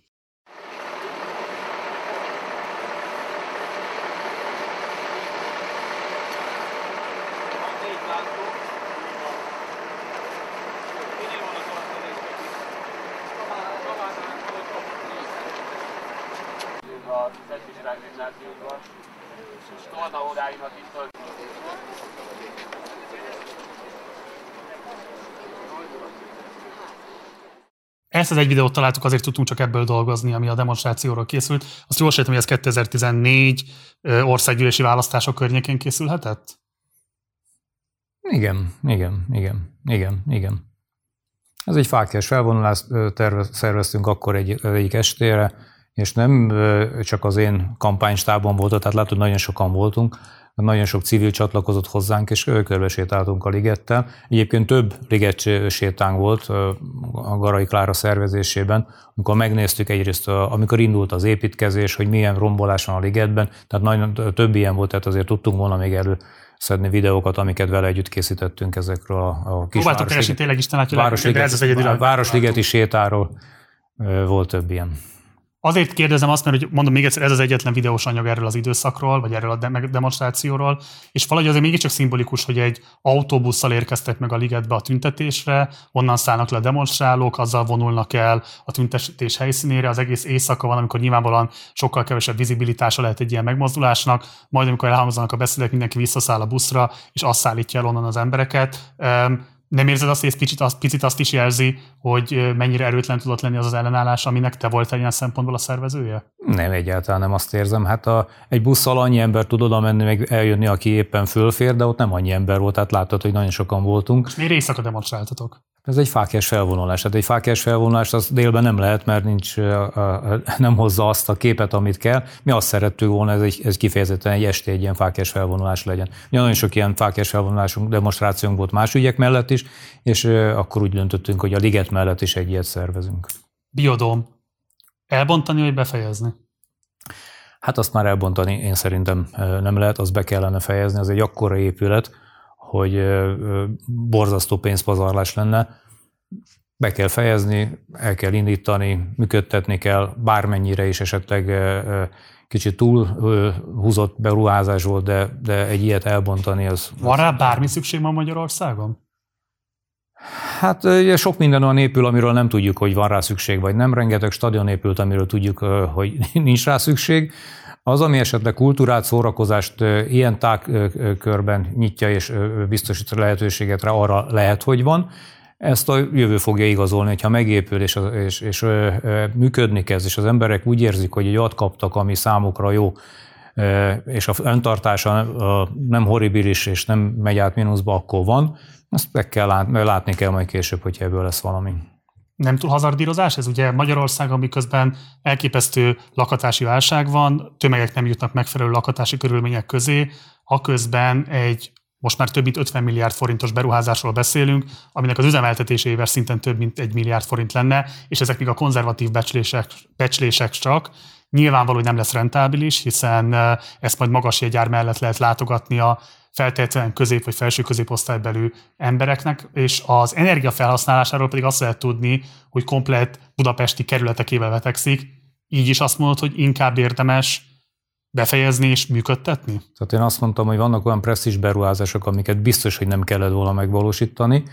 Ezt az egy videót találtuk, azért tudtunk csak ebből dolgozni, ami a demonstrációról készült. Azt jól sejtem, hogy ez 2014 országgyűlési választások környékén készülhetett? Igen, igen, igen, igen, igen. Ez egy fákjás felvonulást szerveztünk akkor egy, egyik estére, és nem csak az én kampánystábon volt, tehát látod, nagyon sokan voltunk, nagyon sok civil csatlakozott hozzánk, és körbe sétáltunk a ligettel. Egyébként több liget sétánk volt a Garai Klára szervezésében, amikor megnéztük egyrészt, amikor indult az építkezés, hogy milyen rombolás van a ligetben, tehát nagyon több ilyen volt, tehát azért tudtunk volna még elő szedni videókat, amiket vele együtt készítettünk ezekről a, a kis Próbáltok keresni tényleg Isten, Városliget, ez az egyedül. Városligeti sétáról volt több ilyen. Azért kérdezem azt, mert hogy mondom még egyszer, ez az egyetlen videós anyag erről az időszakról, vagy erről a demonstrációról, és valahogy azért mégiscsak szimbolikus, hogy egy autóbusszal érkeztek meg a ligetbe a tüntetésre, onnan szállnak le a demonstrálók, azzal vonulnak el a tüntetés helyszínére, az egész éjszaka van, amikor nyilvánvalóan sokkal kevesebb vizibilitása lehet egy ilyen megmozdulásnak, majd amikor elhangzanak a beszédek, mindenki visszaszáll a buszra, és azt szállítja el onnan az embereket nem érzed azt, hogy ez picit azt, picit azt is jelzi, hogy mennyire erőtlen tudott lenni az az ellenállás, aminek te voltál ilyen szempontból a szervezője? Nem, egyáltalán nem azt érzem. Hát a, egy busszal annyi ember tud oda menni, meg eljönni, aki éppen fölfér, de ott nem annyi ember volt, tehát látod, hogy nagyon sokan voltunk. És miért éjszaka demonstráltatok? Ez egy fákjes felvonulás. Hát egy fákjes felvonulás az délben nem lehet, mert nincs, nem hozza azt a képet, amit kell. Mi azt szerettük volna, ez, egy, ez kifejezetten egy este egy ilyen fákjes felvonulás legyen. Ugye nagyon sok ilyen fákjes felvonulásunk, demonstrációnk volt más ügyek mellett is, és akkor úgy döntöttünk, hogy a liget mellett is egy ilyet szervezünk. Biodóm. Elbontani vagy befejezni? Hát azt már elbontani én szerintem nem lehet, az be kellene fejezni, ez egy akkora épület, hogy borzasztó pénzpazarlás lenne. Be kell fejezni, el kell indítani, működtetni kell, bármennyire is esetleg kicsit túl húzott beruházás volt, de, de egy ilyet elbontani az... Van rá bármi szükség van Magyarországon? Hát ugye sok minden olyan épül, amiről nem tudjuk, hogy van rá szükség, vagy nem. Rengeteg stadion épült, amiről tudjuk, hogy nincs rá szükség. Az, ami esetleg kultúrát, szórakozást ilyen tágkörben nyitja és biztosít lehetőséget rá, arra lehet, hogy van. Ezt a jövő fogja igazolni, hogyha megépül és, és, és működni kezd, és az emberek úgy érzik, hogy egy kaptak, ami számukra jó, és a öntartása nem horribilis és nem megy át mínuszba, akkor van. Ezt meg kell látni, látni kell majd később, hogyha ebből lesz valami. Nem túl hazardírozás? Ez ugye Magyarországon, miközben elképesztő lakatási válság van, tömegek nem jutnak megfelelő lakatási körülmények közé, aközben egy most már több mint 50 milliárd forintos beruházásról beszélünk, aminek az üzemeltetésével szinten több mint egy milliárd forint lenne, és ezek még a konzervatív becslések, becslések csak. Nyilvánvaló, hogy nem lesz rentábilis, hiszen ezt majd magas jegyár mellett lehet látogatni a feltétlenül közép vagy felső középosztálybelű embereknek, és az energia felhasználásáról pedig azt lehet tudni, hogy komplet budapesti kerületekével vetekszik, így is azt mondod, hogy inkább érdemes befejezni és működtetni? Tehát én azt mondtam, hogy vannak olyan presszis beruházások, amiket biztos, hogy nem kellett volna megvalósítani.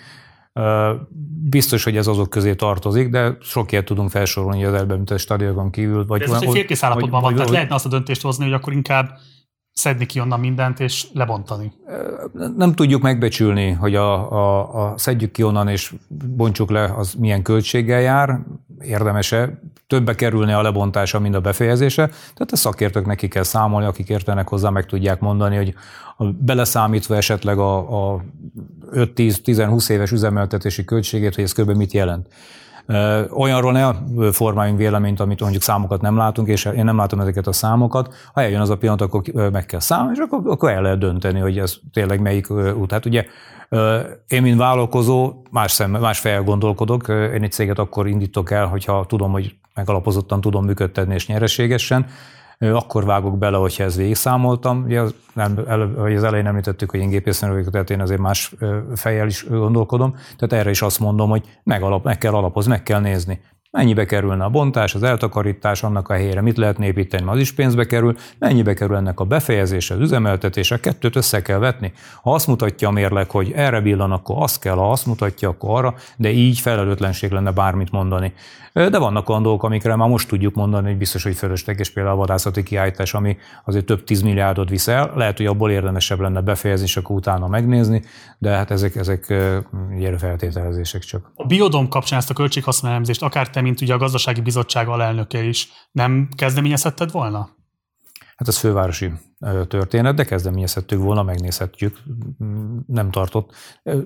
Biztos, hogy ez azok közé tartozik, de sok ilyet tudunk felsorolni az elbemített stadionokon kívül. Vagy ez olyan, hogy félkész állapotban van, tehát lehetne azt a döntést hozni, hogy akkor inkább szedni ki onnan mindent és lebontani. Nem tudjuk megbecsülni, hogy a, a, a szedjük ki onnan és bontsuk le, az milyen költséggel jár, érdemese, többe kerülne a lebontása, mint a befejezése. Tehát a szakértők neki kell számolni, akik értenek hozzá, meg tudják mondani, hogy beleszámítva esetleg a, a 5-10-20 éves üzemeltetési költségét, hogy ez kb. mit jelent. Olyanról ne formáljunk véleményt, amit mondjuk számokat nem látunk, és én nem látom ezeket a számokat. Ha eljön az a pillanat, akkor meg kell számolni, és akkor, akkor el lehet dönteni, hogy ez tényleg melyik út. Hát ugye én, mint vállalkozó, más, szem, más fejjel gondolkodok. Én egy céget akkor indítok el, hogyha tudom, hogy megalapozottan tudom működtetni és nyereségesen, akkor vágok bele, hogyha ez végigszámoltam. Ugye az, nem, el, az elején említettük, hogy én gépésznő vagyok, tehát én azért más fejjel is gondolkodom. Tehát erre is azt mondom, hogy meg, alap, meg kell alapozni, meg kell nézni. Mennyibe kerülne a bontás, az eltakarítás, annak a helyére mit lehetne építeni, az is pénzbe kerül, mennyibe kerül ennek a befejezése, az üzemeltetése, kettőt össze kell vetni. Ha azt mutatja a mérleg, hogy erre billan, akkor azt kell, ha azt mutatja, akkor arra, de így felelőtlenség lenne bármit mondani. De vannak olyan dolgok, amikre már most tudjuk mondani, hogy biztos, hogy fölösleges például a vadászati kiállítás, ami azért több tíz milliárdot visz el. Lehet, hogy abból érdemesebb lenne befejezni, és akkor utána megnézni, de hát ezek, ezek gyere feltételezések csak. A biodom kapcsán ezt a költséghasználemzést, akár te, mint ugye a gazdasági bizottság alelnöke is, nem kezdeményezhetted volna? Hát ez fővárosi történet, de kezdeményezhetjük volna, megnézhetjük. Nem tartott.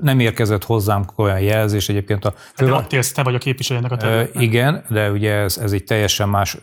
Nem érkezett hozzám olyan jelzés egyébként. A fővá... De ott élsz, te vagy a képviselőnek a területnek. Igen, de ugye ez, ez egy teljesen más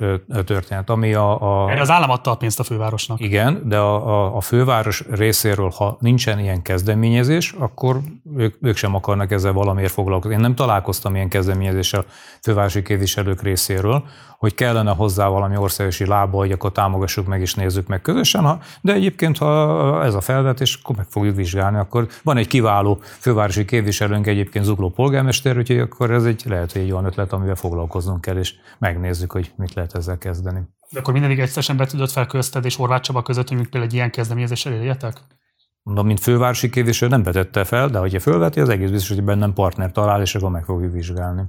történet. Ami a, a... Erre az állam adta a pénzt a fővárosnak. Igen, de a, a, a főváros részéről, ha nincsen ilyen kezdeményezés, akkor ők, ők sem akarnak ezzel valamiért foglalkozni. Én nem találkoztam ilyen kezdeményezéssel fővárosi képviselők részéről, hogy kellene hozzá valami országosi lába, hogy akkor támogassuk meg és nézzük meg közösen, ha, de egyébként, ha ez a felvetés, akkor meg fogjuk vizsgálni, akkor van egy kiváló fővárosi képviselőnk egyébként Zugló polgármester, úgyhogy akkor ez egy lehet, hogy egy olyan ötlet, amivel foglalkoznunk kell, és megnézzük, hogy mit lehet ezzel kezdeni. De akkor mindig egyszerűen betűdött fel közted és Horváth Csaba között, hogy például egy ilyen kezdeményezéssel éljetek? Mondom, mint fővárosi képviselő nem betette fel, de hogyha fölveti, az egész biztos, hogy bennem partner talál, és akkor meg fogjuk vizsgálni.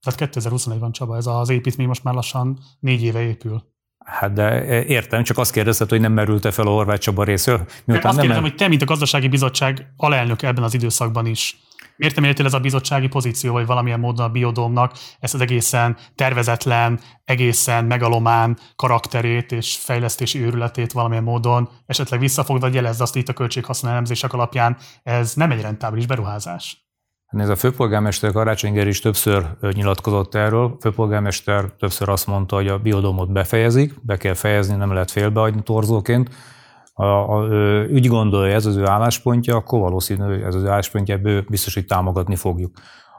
Tehát 2021 van Csaba, ez az építmény most már lassan négy éve épül. Hát de értem, csak azt kérdezted, hogy nem merült-e fel a Horváth Csaba részről. Miután azt kérdezem, hogy te, mint a gazdasági bizottság alelnök ebben az időszakban is, miért nem értél ez a bizottsági pozíció, vagy valamilyen módon a biodómnak ezt az egészen tervezetlen, egészen megalomán karakterét és fejlesztési őrületét valamilyen módon esetleg visszafogva jelezze azt itt a költséghasználemzések alapján, ez nem egy rentábilis beruházás. Ez a főpolgármester Karácsony is többször nyilatkozott erről. A főpolgármester többször azt mondta, hogy a biodomot befejezik, be kell fejezni, nem lehet félbehagyni torzóként. A, úgy gondolja, ez az ő álláspontja, akkor valószínű, ez az álláspontja, ebből biztos, hogy támogatni fogjuk.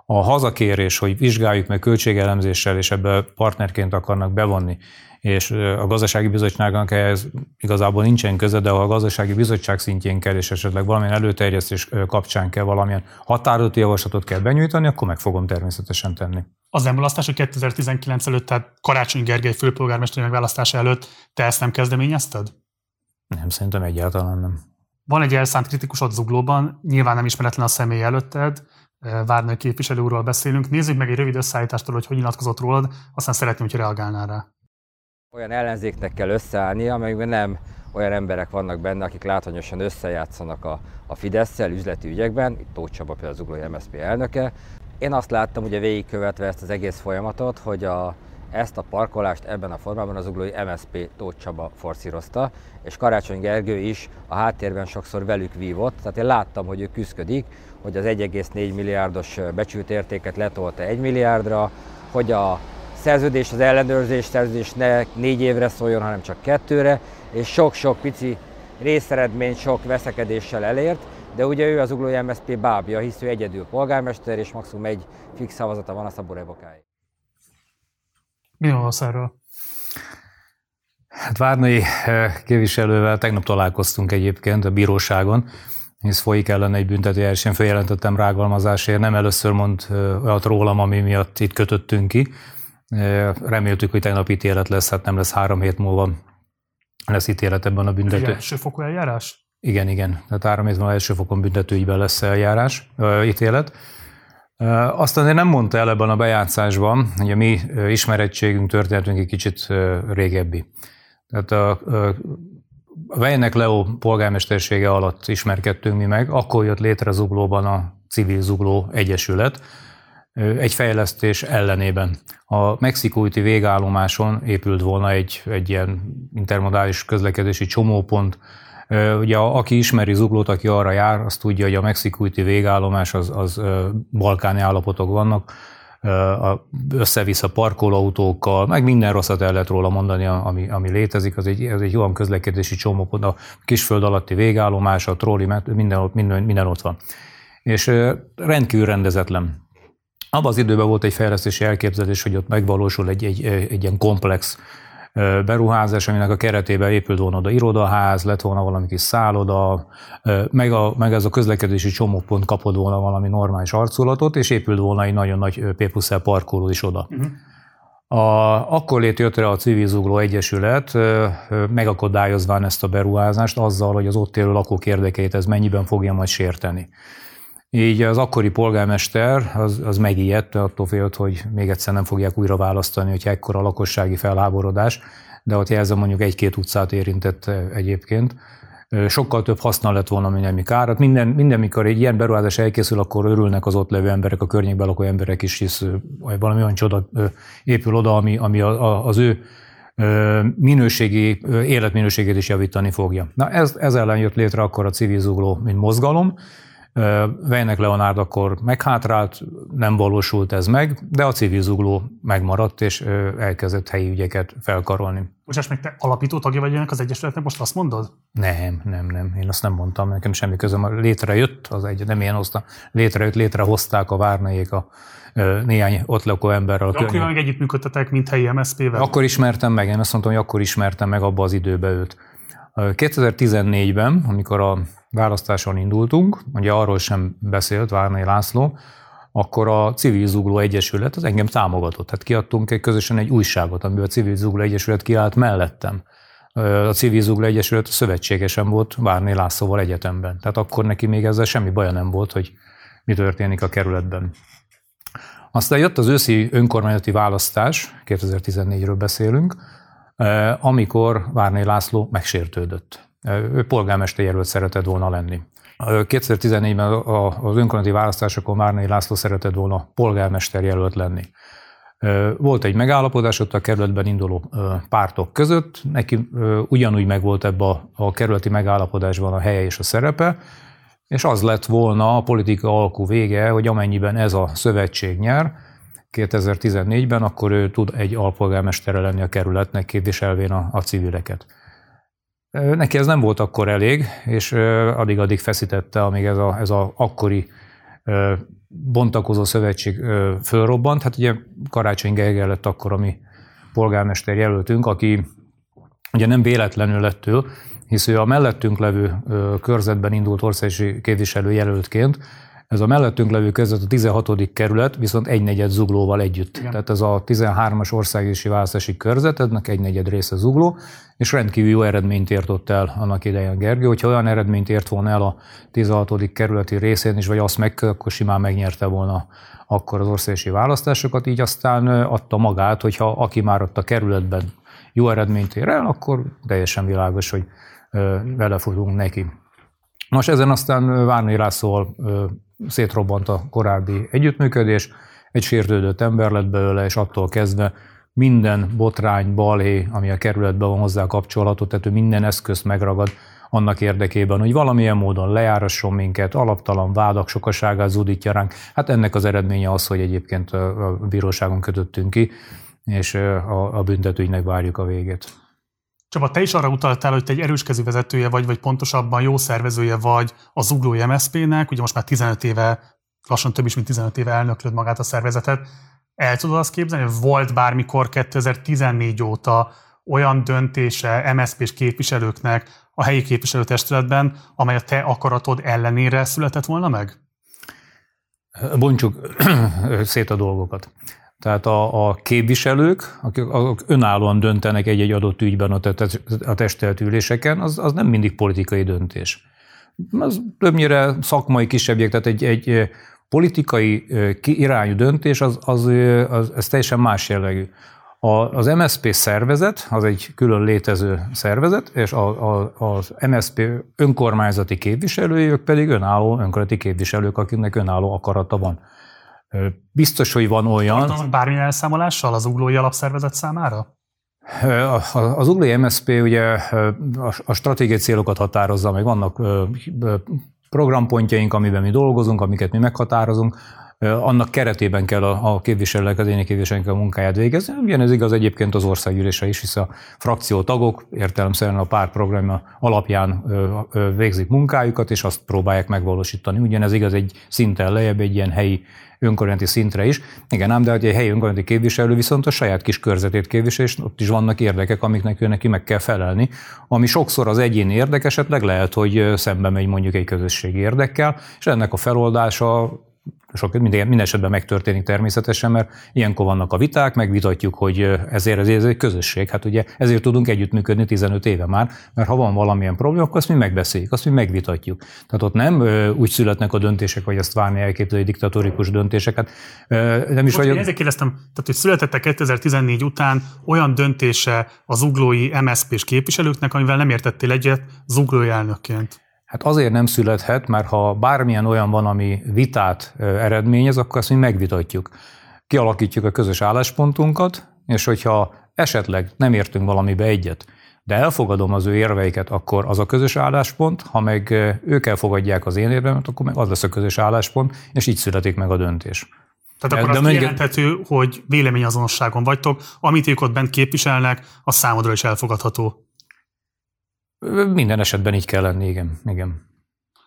A hazakérés, hogy vizsgáljuk meg költségelemzéssel, és ebbe partnerként akarnak bevonni, és a gazdasági bizottságnak ehhez igazából nincsen köze, de a gazdasági bizottság szintjén kell, és esetleg valamilyen előterjesztés kapcsán kell valamilyen határozott javaslatot kell benyújtani, akkor meg fogom természetesen tenni. Az nem választás, hogy 2019 előtt, tehát Karácsony Gergely főpolgármesteri megválasztása előtt te ezt nem kezdeményezted? Nem, szerintem egyáltalán nem. Van egy elszánt kritikusod zuglóban, nyilván nem ismeretlen a személy előtted, Várnai képviselő úrról beszélünk. Nézzük meg egy rövid összeállítástól, hogy hogy nyilatkozott rólad, aztán szeretném, hogy reagálnál rá. Olyan ellenzéknek kell összeállni, amelyben nem olyan emberek vannak benne, akik látványosan összejátszanak a, a Fidesz-szel üzleti ügyekben, itt Tóth Csaba például az Uglói MSZP elnöke. Én azt láttam, ugye végigkövetve ezt az egész folyamatot, hogy a ezt a parkolást ebben a formában az uglói MSP Tóth Csaba forszírozta, és Karácsony Gergő is a háttérben sokszor velük vívott, tehát én láttam, hogy ő küzdik, hogy az 1,4 milliárdos becsült értéket letolta 1 milliárdra, hogy a szerződés, az ellenőrzés szerződés ne négy évre szóljon, hanem csak kettőre, és sok-sok pici részeredményt sok veszekedéssel elért, de ugye ő az uglói MSZP bábja, hisz ő egyedül polgármester, és maximum egy fix szavazata van a szabó revokáig. Mi van erről? Hát Várnai képviselővel tegnap találkoztunk egyébként a bíróságon, hisz folyik ellen egy büntetőjárás, én feljelentettem rágalmazásért, nem először mond olyat rólam, ami miatt itt kötöttünk ki. Reméltük, hogy tegnap ítélet lesz, hát nem lesz három hét múlva lesz ítélet ebben a büntető. Elsőfokú eljárás? Igen, igen. Tehát három hét múlva elsőfokon büntetőügyben lesz eljárás, ítélet. Azt azért nem mondta el ebben a bejátszásban, hogy a mi ismerettségünk, történetünk egy kicsit régebbi. Tehát a, a Vejnek Leo polgármestersége alatt ismerkedtünk mi meg, akkor jött létre Zuglóban a Civil Zugló Egyesület, egy fejlesztés ellenében. A mexikói végállomáson épült volna egy, egy ilyen intermodális közlekedési csomópont, Ugye aki ismeri Zuglót, aki arra jár, azt tudja, hogy a mexikúti végállomás az, az balkáni állapotok vannak, össze-vissza parkolóautókkal, meg minden rosszat el lehet róla mondani, ami, ami létezik, az egy, az egy olyan közlekedési csomópont, a kisföld alatti végállomás, a trolli, minden, minden, minden ott van. És rendkívül rendezetlen. Abban az időben volt egy fejlesztési elképzelés, hogy ott megvalósul egy, egy, egy ilyen komplex beruházás, aminek a keretében épült volna oda irodaház, lett volna valami kis szálloda, meg, a, meg ez a közlekedési csomópont kapott volna valami normális arculatot, és épült volna egy nagyon nagy P parkoló is oda. Uh-huh. A, akkor lét jött a Civil Zugló Egyesület, megakadályozván ezt a beruházást azzal, hogy az ott élő lakók érdekeit ez mennyiben fogja majd sérteni. Így az akkori polgármester az, az megijedt, attól félt, hogy még egyszer nem fogják újra választani, hogyha ekkora lakossági felháborodás, de ott jelzem mondjuk egy-két utcát érintett egyébként. Sokkal több haszna lett volna, mint ami kár. Hát minden, minden, mikor egy ilyen beruházás elkészül, akkor örülnek az ott levő emberek, a környékben lakó emberek is, hisz valami olyan csoda épül oda, ami, ami az ő minőségi, életminőségét is javítani fogja. Na ez, ez ellen jött létre akkor a civil zugló, mint mozgalom, Vejnek Leonárd akkor meghátrált, nem valósult ez meg, de a civil zugló megmaradt, és elkezdett helyi ügyeket felkarolni. Most meg te alapító tagja vagy ennek az Egyesületnek, most azt mondod? Nem, nem, nem. Én azt nem mondtam, nekem semmi közöm. Létrejött az egy, nem ilyen hozta, létrejött, létrehozták a várnaiék a néhány ott lakó emberrel. De akkor meg együttműködtetek, mint helyi MSZP-vel? Akkor ismertem meg, én azt mondtam, hogy akkor ismertem meg abba az időbe őt. 2014-ben, amikor a választáson indultunk, ugye arról sem beszélt Várnai László, akkor a Civil Zugló Egyesület az engem támogatott. Tehát kiadtunk egy közösen egy újságot, amiben a Civil Zugló Egyesület kiállt mellettem. A Civil Zugló Egyesület szövetségesen volt Várnai Lászlóval egyetemben. Tehát akkor neki még ezzel semmi baja nem volt, hogy mi történik a kerületben. Aztán jött az őszi önkormányzati választás, 2014-ről beszélünk, amikor Várnai László megsértődött. Ő polgármester jelölt szeretett volna lenni. 2014-ben az önkormányzati választásokon Várnai László szeretett volna polgármester jelölt lenni. Volt egy megállapodás ott a kerületben induló pártok között, neki ugyanúgy megvolt ebbe a, a kerületi megállapodásban a helye és a szerepe, és az lett volna a politika alkú vége, hogy amennyiben ez a szövetség nyer, 2014-ben, akkor ő tud egy alpolgármestere lenni a kerületnek, képviselvén a, a civileket. Neki ez nem volt akkor elég, és addig-addig feszítette, amíg ez a, ez a akkori bontakozó szövetség fölrobbant. Hát ugye Karácsony Gergely lett akkor a mi polgármester jelöltünk, aki ugye nem véletlenül lett ő, hisz ő a mellettünk levő körzetben indult országos képviselő jelöltként, ez a mellettünk levő között a 16. kerület, viszont egy negyed zuglóval együtt. Igen. Tehát ez a 13-as országgyűlési választási körzet, ennek egy negyed része zugló, és rendkívül jó eredményt ért ott el annak idején Gergő. Hogyha olyan eredményt ért volna el a 16. kerületi részén is, vagy azt meg, akkor simán megnyerte volna akkor az országgyűlési választásokat, így aztán adta magát, hogyha aki már ott a kerületben jó eredményt ér el, akkor teljesen világos, hogy vele futunk neki. Most ezen aztán Várni Lászlóval szétrobbant a korábbi együttműködés, egy sértődött ember lett belőle, és attól kezdve minden botrány, balé, ami a kerületben van hozzá kapcsolatot, tehát ő minden eszközt megragad annak érdekében, hogy valamilyen módon lejárasson minket, alaptalan vádak sokaságát zúdítja ránk. Hát ennek az eredménye az, hogy egyébként a bíróságon kötöttünk ki, és a, a büntetőinek várjuk a végét. Csaba, te is arra utaltál, hogy te egy erős vezetője vagy, vagy pontosabban jó szervezője vagy a Zuglói MSZP-nek, ugye most már 15 éve, lassan több is, mint 15 éve elnöklöd magát a szervezetet. El tudod azt képzelni, hogy volt bármikor 2014 óta olyan döntése MSZP-s képviselőknek a helyi képviselőtestületben, amely a te akaratod ellenére született volna meg? Bontsuk szét a dolgokat. Tehát a, a képviselők, akik, akik önállóan döntenek egy-egy adott ügyben a, a testelt üléseken, az, az nem mindig politikai döntés. Az többnyire szakmai kisebbjek, tehát egy, egy politikai irányú döntés, az, az, az, az teljesen más jellegű. A, az MSP szervezet, az egy külön létező szervezet, és a, a, az MSP önkormányzati képviselői, ők pedig önálló önkormányzati képviselők, akiknek önálló akarata van. Biztos, hogy van olyan... Tartanak bármilyen elszámolással az uglói alapszervezet számára? Az uglói MSP ugye a stratégiai célokat határozza, meg vannak programpontjaink, amiben mi dolgozunk, amiket mi meghatározunk, annak keretében kell a, a képviselők, az én képviselők a munkáját végezni. Ugyan ez igaz egyébként az országgyűlésre is, hisz a frakció tagok értelemszerűen a párt programja alapján végzik munkájukat, és azt próbálják megvalósítani. Ugyanez igaz egy szinten lejjebb, egy ilyen helyi önkormányzati szintre is. Igen, ám, de egy helyi önkormányzati képviselő viszont a saját kis körzetét képvisel, és ott is vannak érdekek, amiknek ő neki meg kell felelni, ami sokszor az egyéni érdek esetleg lehet, hogy szembe megy mondjuk egy közösségi érdekkel, és ennek a feloldása sok minden, minden esetben megtörténik természetesen, mert ilyenkor vannak a viták, megvitatjuk, hogy ezért, ezért ez egy közösség. Hát ugye ezért tudunk együttműködni 15 éve már, mert ha van valamilyen probléma, akkor azt mi megbeszéljük, azt mi megvitatjuk. Tehát ott nem úgy születnek a döntések, hogy ezt várni elképzelni diktatórikus döntéseket. Nem is vagyok... Ezért kérdeztem, tehát hogy születettek 2014 után olyan döntése az uglói MSZP-s képviselőknek, amivel nem értettél egyet zuglói elnökként. Hát azért nem születhet, mert ha bármilyen olyan van, ami vitát eredményez, akkor azt mi megvitatjuk. Kialakítjuk a közös álláspontunkat, és hogyha esetleg nem értünk valamibe egyet, de elfogadom az ő érveiket, akkor az a közös álláspont, ha meg ők elfogadják az én érvemet, akkor meg az lesz a közös álláspont, és így születik meg a döntés. Tehát akkor de azt jelenthető, hogy véleményazonosságon vagytok, amit ők ott bent képviselnek, az számodra is elfogadható. Minden esetben így kell lenni, igen. igen.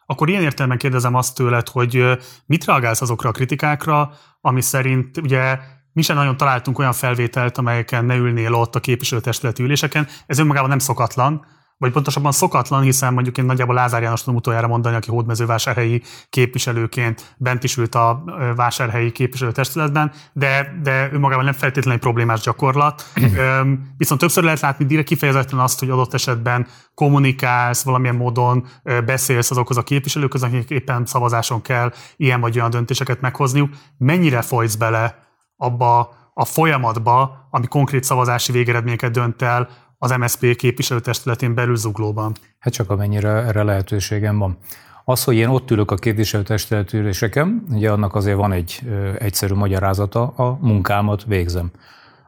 Akkor ilyen értelemben kérdezem azt tőled, hogy mit reagálsz azokra a kritikákra, ami szerint ugye mi sem nagyon találtunk olyan felvételt, amelyeken ne ülnél ott a képviselőtestületi üléseken. Ez önmagában nem szokatlan, vagy pontosabban szokatlan, hiszen mondjuk én nagyjából Lázár János tudom utoljára mondani, aki hódmezővásárhelyi képviselőként bent is ült a vásárhelyi képviselőtestületben, de, de önmagában nem feltétlenül egy problémás gyakorlat. Viszont többször lehet látni direkt kifejezetten azt, hogy adott esetben kommunikálsz, valamilyen módon beszélsz azokhoz a képviselőkhoz, akik éppen szavazáson kell ilyen vagy olyan döntéseket meghozniuk. Mennyire folysz bele abba a folyamatba, ami konkrét szavazási végeredményeket dönt el, az MSZP képviselőtestületén belül zuglóban? Hát csak amennyire erre lehetőségem van. Az, hogy én ott ülök a képviselőtestületüléseken, ugye annak azért van egy ö, egyszerű magyarázata, a munkámat végzem.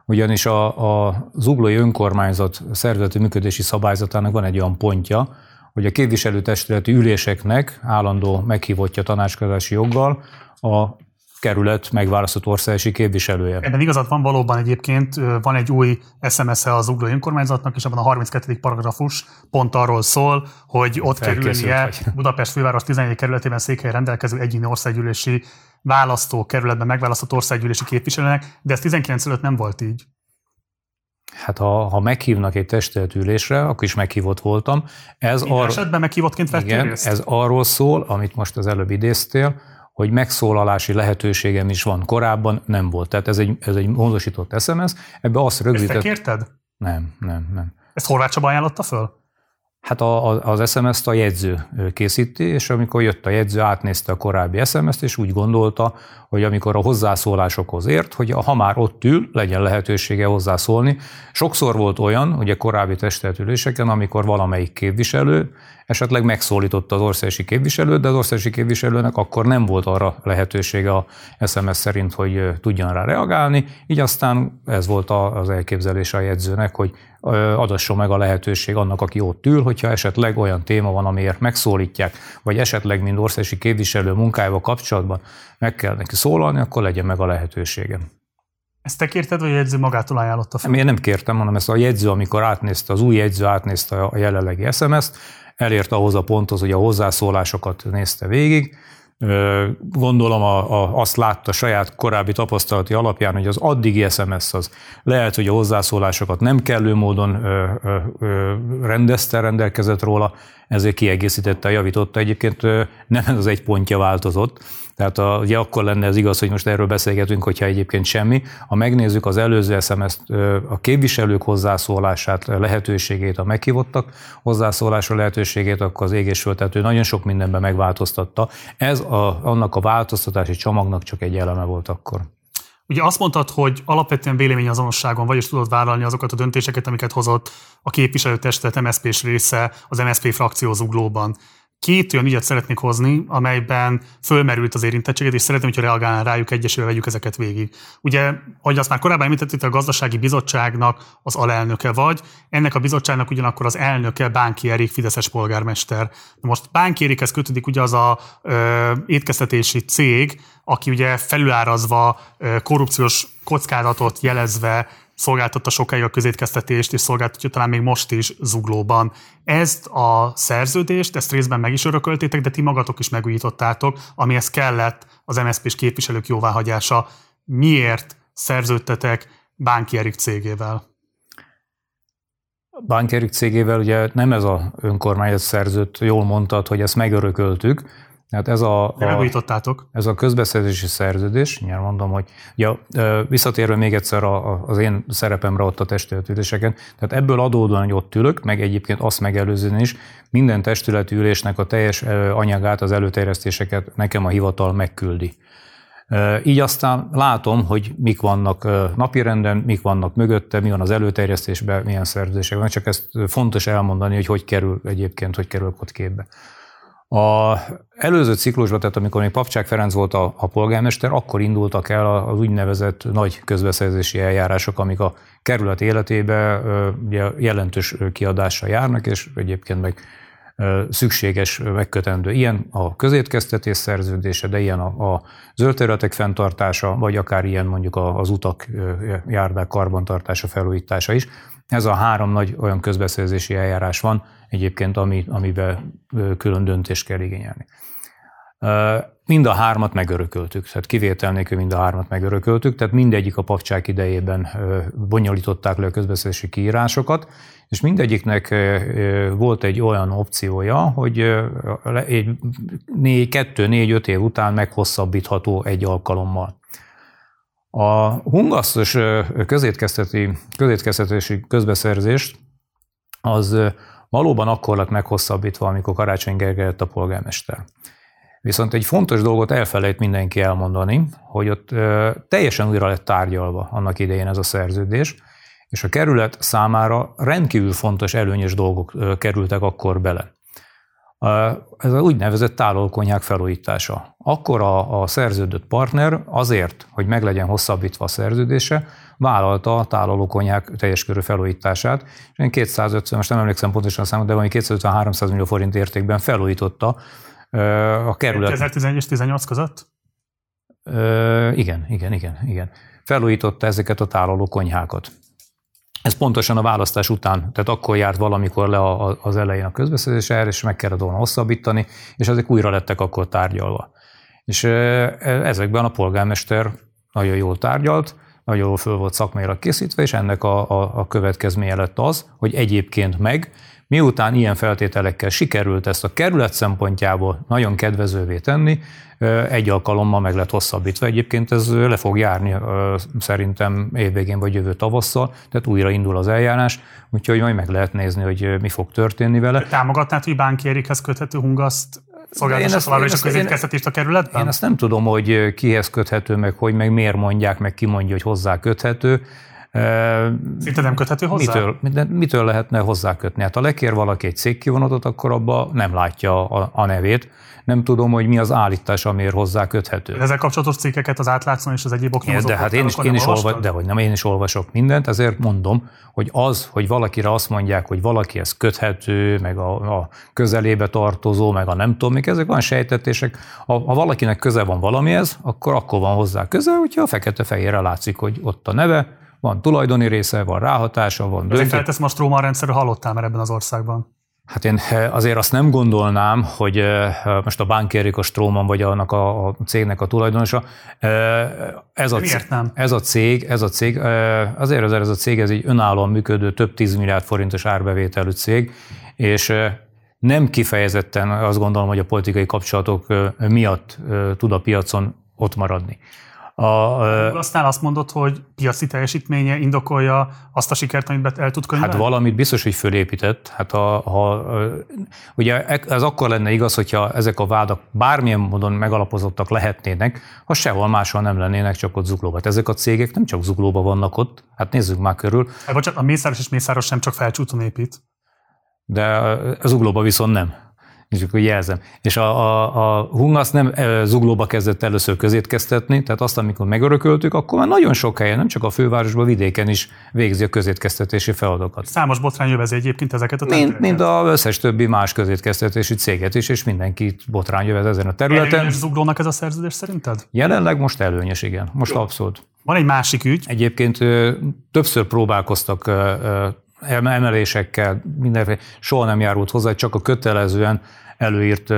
Ugyanis a, a zuglói önkormányzat szervezeti működési szabályzatának van egy olyan pontja, hogy a képviselőtestületi üléseknek állandó meghívottja tanácskozási joggal a kerület megválasztott országosi képviselője. Ebben igazad van valóban egyébként, van egy új SMS-e az Ugló önkormányzatnak, és abban a 32. paragrafus pont arról szól, hogy ott kerülnie Budapest főváros 11. kerületében székhely rendelkező egyéni országgyűlési választó kerületben megválasztott országgyűlési képviselőnek, de ez 19 előtt nem volt így. Hát ha, ha meghívnak egy testületülésre, akkor is meghívott voltam. Ez ar... esetben meghívottként Igen, részt? ez arról szól, amit most az előbb idéztél, hogy megszólalási lehetőségem is van. Korábban nem volt. Tehát ez egy, ez egy módosított SMS. Ebbe azt rögzített... Ezt te kérted? Nem, nem, nem. Ezt Horváth Csaba ajánlotta föl? Hát a, a, az SMS-t a jegyző készíti, és amikor jött a jegyző, átnézte a korábbi SMS-t, és úgy gondolta, hogy amikor a hozzászólásokhoz ért, hogy ha már ott ül, legyen lehetősége hozzászólni. Sokszor volt olyan, ugye korábbi testületüléseken, amikor valamelyik képviselő esetleg megszólította az országosi képviselőt, de az országosi képviselőnek akkor nem volt arra lehetősége a SMS szerint, hogy tudjon rá reagálni, így aztán ez volt az elképzelése a jegyzőnek, hogy adasson meg a lehetőség annak, aki ott ül, hogyha esetleg olyan téma van, amiért megszólítják, vagy esetleg mind országosi képviselő munkájával kapcsolatban meg kell neki szólalni, akkor legyen meg a lehetőségem. Ezt te kérted, vagy a jegyző magától ajánlotta fel? Én nem kértem, hanem ezt a jegyző, amikor átnézte, az új jegyző átnézte a jelenlegi SMS-t, elért ahhoz a ponthoz, hogy a hozzászólásokat nézte végig, Gondolom a, a, azt látta saját korábbi tapasztalati alapján, hogy az addigi SMS az lehet, hogy a hozzászólásokat nem kellő módon ö, ö, ö, rendezte, rendelkezett róla, ezért kiegészítette, javította. Egyébként nem ez az egy pontja változott, tehát a, ugye akkor lenne ez igaz, hogy most erről beszélgetünk, hogyha egyébként semmi. Ha megnézzük az előző sms a képviselők hozzászólását, lehetőségét, a meghívottak hozzászólásra lehetőségét, akkor az égés ő nagyon sok mindenben megváltoztatta. Ez a, annak a változtatási csomagnak csak egy eleme volt akkor. Ugye azt mondtad, hogy alapvetően véleményazonosságon vagy is tudod vállalni azokat a döntéseket, amiket hozott a képviselőtestet MSZP-s része az MSZP frakció zuglóban két olyan ügyet szeretnék hozni, amelyben fölmerült az érintettséget, és szeretném, hogyha reagálnál rájuk egyesével vegyük ezeket végig. Ugye, ahogy azt már korábban említettél, a gazdasági bizottságnak az alelnöke vagy, ennek a bizottságnak ugyanakkor az elnöke Bánki Erik, Fideszes polgármester. Most Bánki Erikhez kötődik ugye az a ö, étkeztetési cég, aki ugye felülárazva ö, korrupciós kockázatot jelezve szolgáltatta sokáig a közétkeztetést, és szolgáltatja talán még most is zuglóban. Ezt a szerződést, ezt részben meg is örököltétek, de ti magatok is megújítottátok, amihez kellett az MSZP-s képviselők jóváhagyása. Miért szerződtetek Bánki Erik cégével? Bánki Erik cégével ugye nem ez a önkormányzat szerzőt, jól mondtad, hogy ezt megörököltük, Hát ez a, a, ez a közbeszerzési szerződés, nyilván mondom, hogy ja, visszatérve még egyszer a, az én szerepemre ott a testületüléseken, tehát ebből adódóan, hogy ott ülök, meg egyébként azt megelőzően is, minden testületi ülésnek a teljes anyagát, az előterjesztéseket nekem a hivatal megküldi. Így aztán látom, hogy mik vannak napirenden, mik vannak mögötte, mi van az előterjesztésben, milyen szerződések van, csak ezt fontos elmondani, hogy hogy kerül egyébként, hogy kerül ott képbe. A előző ciklusban, tehát amikor még Papcsák Ferenc volt a, a polgármester, akkor indultak el az úgynevezett nagy közbeszerzési eljárások, amik a kerület életébe ugye, jelentős kiadással járnak, és egyébként meg szükséges, megkötendő. Ilyen a közétkeztetés szerződése, de ilyen a, a zöld területek fenntartása, vagy akár ilyen mondjuk az utak, járdák karbantartása, felújítása is. Ez a három nagy olyan közbeszerzési eljárás van, egyébként, ami, amiben külön döntést kell igényelni. Mind a hármat megörököltük, tehát kivétel nélkül mind a hármat megörököltük, tehát mindegyik a papcsák idejében bonyolították le a közbeszerzési kiírásokat, és mindegyiknek volt egy olyan opciója, hogy egy négy, kettő, négy, öt év után meghosszabbítható egy alkalommal. A hungasztos közétkeztetési közbeszerzést az valóban akkor lett meghosszabbítva, amikor Karácsony Gergely lett a polgármester. Viszont egy fontos dolgot elfelejt mindenki elmondani, hogy ott teljesen újra lett tárgyalva annak idején ez a szerződés, és a kerület számára rendkívül fontos előnyös dolgok kerültek akkor bele. Ez az úgynevezett tálolkonyhák felújítása. Akkor a, a szerződött partner azért, hogy meg legyen hosszabbítva a szerződése, vállalta a tálolókonyhák teljes körű felújítását, és 250, most nem emlékszem pontosan a számot, de valami 250-300 millió forint értékben felújította a kerület. 2011 és 18 között? igen, igen, igen, igen. Felújította ezeket a táloló konyhákat. Ez pontosan a választás után, tehát akkor járt valamikor le az elején a közbeszerzés erre, és meg kellett volna hosszabbítani, és ezek újra lettek akkor tárgyalva. És ezekben a polgármester nagyon jól tárgyalt, nagyon jól föl volt szakmailag készítve, és ennek a, a, a következménye lett az, hogy egyébként meg Miután ilyen feltételekkel sikerült ezt a kerület szempontjából nagyon kedvezővé tenni, egy alkalommal meg lett hosszabbítva. Egyébként ez le fog járni szerintem évvégén vagy jövő tavasszal, tehát újra indul az eljárás, úgyhogy majd meg lehet nézni, hogy mi fog történni vele. Támogatnád, hogy Bánkérikhez köthető hungaszt szolgáltassa továbbra is a közétkeztetést a kerületben? Én azt nem tudom, hogy kihez köthető, meg hogy, meg miért mondják, meg ki mondja, hogy hozzá köthető. Szinte nem köthető hozzá? Mitől, mitől lehetne hozzá kötni? Hát ha lekér valaki egy cégkivonatot, akkor abba nem látja a, a nevét. Nem tudom, hogy mi az állítás, amiért hozzá köthető. Ezzel kapcsolatos cikkeket az átlátszón és az egyéb oknyomozó De hát én is, én is olva, de hogy nem, én is olvasok mindent, ezért mondom, hogy az, hogy valakire azt mondják, hogy valaki ez köthető, meg a, a közelébe tartozó, meg a nem tudom, még ezek van sejtetések. Ha, ha valakinek köze van valamihez, akkor akkor van hozzá köze, hogyha a fekete-fehérre látszik, hogy ott a neve, van tulajdoni része, van ráhatása, van döntő. Ezért feltesz most Róma rendszerről hallottál már ebben az országban? Hát én eh, azért azt nem gondolnám, hogy eh, most a Bankérik a Stróman vagy annak a, a cégnek a tulajdonosa. Eh, ez a, Miért nem? Ez a cég, ez a cég, azért azért ez a cég, ez egy önállóan működő több tíz milliárd forintos árbevételű cég, és nem kifejezetten azt gondolom, hogy a politikai kapcsolatok miatt tud a piacon ott maradni. A, Aztán azt mondod, hogy piaci teljesítménye indokolja azt a sikert, amit el tud könyvelni? Hát valamit biztos, hogy fölépített. Hát ha, ha, ugye ez akkor lenne igaz, hogyha ezek a vádak bármilyen módon megalapozottak lehetnének, ha sehol máshol nem lennének, csak ott zuglóban. Hát ezek a cégek nem csak zuglóban vannak ott, hát nézzük már körül. Hát, bocsánat, a Mészáros és Mészáros sem csak felcsúton épít. De zuglóba viszont nem és akkor jelzem. És a, a, a Hungas nem zuglóba kezdett először közétkeztetni, tehát azt, amikor megörököltük, akkor már nagyon sok helyen, nem csak a fővárosban, vidéken is végzi a közétkeztetési feladatokat. Számos botrány jövezi egyébként ezeket a mint, mint az összes többi más közétkeztetési céget is, és mindenkit botrány jövez ezen a területen. Előnyös zuglónak ez a szerződés szerinted? Jelenleg most előnyös, igen. Most abszolút. Van egy másik ügy. Egyébként többször próbálkoztak emelésekkel, mindenféle, soha nem járult hozzá, csak a kötelezően előírt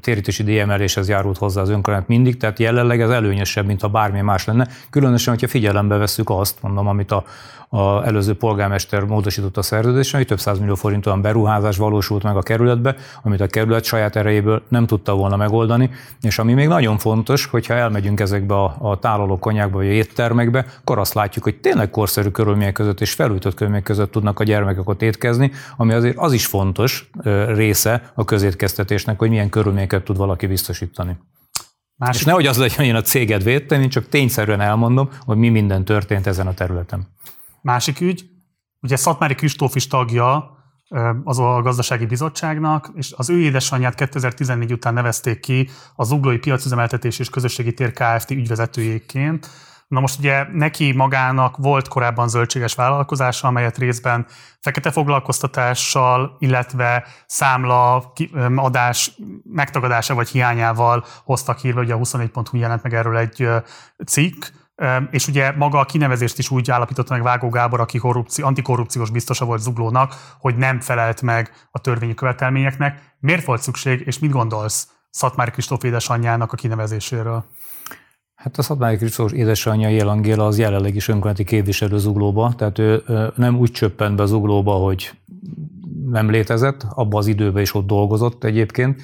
térítési díjemeléshez járult hozzá az önkormányzat mindig, tehát jelenleg ez előnyösebb, mint ha bármi más lenne. Különösen, hogyha figyelembe vesszük azt, mondom, amit a, a előző polgármester módosított a szerződésen, hogy több száz forint olyan beruházás valósult meg a kerületbe, amit a kerület saját erejéből nem tudta volna megoldani, és ami még nagyon fontos, hogyha elmegyünk ezekbe a, a tálaló konyákba vagy a éttermekbe, akkor azt látjuk, hogy tényleg korszerű körülmények között és felújított körülmények között tudnak a gyermekek ott étkezni, ami azért az is fontos része a közétkeztetésnek, hogy milyen körülményeket tud valaki biztosítani. Másik... És nehogy az legyen, hogy én a céged védtem, én csak tényszerűen elmondom, hogy mi minden történt ezen a területen. Másik ügy, ugye Szatmári Kristóf is tagja az a gazdasági bizottságnak, és az ő édesanyját 2014 után nevezték ki az Zuglói Piacüzemeltetés és Közösségi Tér Kft. ügyvezetőjéként. Na most ugye neki magának volt korábban zöldséges vállalkozása, amelyet részben fekete foglalkoztatással, illetve számla adás megtagadása vagy hiányával hoztak hírve, ugye a 24.hu jelent meg erről egy cikk, és ugye maga a kinevezést is úgy állapította meg Vágó Gábor, aki korrupció, antikorrupciós biztosa volt Zuglónak, hogy nem felelt meg a törvényi követelményeknek. Miért volt szükség, és mit gondolsz Szatmár Kristóf édesanyjának a kinevezéséről? Hát a Szatmári Kristóf édesanyja Jélangéla az jelenleg is önkormányzati képviselő Zuglóba, tehát ő nem úgy csöppent be Zuglóba, hogy nem létezett, abban az időben is ott dolgozott egyébként,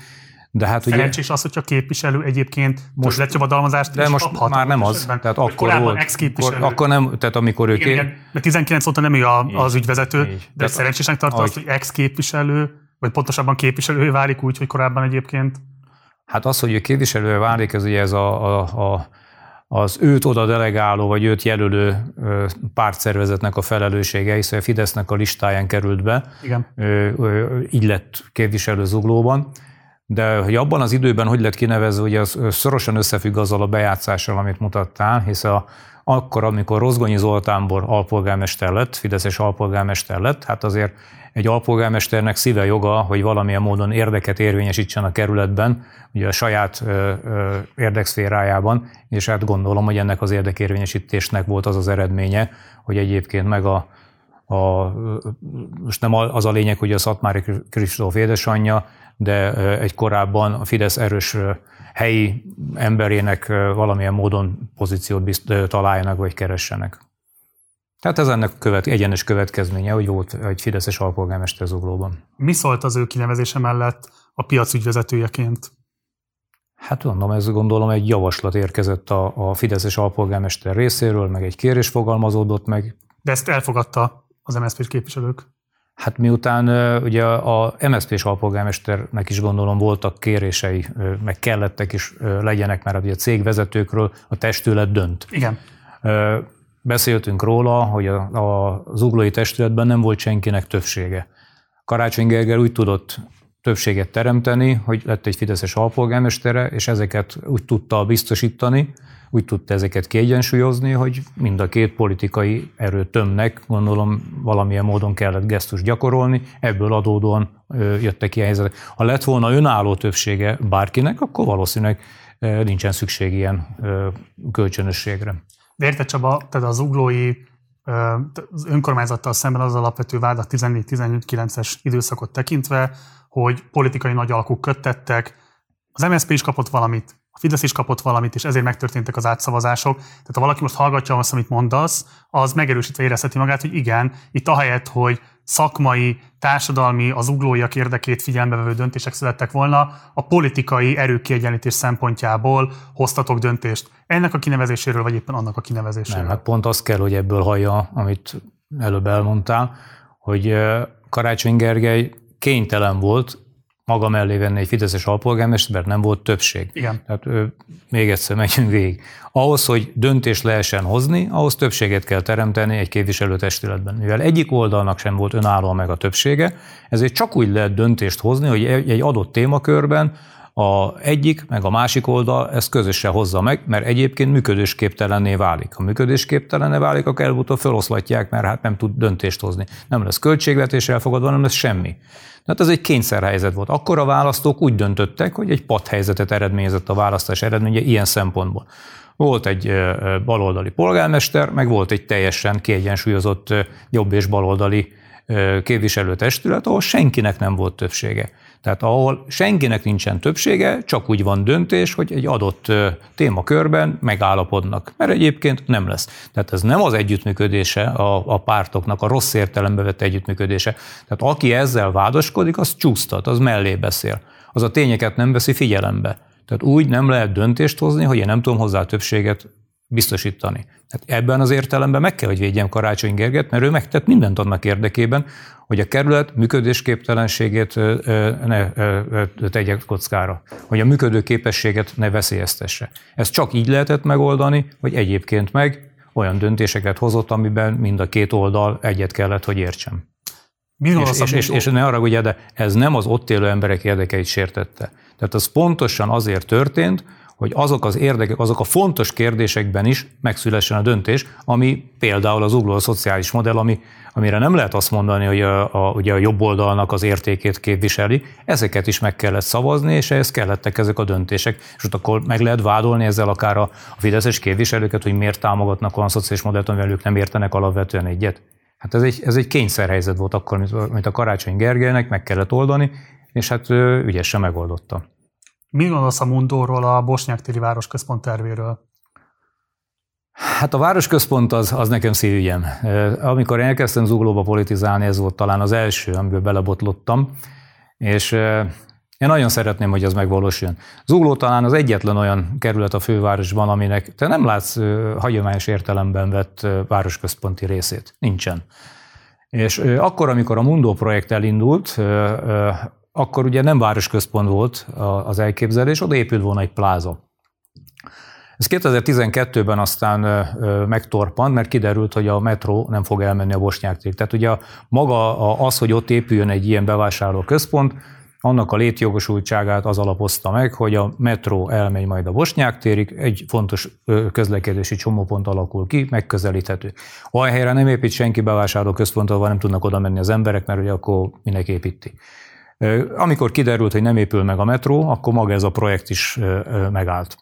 de hát ugye... Szerencsés az, hogyha képviselő egyébként most letjavadalmazást De most kaphat, már nem az. Esetben, tehát akkor volt. Akkor, akkor, nem, tehát amikor ő... Igen, igen, mert 19 óta nem ő a, az ügyvezető, így. de szerencsésnek tartod azt, hogy ex-képviselő, vagy pontosabban képviselő válik úgy, hogy korábban egyébként? Hát az, hogy ő képviselő válik, ez ugye ez a, a, a az őt oda delegáló, vagy őt jelölő pártszervezetnek a felelőssége, hiszen a Fidesznek a listáján került be. Igen. Így lett képviselő zuglóban. De hogy abban az időben hogy lett kinevezve, hogy az szorosan összefügg azzal a bejátszással, amit mutattál, hisz a, akkor, amikor Rozgonyi Zoltánbor alpolgármester lett, Fideszes alpolgármester lett, hát azért egy alpolgármesternek szíve joga, hogy valamilyen módon érdeket érvényesítsen a kerületben, ugye a saját ö, ö, érdekszférájában, és hát gondolom, hogy ennek az érdekérvényesítésnek volt az az eredménye, hogy egyébként meg a, a most nem az a lényeg, hogy a Szatmári Kristóf édesanyja de egy korábban a Fidesz erős helyi emberének valamilyen módon pozíciót bizt, találjanak vagy keressenek. Tehát ez ennek követ, egyenes következménye, hogy volt egy Fideszes alpolgármester Zuglóban. Mi szólt az ő kinevezése mellett a piac ügyvezetőjeként? Hát mondom, ez gondolom egy javaslat érkezett a, a Fideszes alpolgármester részéről, meg egy kérés fogalmazódott meg. De ezt elfogadta az MSZP képviselők? Hát miután ugye a MSZP-s alpolgármesternek is gondolom voltak kérései, meg kellettek is legyenek, mert ugye a cégvezetőkről a testület dönt. Igen. Beszéltünk róla, hogy a, zuglói testületben nem volt senkinek többsége. Karácsony Gergely úgy tudott többséget teremteni, hogy lett egy Fideszes alpolgármestere, és ezeket úgy tudta biztosítani, úgy tudta ezeket kiegyensúlyozni, hogy mind a két politikai erőtömnek gondolom valamilyen módon kellett gesztus gyakorolni, ebből adódóan jöttek ki a helyzetek. Ha lett volna önálló többsége bárkinek, akkor valószínűleg nincsen szükség ilyen kölcsönösségre. Érted Csaba, tehát az uglói az önkormányzattal szemben az alapvető vád a 14-19-es időszakot tekintve, hogy politikai nagy alakuk köttettek, az MSZP is kapott valamit, a Fidesz is kapott valamit, és ezért megtörténtek az átszavazások. Tehát ha valaki most hallgatja azt, amit mondasz, az megerősítve érezheti magát, hogy igen, itt ahelyett, hogy szakmai, társadalmi, az uglóiak érdekét figyelembe döntések születtek volna, a politikai erőkiegyenlítés szempontjából hoztatok döntést. Ennek a kinevezéséről, vagy éppen annak a kinevezéséről? Nem, hát pont azt kell, hogy ebből hallja, amit előbb elmondtál, hogy Karácsony Gergely kénytelen volt maga mellé venni egy Fideszes alpolgármester, mert nem volt többség. Igen. Tehát ő, még egyszer megyünk végig. Ahhoz, hogy döntést lehessen hozni, ahhoz többséget kell teremteni egy képviselőtestületben. Mivel egyik oldalnak sem volt önállóan meg a többsége, ezért csak úgy lehet döntést hozni, hogy egy adott témakörben a egyik, meg a másik oldal ezt közösen hozza meg, mert egyébként működésképtelenné válik. Ha működésképtelenné válik, akkor előbb-utóbb feloszlatják, mert hát nem tud döntést hozni. Nem lesz költségvetés elfogadva, nem lesz semmi. Tehát ez egy kényszerhelyzet volt. Akkor a választók úgy döntöttek, hogy egy padhelyzetet eredményezett a választás eredménye ilyen szempontból. Volt egy baloldali polgármester, meg volt egy teljesen kiegyensúlyozott jobb és baloldali képviselőtestület, ahol senkinek nem volt többsége. Tehát ahol senkinek nincsen többsége, csak úgy van döntés, hogy egy adott témakörben megállapodnak, mert egyébként nem lesz. Tehát ez nem az együttműködése a, a pártoknak, a rossz értelembe vett együttműködése. Tehát aki ezzel vádaskodik, az csúsztat, az mellé beszél. Az a tényeket nem veszi figyelembe. Tehát úgy nem lehet döntést hozni, hogy én nem tudom hozzá többséget biztosítani. Tehát ebben az értelemben meg kell, hogy védjem Karácsony Gerget, mert ő megtett mindent annak érdekében, hogy a kerület működésképtelenségét ne tegye kockára, hogy a működő képességet ne veszélyeztesse. Ez csak így lehetett megoldani, hogy egyébként meg olyan döntéseket hozott, amiben mind a két oldal egyet kellett, hogy értsem. És, és, és, és ne arra ugye, de ez nem az ott élő emberek érdekeit sértette. Tehát az pontosan azért történt, hogy azok az érdekek, azok a fontos kérdésekben is megszülessen a döntés, ami például az ugló szociális modell, ami, amire nem lehet azt mondani, hogy a, a, ugye a jobb oldalnak az értékét képviseli, ezeket is meg kellett szavazni, és ehhez kellettek ezek a döntések, és ott akkor meg lehet vádolni ezzel akár a, a fideszes képviselőket, hogy miért támogatnak olyan szociális modellt, amivel ők nem értenek alapvetően egyet. Hát ez egy, ez egy kényszerhelyzet volt akkor, mint a Karácsony Gergelynek, meg kellett oldani, és hát ügyesen megoldotta. Mi gondolsz a Mundóról, a Bosnyák téri városközpont tervéről? Hát a városközpont az, az nekem szívügyem. Amikor elkezdtem zuglóba politizálni, ez volt talán az első, amiből belebotlottam, és én nagyon szeretném, hogy ez megvalósuljon. Zugló talán az egyetlen olyan kerület a fővárosban, aminek te nem látsz hagyományos értelemben vett városközponti részét. Nincsen. És akkor, amikor a Mundó projekt elindult, akkor ugye nem városközpont volt az elképzelés, oda épült volna egy pláza. Ez 2012-ben aztán megtorpant, mert kiderült, hogy a metró nem fog elmenni a Bosnyák Tehát ugye maga az, hogy ott épüljön egy ilyen bevásárló központ, annak a létjogosultságát az alapozta meg, hogy a metró elmegy majd a Bosnyák térig, egy fontos közlekedési csomópont alakul ki, megközelíthető. Olyan helyre nem épít senki bevásárló központot, nem tudnak oda menni az emberek, mert ugye akkor minek építi. Amikor kiderült, hogy nem épül meg a metró, akkor maga ez a projekt is megállt.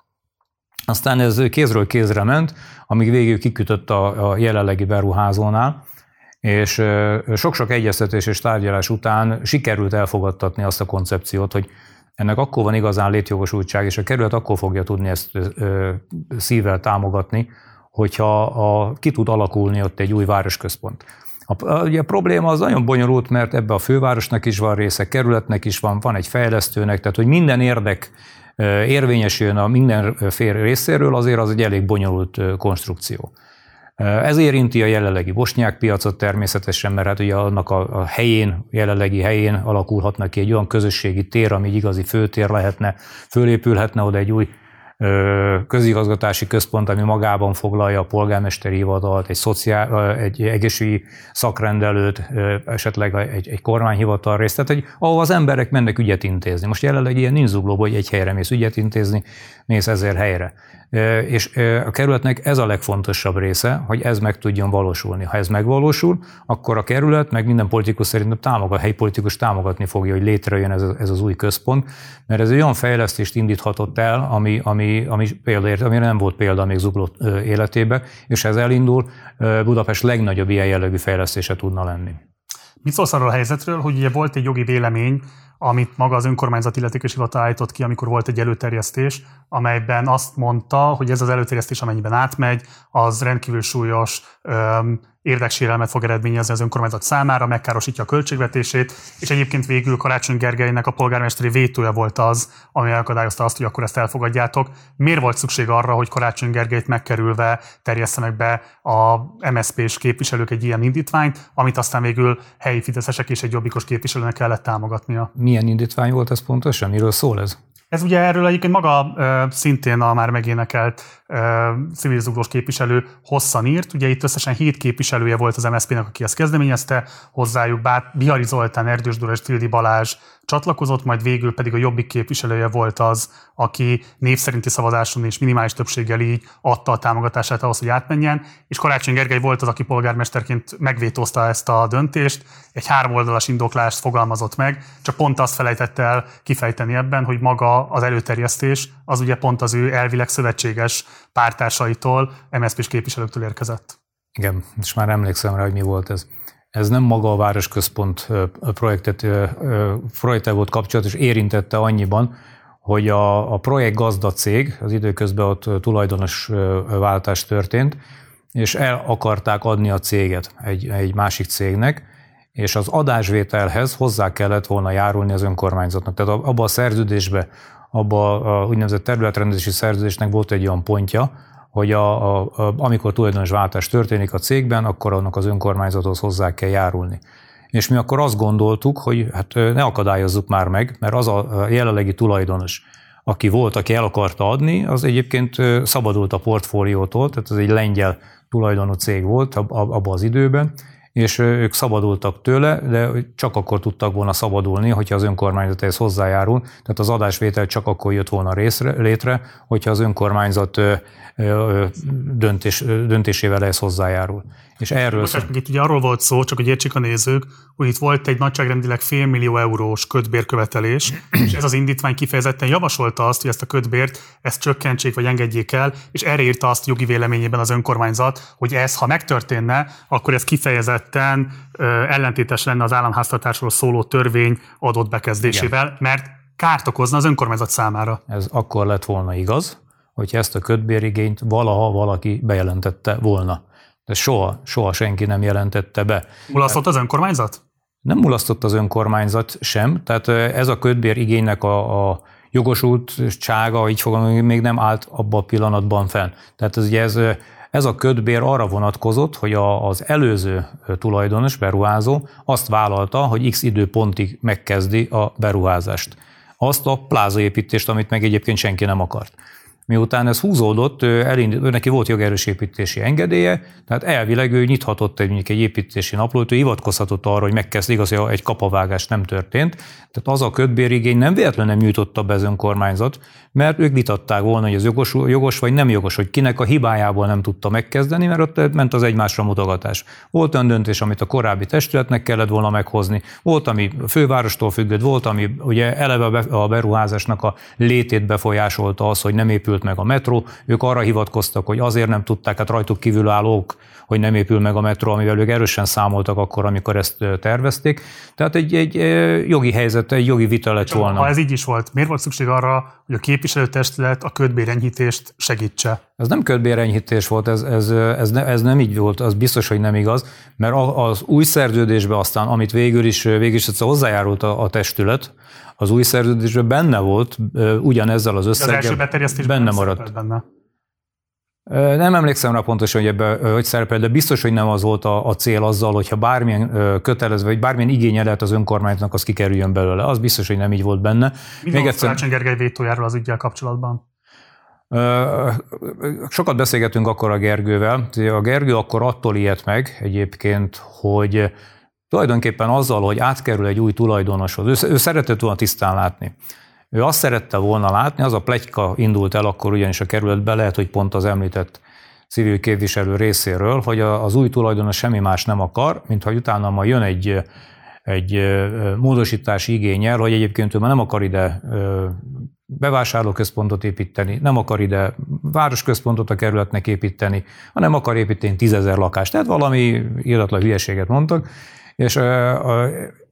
Aztán ez kézről kézre ment, amíg végül kikütött a, a jelenlegi beruházónál, És sok-sok egyeztetés és tárgyalás után sikerült elfogadtatni azt a koncepciót, hogy ennek akkor van igazán létjogosultság, és a kerület akkor fogja tudni ezt ö, szívvel támogatni, hogyha a, ki tud alakulni ott egy új városközpont. A, ugye a probléma az nagyon bonyolult, mert ebbe a fővárosnak is van része, kerületnek is van, van egy fejlesztőnek, tehát hogy minden érdek érvényesüljön a minden fél részéről, azért az egy elég bonyolult konstrukció. Ez érinti a jelenlegi bosnyák piacot természetesen, mert hát ugye annak a, helyén, jelenlegi helyén alakulhatna ki egy olyan közösségi tér, ami egy igazi főtér lehetne, fölépülhetne oda egy új közigazgatási központ, ami magában foglalja a polgármesteri hivatalt, egy, szociál, egy egészségügyi szakrendelőt, esetleg egy, egy kormányhivatal részt, tehát hogy ahol az emberek mennek ügyet intézni. Most jelenleg ilyen nincs zuglóban, hogy egy helyre mész ügyet intézni, mész ezer helyre. És a kerületnek ez a legfontosabb része, hogy ez meg tudjon valósulni. Ha ez megvalósul, akkor a kerület, meg minden politikus szerintem támogat, a helyi politikus támogatni fogja, hogy létrejön ez, ez az új központ, mert ez olyan fejlesztést indíthatott el, ami, ami, ami példaért, ami nem volt példa még Zugló életébe, és ez elindul, Budapest legnagyobb ilyen jellegű fejlesztése tudna lenni. Mit szólsz arról a helyzetről, hogy ugye volt egy jogi vélemény, amit maga az önkormányzat illetékes hivatal állított ki, amikor volt egy előterjesztés, amelyben azt mondta, hogy ez az előterjesztés, amennyiben átmegy, az rendkívül súlyos öm, érdeksérelmet fog eredményezni az önkormányzat számára, megkárosítja a költségvetését, és egyébként végül Karácsony Gergelynek a polgármesteri vétója volt az, ami elakadályozta azt, hogy akkor ezt elfogadjátok. Miért volt szükség arra, hogy Karácsony Gergelyt megkerülve terjesztenek be a MSZP-s képviselők egy ilyen indítványt, amit aztán végül helyi fideszesek és egy jobbikos képviselőnek kellett támogatnia? Milyen indítvány volt ez pontosan? Miről szól ez? Ez ugye erről egyébként maga szintén a már megénekelt civilizugós képviselő hosszan írt. Ugye itt összesen hét képviselője volt az MSZP-nek, aki ezt kezdeményezte, hozzájuk Bát, Bihari Zoltán, Erdős Dóra és Tildi Balázs csatlakozott, majd végül pedig a Jobbik képviselője volt az, aki név szerinti szavazáson és minimális többséggel így adta a támogatását ahhoz, hogy átmenjen, és Karácsony Gergely volt az, aki polgármesterként megvétózta ezt a döntést, egy háromoldalas indoklást fogalmazott meg, csak pont azt felejtette el kifejteni ebben, hogy maga az előterjesztés az ugye pont az ő elvileg szövetséges pártársaitól, MSZP-s képviselőktől érkezett. Igen, és már emlékszem rá, hogy mi volt ez. Ez nem maga a Városközpont projektet, projektet volt kapcsolatos, érintette annyiban, hogy a, a projekt gazda cég, az időközben ott tulajdonos váltás történt, és el akarták adni a céget egy, egy másik cégnek, és az adásvételhez hozzá kellett volna járulni az önkormányzatnak. Tehát abban a szerződésben, abban a úgynevezett területrendezési szerződésnek volt egy olyan pontja, hogy a, a, a, amikor tulajdonosváltás történik a cégben, akkor annak az önkormányzathoz hozzá kell járulni. És mi akkor azt gondoltuk, hogy hát ne akadályozzuk már meg, mert az a jelenlegi tulajdonos, aki volt, aki el akarta adni, az egyébként szabadult a portfóliótól, tehát ez egy lengyel tulajdonú cég volt abban az időben, és ők szabadultak tőle, de csak akkor tudtak volna szabadulni, hogyha az önkormányzat ehhez hozzájárul. Tehát az adásvétel csak akkor jött volna részre, létre, hogyha az önkormányzat döntés, döntésével ehhez hozzájárul. És erről Most, szó... itt ugye arról volt szó, csak hogy értsék a nézők, hogy itt volt egy nagyságrendileg félmillió eurós kötbérkövetelés, és ez az indítvány kifejezetten javasolta azt, hogy ezt a kötbért, ezt csökkentsék vagy engedjék el, és erre írta azt jogi véleményében az önkormányzat, hogy ez, ha megtörténne, akkor ez kifejezetten ö, ellentétes lenne az államháztartásról szóló törvény adott bekezdésével, Igen. mert kárt okozna az önkormányzat számára. Ez akkor lett volna igaz, hogy ezt a kötbérigényt valaha valaki bejelentette volna. De soha, soha senki nem jelentette be. Mulasztott az önkormányzat? Nem mulasztott az önkormányzat sem, tehát ez a kötbér igénynek a, a jogosultsága, így fogom, még nem állt abban a pillanatban fenn. Tehát ez, ugye ez, ez a kötbér arra vonatkozott, hogy a, az előző tulajdonos, beruházó azt vállalta, hogy x időpontig megkezdi a beruházást. Azt a plázaépítést, amit meg egyébként senki nem akart. Miután ez húzódott, elind, neki volt jogerősépítési engedélye, tehát elvileg ő nyithatott egy, egy építési naplót, ő hivatkozhatott arra, hogy megkezd, igaz, hogy egy kapavágás nem történt. Tehát az a kötbérigény nem véletlenül nem nyújtotta be az önkormányzat, mert ők vitatták volna, hogy ez jogos, jogos vagy nem jogos, hogy kinek a hibájából nem tudta megkezdeni, mert ott ment az egymásra mutogatás. Volt olyan döntés, amit a korábbi testületnek kellett volna meghozni, volt, ami a fővárostól függött, volt, ami ugye eleve a beruházásnak a létét befolyásolta az, hogy nem épült meg a metró. Ők arra hivatkoztak, hogy azért nem tudták, hát rajtuk kívülállók hogy nem épül meg a metró, amivel ők erősen számoltak akkor, amikor ezt tervezték. Tehát egy, egy jogi helyzet, egy jogi vita lett volna. Ha ez így is volt, miért volt szükség arra, hogy a képviselőtestület a ködbérenyhítést segítse? Ez nem ködbérenyhítés volt, ez, ez, ez, ne, ez nem így volt, az biztos, hogy nem igaz, mert az új szerződésbe aztán, amit végül is, végül is hozzájárult a, a testület, az új szerződésben benne volt, ugyanezzel az összeggel, az benne maradt. Benne. Nem emlékszem rá pontosan, hogy ebbe hogy szerepel, de biztos, hogy nem az volt a, a cél azzal, hogyha bármilyen kötelező, vagy bármilyen igénye lehet az önkormányzatnak, az kikerüljön belőle. Az biztos, hogy nem így volt benne. Mi Még egyszer... Karácsony Gergely vétójáról az ügyel kapcsolatban? Sokat beszélgetünk akkor a Gergővel. A Gergő akkor attól ilyet meg egyébként, hogy tulajdonképpen azzal, hogy átkerül egy új tulajdonoshoz, ő, ő szeretett volna tisztán látni. Ő azt szerette volna látni, az a plegyka indult el akkor ugyanis a kerületbe, lehet, hogy pont az említett civil képviselő részéről, hogy az új tulajdonos semmi más nem akar, mint hogy utána ma jön egy, egy módosítási igényel, hogy egyébként ő már nem akar ide bevásárlóközpontot építeni, nem akar ide városközpontot a kerületnek építeni, hanem akar építeni tízezer lakást. Tehát valami iratlan hülyeséget mondtak, és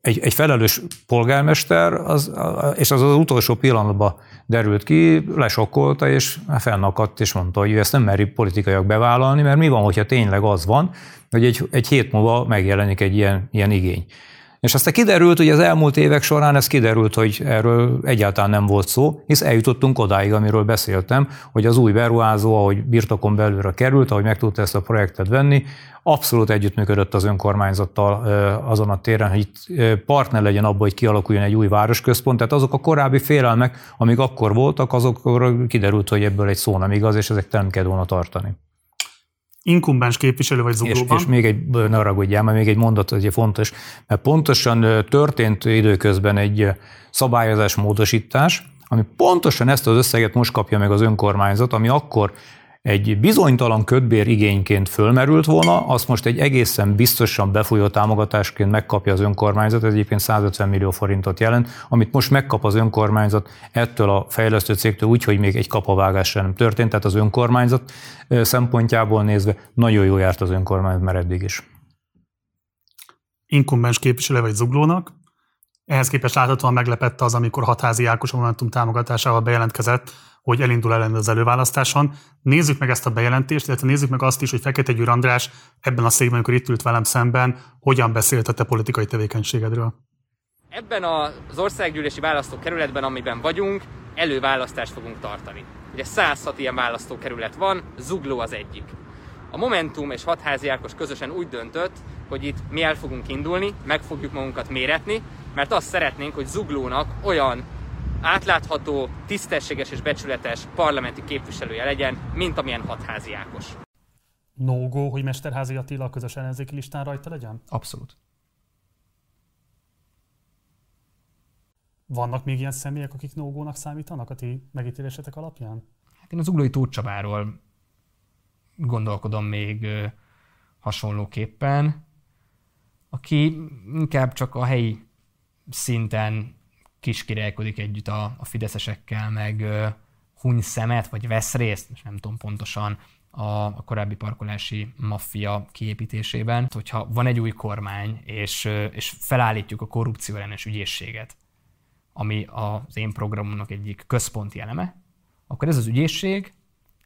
egy, egy felelős polgármester, az, és az az utolsó pillanatban derült ki, lesokkolta, és fennakadt, és mondta, hogy ő ezt nem meri politikaiak bevállalni, mert mi van, hogyha tényleg az van, hogy egy, egy hét múlva megjelenik egy ilyen, ilyen igény. És aztán kiderült, hogy az elmúlt évek során ez kiderült, hogy erről egyáltalán nem volt szó, hisz eljutottunk odáig, amiről beszéltem, hogy az új beruházó, ahogy birtokon belülre került, ahogy meg tudta ezt a projektet venni, abszolút együttműködött az önkormányzattal azon a téren, hogy itt partner legyen abban, hogy kialakuljon egy új városközpont. Tehát azok a korábbi félelmek, amik akkor voltak, azokról kiderült, hogy ebből egy szó nem igaz, és ezek nem kell volna tartani inkumbens képviselő vagy zuglóban. És, és még egy, ne ragudjál, mert még egy mondat, hogy fontos, mert pontosan történt időközben egy szabályozás módosítás, ami pontosan ezt az összeget most kapja meg az önkormányzat, ami akkor egy bizonytalan kötbér igényként fölmerült volna, azt most egy egészen biztosan befolyó támogatásként megkapja az önkormányzat, ez egyébként 150 millió forintot jelent, amit most megkap az önkormányzat ettől a fejlesztő cégtől úgy, hogy még egy kapavágás sem történt, tehát az önkormányzat szempontjából nézve nagyon jó járt az önkormányzat, mert eddig is. Inkumbens képviselő vagy zuglónak, ehhez képest láthatóan meglepette az, amikor hatházi Ákos a Momentum támogatásával bejelentkezett, hogy elindul ellen az előválasztáson. Nézzük meg ezt a bejelentést, illetve nézzük meg azt is, hogy Fekete Győr András ebben a székben, amikor itt ült velem szemben, hogyan beszélt a te politikai tevékenységedről. Ebben az országgyűlési választókerületben, amiben vagyunk, előválasztást fogunk tartani. Ugye 106 ilyen választókerület van, Zugló az egyik. A Momentum és Hatházi Ákos közösen úgy döntött, hogy itt mi el fogunk indulni, meg fogjuk magunkat méretni, mert azt szeretnénk, hogy Zuglónak olyan átlátható, tisztességes és becsületes parlamenti képviselője legyen, mint amilyen hatházi Ákos. No hogy Mesterházi Attila a közös ellenzéki listán rajta legyen? Abszolút. Vannak még ilyen személyek, akik no számítanak a ti megítélésetek alapján? Hát én az Uglói Tóth Csabáról gondolkodom még hasonlóképpen, aki inkább csak a helyi szinten kiskirálkodik együtt a, a fideszesekkel, meg huny szemet, vagy vesz részt, és nem tudom pontosan, a, a korábbi parkolási maffia kiépítésében. Hogyha van egy új kormány, és, és felállítjuk a korrupció ellenes ügyészséget, ami az én programomnak egyik központi eleme, akkor ez az ügyészség,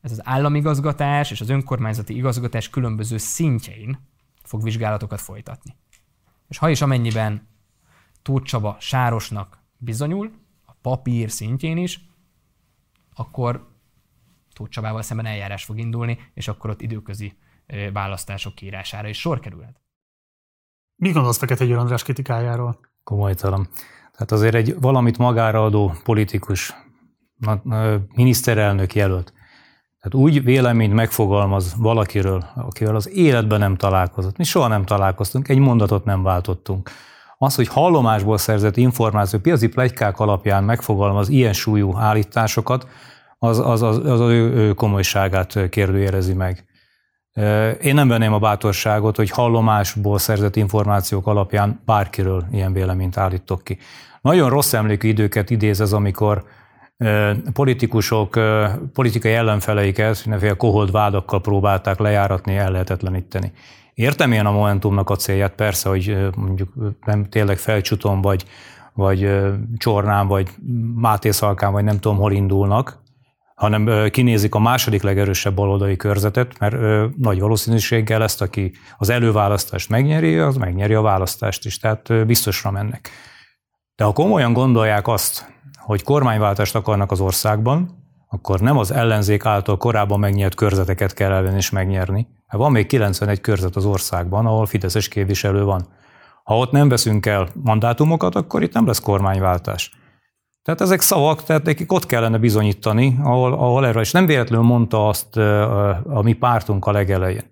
ez az államigazgatás és az önkormányzati igazgatás különböző szintjein fog vizsgálatokat folytatni. És ha is amennyiben Tóth Csaba Sárosnak bizonyul, a papír szintjén is, akkor Tóth Csabával szemben eljárás fog indulni, és akkor ott időközi választások kiírására is sor kerülhet. Mi gondolsz Fekete Győr András kritikájáról? Komolytalan. Tehát azért egy valamit magára adó politikus, miniszterelnök jelölt, tehát úgy véleményt megfogalmaz valakiről, akivel az életben nem találkozott. Mi soha nem találkoztunk, egy mondatot nem váltottunk. Az, hogy hallomásból szerzett információ, piaci plegykák alapján megfogalmaz ilyen súlyú állításokat, az az, az, az az ő komolyságát kérdőjelezi meg. Én nem venném a bátorságot, hogy hallomásból szerzett információk alapján bárkiről ilyen véleményt állítok ki. Nagyon rossz emlékű időket idéz ez, amikor politikusok politikai ellenfeleiket mindenféle kohold vádakkal próbálták lejáratni, ellehetetleníteni. Értem én a Momentumnak a célját, persze, hogy mondjuk nem tényleg felcsutom, vagy, vagy Csornán, vagy Máté Szalkán, vagy nem tudom, hol indulnak, hanem kinézik a második legerősebb baloldali körzetet, mert nagy valószínűséggel ezt, aki az előválasztást megnyeri, az megnyeri a választást is, tehát biztosra mennek. De ha komolyan gondolják azt, hogy kormányváltást akarnak az országban, akkor nem az ellenzék által korábban megnyert körzeteket kell elvenni és megnyerni. Hát van még 91 körzet az országban, ahol Fideszes képviselő van. Ha ott nem veszünk el mandátumokat, akkor itt nem lesz kormányváltás. Tehát ezek szavak, tehát nekik ott kellene bizonyítani, ahol, ahol erre, és nem véletlenül mondta azt a mi pártunk a legelején,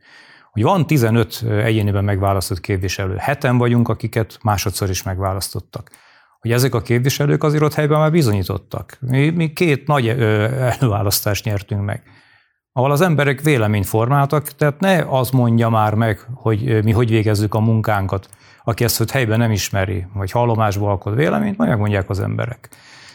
hogy van 15 egyéniben megválasztott képviselő, heten vagyunk, akiket másodszor is megválasztottak. Hogy ezek a képviselők azért ott helyben már bizonyítottak. Mi, mi két nagy előválasztást nyertünk meg, ahol az emberek véleményt formáltak, tehát ne az mondja már meg, hogy mi hogy végezzük a munkánkat, aki ezt hogy helyben nem ismeri, vagy hallomásból alkot véleményt, majd megmondják az emberek.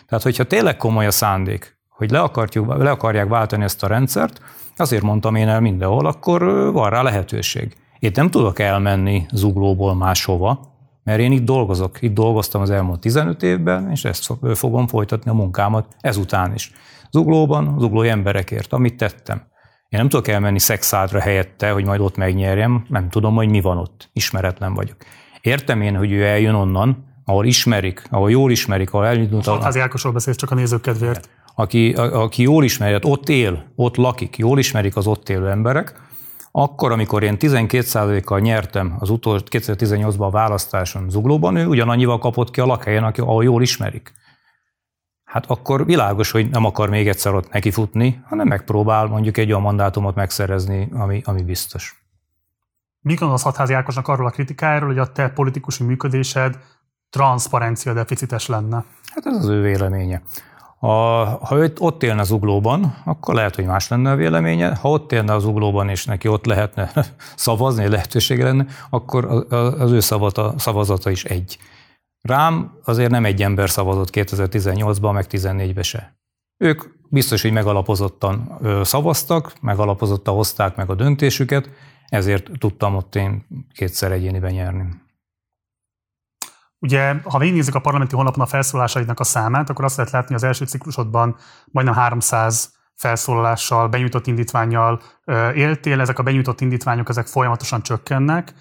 Tehát, hogyha tényleg komoly a szándék, hogy le, akarjuk, le akarják váltani ezt a rendszert, azért mondtam én el mindenhol, akkor van rá lehetőség. Én nem tudok elmenni zuglóból máshova, mert én itt dolgozok. Itt dolgoztam az elmúlt 15 évben, és ezt fogom folytatni a munkámat ezután is. Zuglóban, zuglói emberekért, amit tettem. Én nem tudok elmenni szexádra helyette, hogy majd ott megnyerjem, nem tudom, hogy mi van ott. Ismeretlen vagyok. Értem én, hogy ő eljön onnan, ahol ismerik, ahol jól ismerik, ahol elindult. Az Ákosról beszélsz csak a nézők kedvéért. Aki, a, aki jól ismeri, hát ott él, ott lakik, jól ismerik az ott élő emberek, akkor, amikor én 12%-kal nyertem az utolsó 2018-ban a választáson Zuglóban, ő ugyanannyival kapott ki a lakhelyen, ahol jól ismerik. Hát akkor világos, hogy nem akar még egyszer ott nekifutni, hanem megpróbál mondjuk egy olyan mandátumot megszerezni, ami, ami biztos. Mi gondolsz Hatházi Ákosnak arról a kritikájáról, hogy a te politikusi működésed transzparencia deficites lenne? Hát ez az ő véleménye. A, ha ő ott élne az uglóban, akkor lehet, hogy más lenne a véleménye. Ha ott élne az uglóban, és neki ott lehetne szavazni, lehetősége lenne, akkor az ő szavata, szavazata is egy. Rám azért nem egy ember szavazott 2018-ban, meg 2014-ben se. Ők biztos, hogy megalapozottan szavaztak, megalapozottan hozták meg a döntésüket, ezért tudtam ott én kétszer egyéniben nyerni. Ugye, ha végignézzük a parlamenti honlapon a felszólásaidnak a számát, akkor azt lehet látni, az első ciklusodban majdnem 300 felszólalással, benyújtott indítványjal éltél, ezek a benyújtott indítványok ezek folyamatosan csökkennek.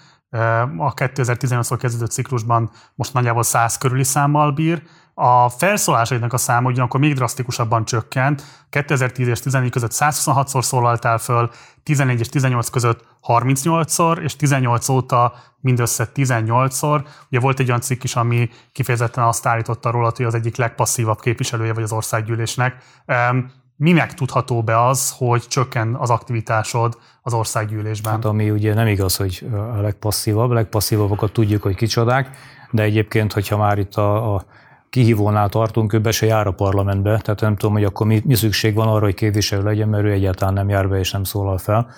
A 2018-tól kezdődött ciklusban most nagyjából 100 körüli számmal bír, a felszólásaidnak a száma ugyanakkor még drasztikusabban csökkent. 2010 és 14 között 126-szor szólaltál föl, 11 és 18 között 38-szor, és 18 óta mindössze 18-szor. Ugye volt egy olyan cikk is, ami kifejezetten azt állította róla, hogy az egyik legpasszívabb képviselője vagy az országgyűlésnek. Mi megtudható be az, hogy csökken az aktivitásod az országgyűlésben? Hát ami ugye nem igaz, hogy a legpasszívabb, a legpasszívabbakat tudjuk, hogy kicsodák, de egyébként, hogyha már itt a, a kihívónál tartunk, ő be se jár a parlamentbe, tehát nem tudom, hogy akkor mi, mi szükség van arra, hogy képviselő legyen, mert ő egyáltalán nem jár be és nem szólal fel.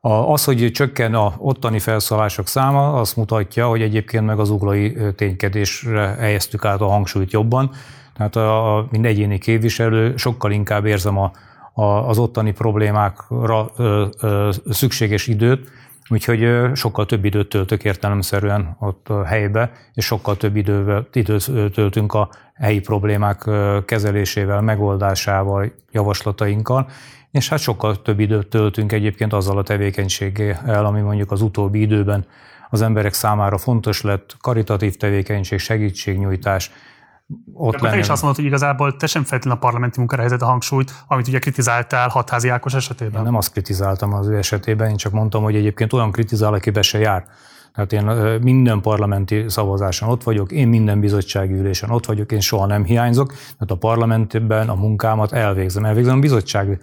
Az, hogy csökken a ottani felszólások száma, azt mutatja, hogy egyébként meg az uglai ténykedésre helyeztük át a hangsúlyt jobban. Tehát a, a, mint egyéni képviselő sokkal inkább érzem a, a, az ottani problémákra ö, ö, szükséges időt, Úgyhogy sokkal több időt töltök értelemszerűen ott a helybe, és sokkal több idővel, időt töltünk a helyi problémák kezelésével, megoldásával, javaslatainkkal, és hát sokkal több időt töltünk egyébként azzal a tevékenységgel, ami mondjuk az utóbbi időben az emberek számára fontos lett, karitatív tevékenység, segítségnyújtás, ott De te is azt mondod, hogy igazából te sem feltétlenül a parlamenti munkára helyezed a hangsúlyt, amit ugye kritizáltál hatházi Ákos esetében. Én nem azt kritizáltam az ő esetében, én csak mondtam, hogy egyébként olyan kritizál, aki be se jár. Tehát én minden parlamenti szavazáson ott vagyok, én minden bizottsági ülésen ott vagyok, én soha nem hiányzok, tehát a parlamentben a munkámat elvégzem. Elvégzem a bizottság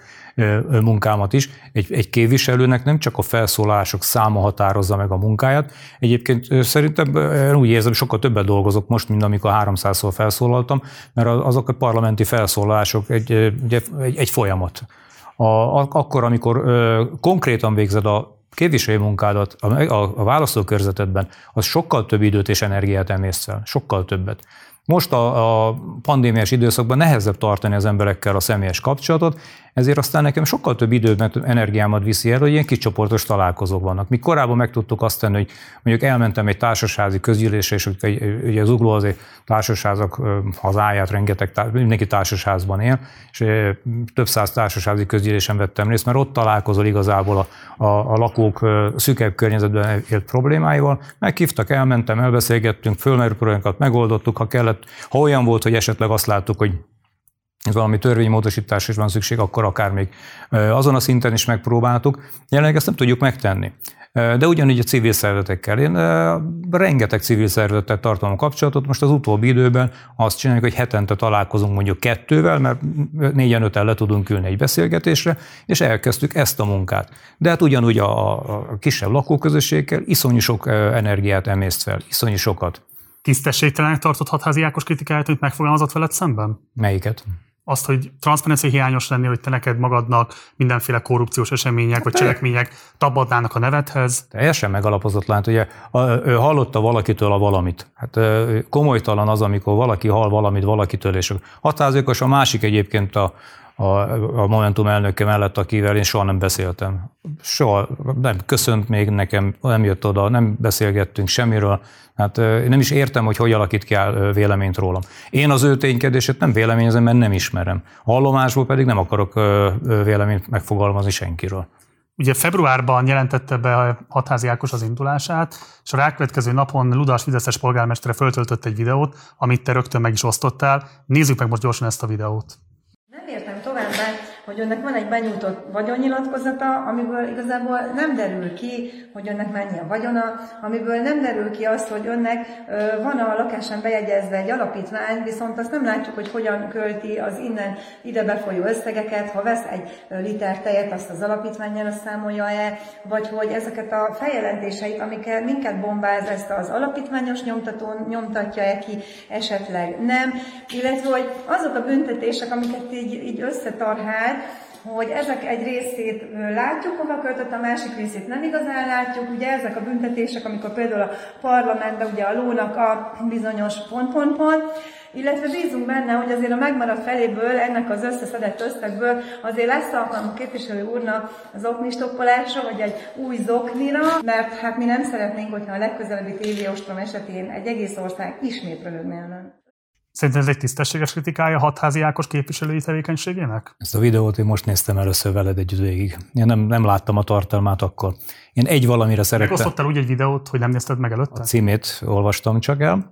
munkámat is. Egy, egy képviselőnek nem csak a felszólások száma határozza meg a munkáját. Egyébként szerintem én úgy érzem, sokkal többet dolgozok most, mint amikor 300-szor felszólaltam, mert azok a parlamenti felszólások egy, egy, egy, egy folyamat. A, akkor, amikor ö, konkrétan végzed a képviselői munkádat a, a, a választókörzetedben, az sokkal több időt és energiát emész fel, sokkal többet. Most a, a pandémiás időszakban nehezebb tartani az emberekkel a személyes kapcsolatot, ezért aztán nekem sokkal több időt, energiámat viszi el, hogy ilyen kicsoportos találkozók vannak. Mi korábban meg tudtuk azt tenni, hogy mondjuk elmentem egy társasági közgyűlésre, és ugye az ugló azért társaságok hazáját, rengeteg, mindenki társasházban él, és több száz társasági közgyűlésen vettem részt, mert ott találkozol igazából a, a, a lakók szükebb környezetben élt problémáival. Meghívtak, elmentem, elbeszélgettünk, fölmerült problémákat megoldottuk, ha kellett, ha olyan volt, hogy esetleg azt láttuk, hogy valami törvénymódosítás is van szükség, akkor akár még azon a szinten is megpróbáltuk. Jelenleg ezt nem tudjuk megtenni. De ugyanígy a civil szervezetekkel. Én rengeteg civil szervezettel tartom a kapcsolatot. Most az utóbbi időben azt csináljuk, hogy hetente találkozunk mondjuk kettővel, mert négyen öten le tudunk ülni egy beszélgetésre, és elkezdtük ezt a munkát. De hát ugyanúgy a, a kisebb lakóközösségekkel iszonyú sok energiát emészt fel, iszonyú sokat. Tisztességtelenek tartott hatházi Ákos kritikáját, amit megfogalmazott veled szemben? Melyiket? azt, hogy transzparencia hiányos lenni, hogy te neked magadnak mindenféle korrupciós események hát vagy cselekmények tabadnának a nevedhez. Teljesen megalapozatlan. Hát ugye ő hallotta valakitől a valamit. Hát komolytalan az, amikor valaki hall valamit valakitől, és határozókos a másik egyébként a, a, a Momentum elnöke mellett, akivel én soha nem beszéltem. Soha nem köszönt még nekem, nem jött oda, nem beszélgettünk semmiről. Hát én nem is értem, hogy hogy alakít ki véleményt rólam. Én az ő ténykedését nem véleményezem, mert nem ismerem. Hallomásból pedig nem akarok véleményt megfogalmazni senkiről. Ugye februárban jelentette be a hatházi Ákos az indulását, és a rákövetkező napon Ludas Fideszes polgármestere föltöltött egy videót, amit te rögtön meg is osztottál. Nézzük meg most gyorsan ezt a videót. Nem értem hogy önnek van egy benyújtott vagyonnyilatkozata, amiből igazából nem derül ki, hogy önnek mennyi a vagyona, amiből nem derül ki azt, hogy önnek van a lakásán bejegyezve egy alapítvány, viszont azt nem látjuk, hogy hogyan költi az innen ide befolyó összegeket, ha vesz egy liter tejet, azt az alapítványjára számolja-e, vagy hogy ezeket a feljelentéseit, amikkel minket bombáz, ezt az alapítványos nyomtatón nyomtatja-e ki, esetleg nem, illetve hogy azok a büntetések, amiket így, így összetarhál, hogy ezek egy részét látjuk, hova költött, a másik részét nem igazán látjuk. Ugye ezek a büntetések, amikor például a parlamentben ugye a lónak a bizonyos pont-pont-pont, illetve bízunk benne, hogy azért a megmaradt feléből, ennek az összeszedett összegből azért lesz alkalom a képviselő úrnak az oknistokkolásra, vagy egy új zoknira, mert hát mi nem szeretnénk, hogyha a legközelebbi tévéostrom esetén egy egész ország ismét röhögne Szerintem ez egy tisztességes kritikája hatházi Ákos képviselői tevékenységének? Ezt a videót én most néztem először veled együtt végig. Én nem, nem láttam a tartalmát akkor. Én egy valamire szerettem. Megosztottál úgy egy videót, hogy nem nézted meg előtte? A címét olvastam csak el.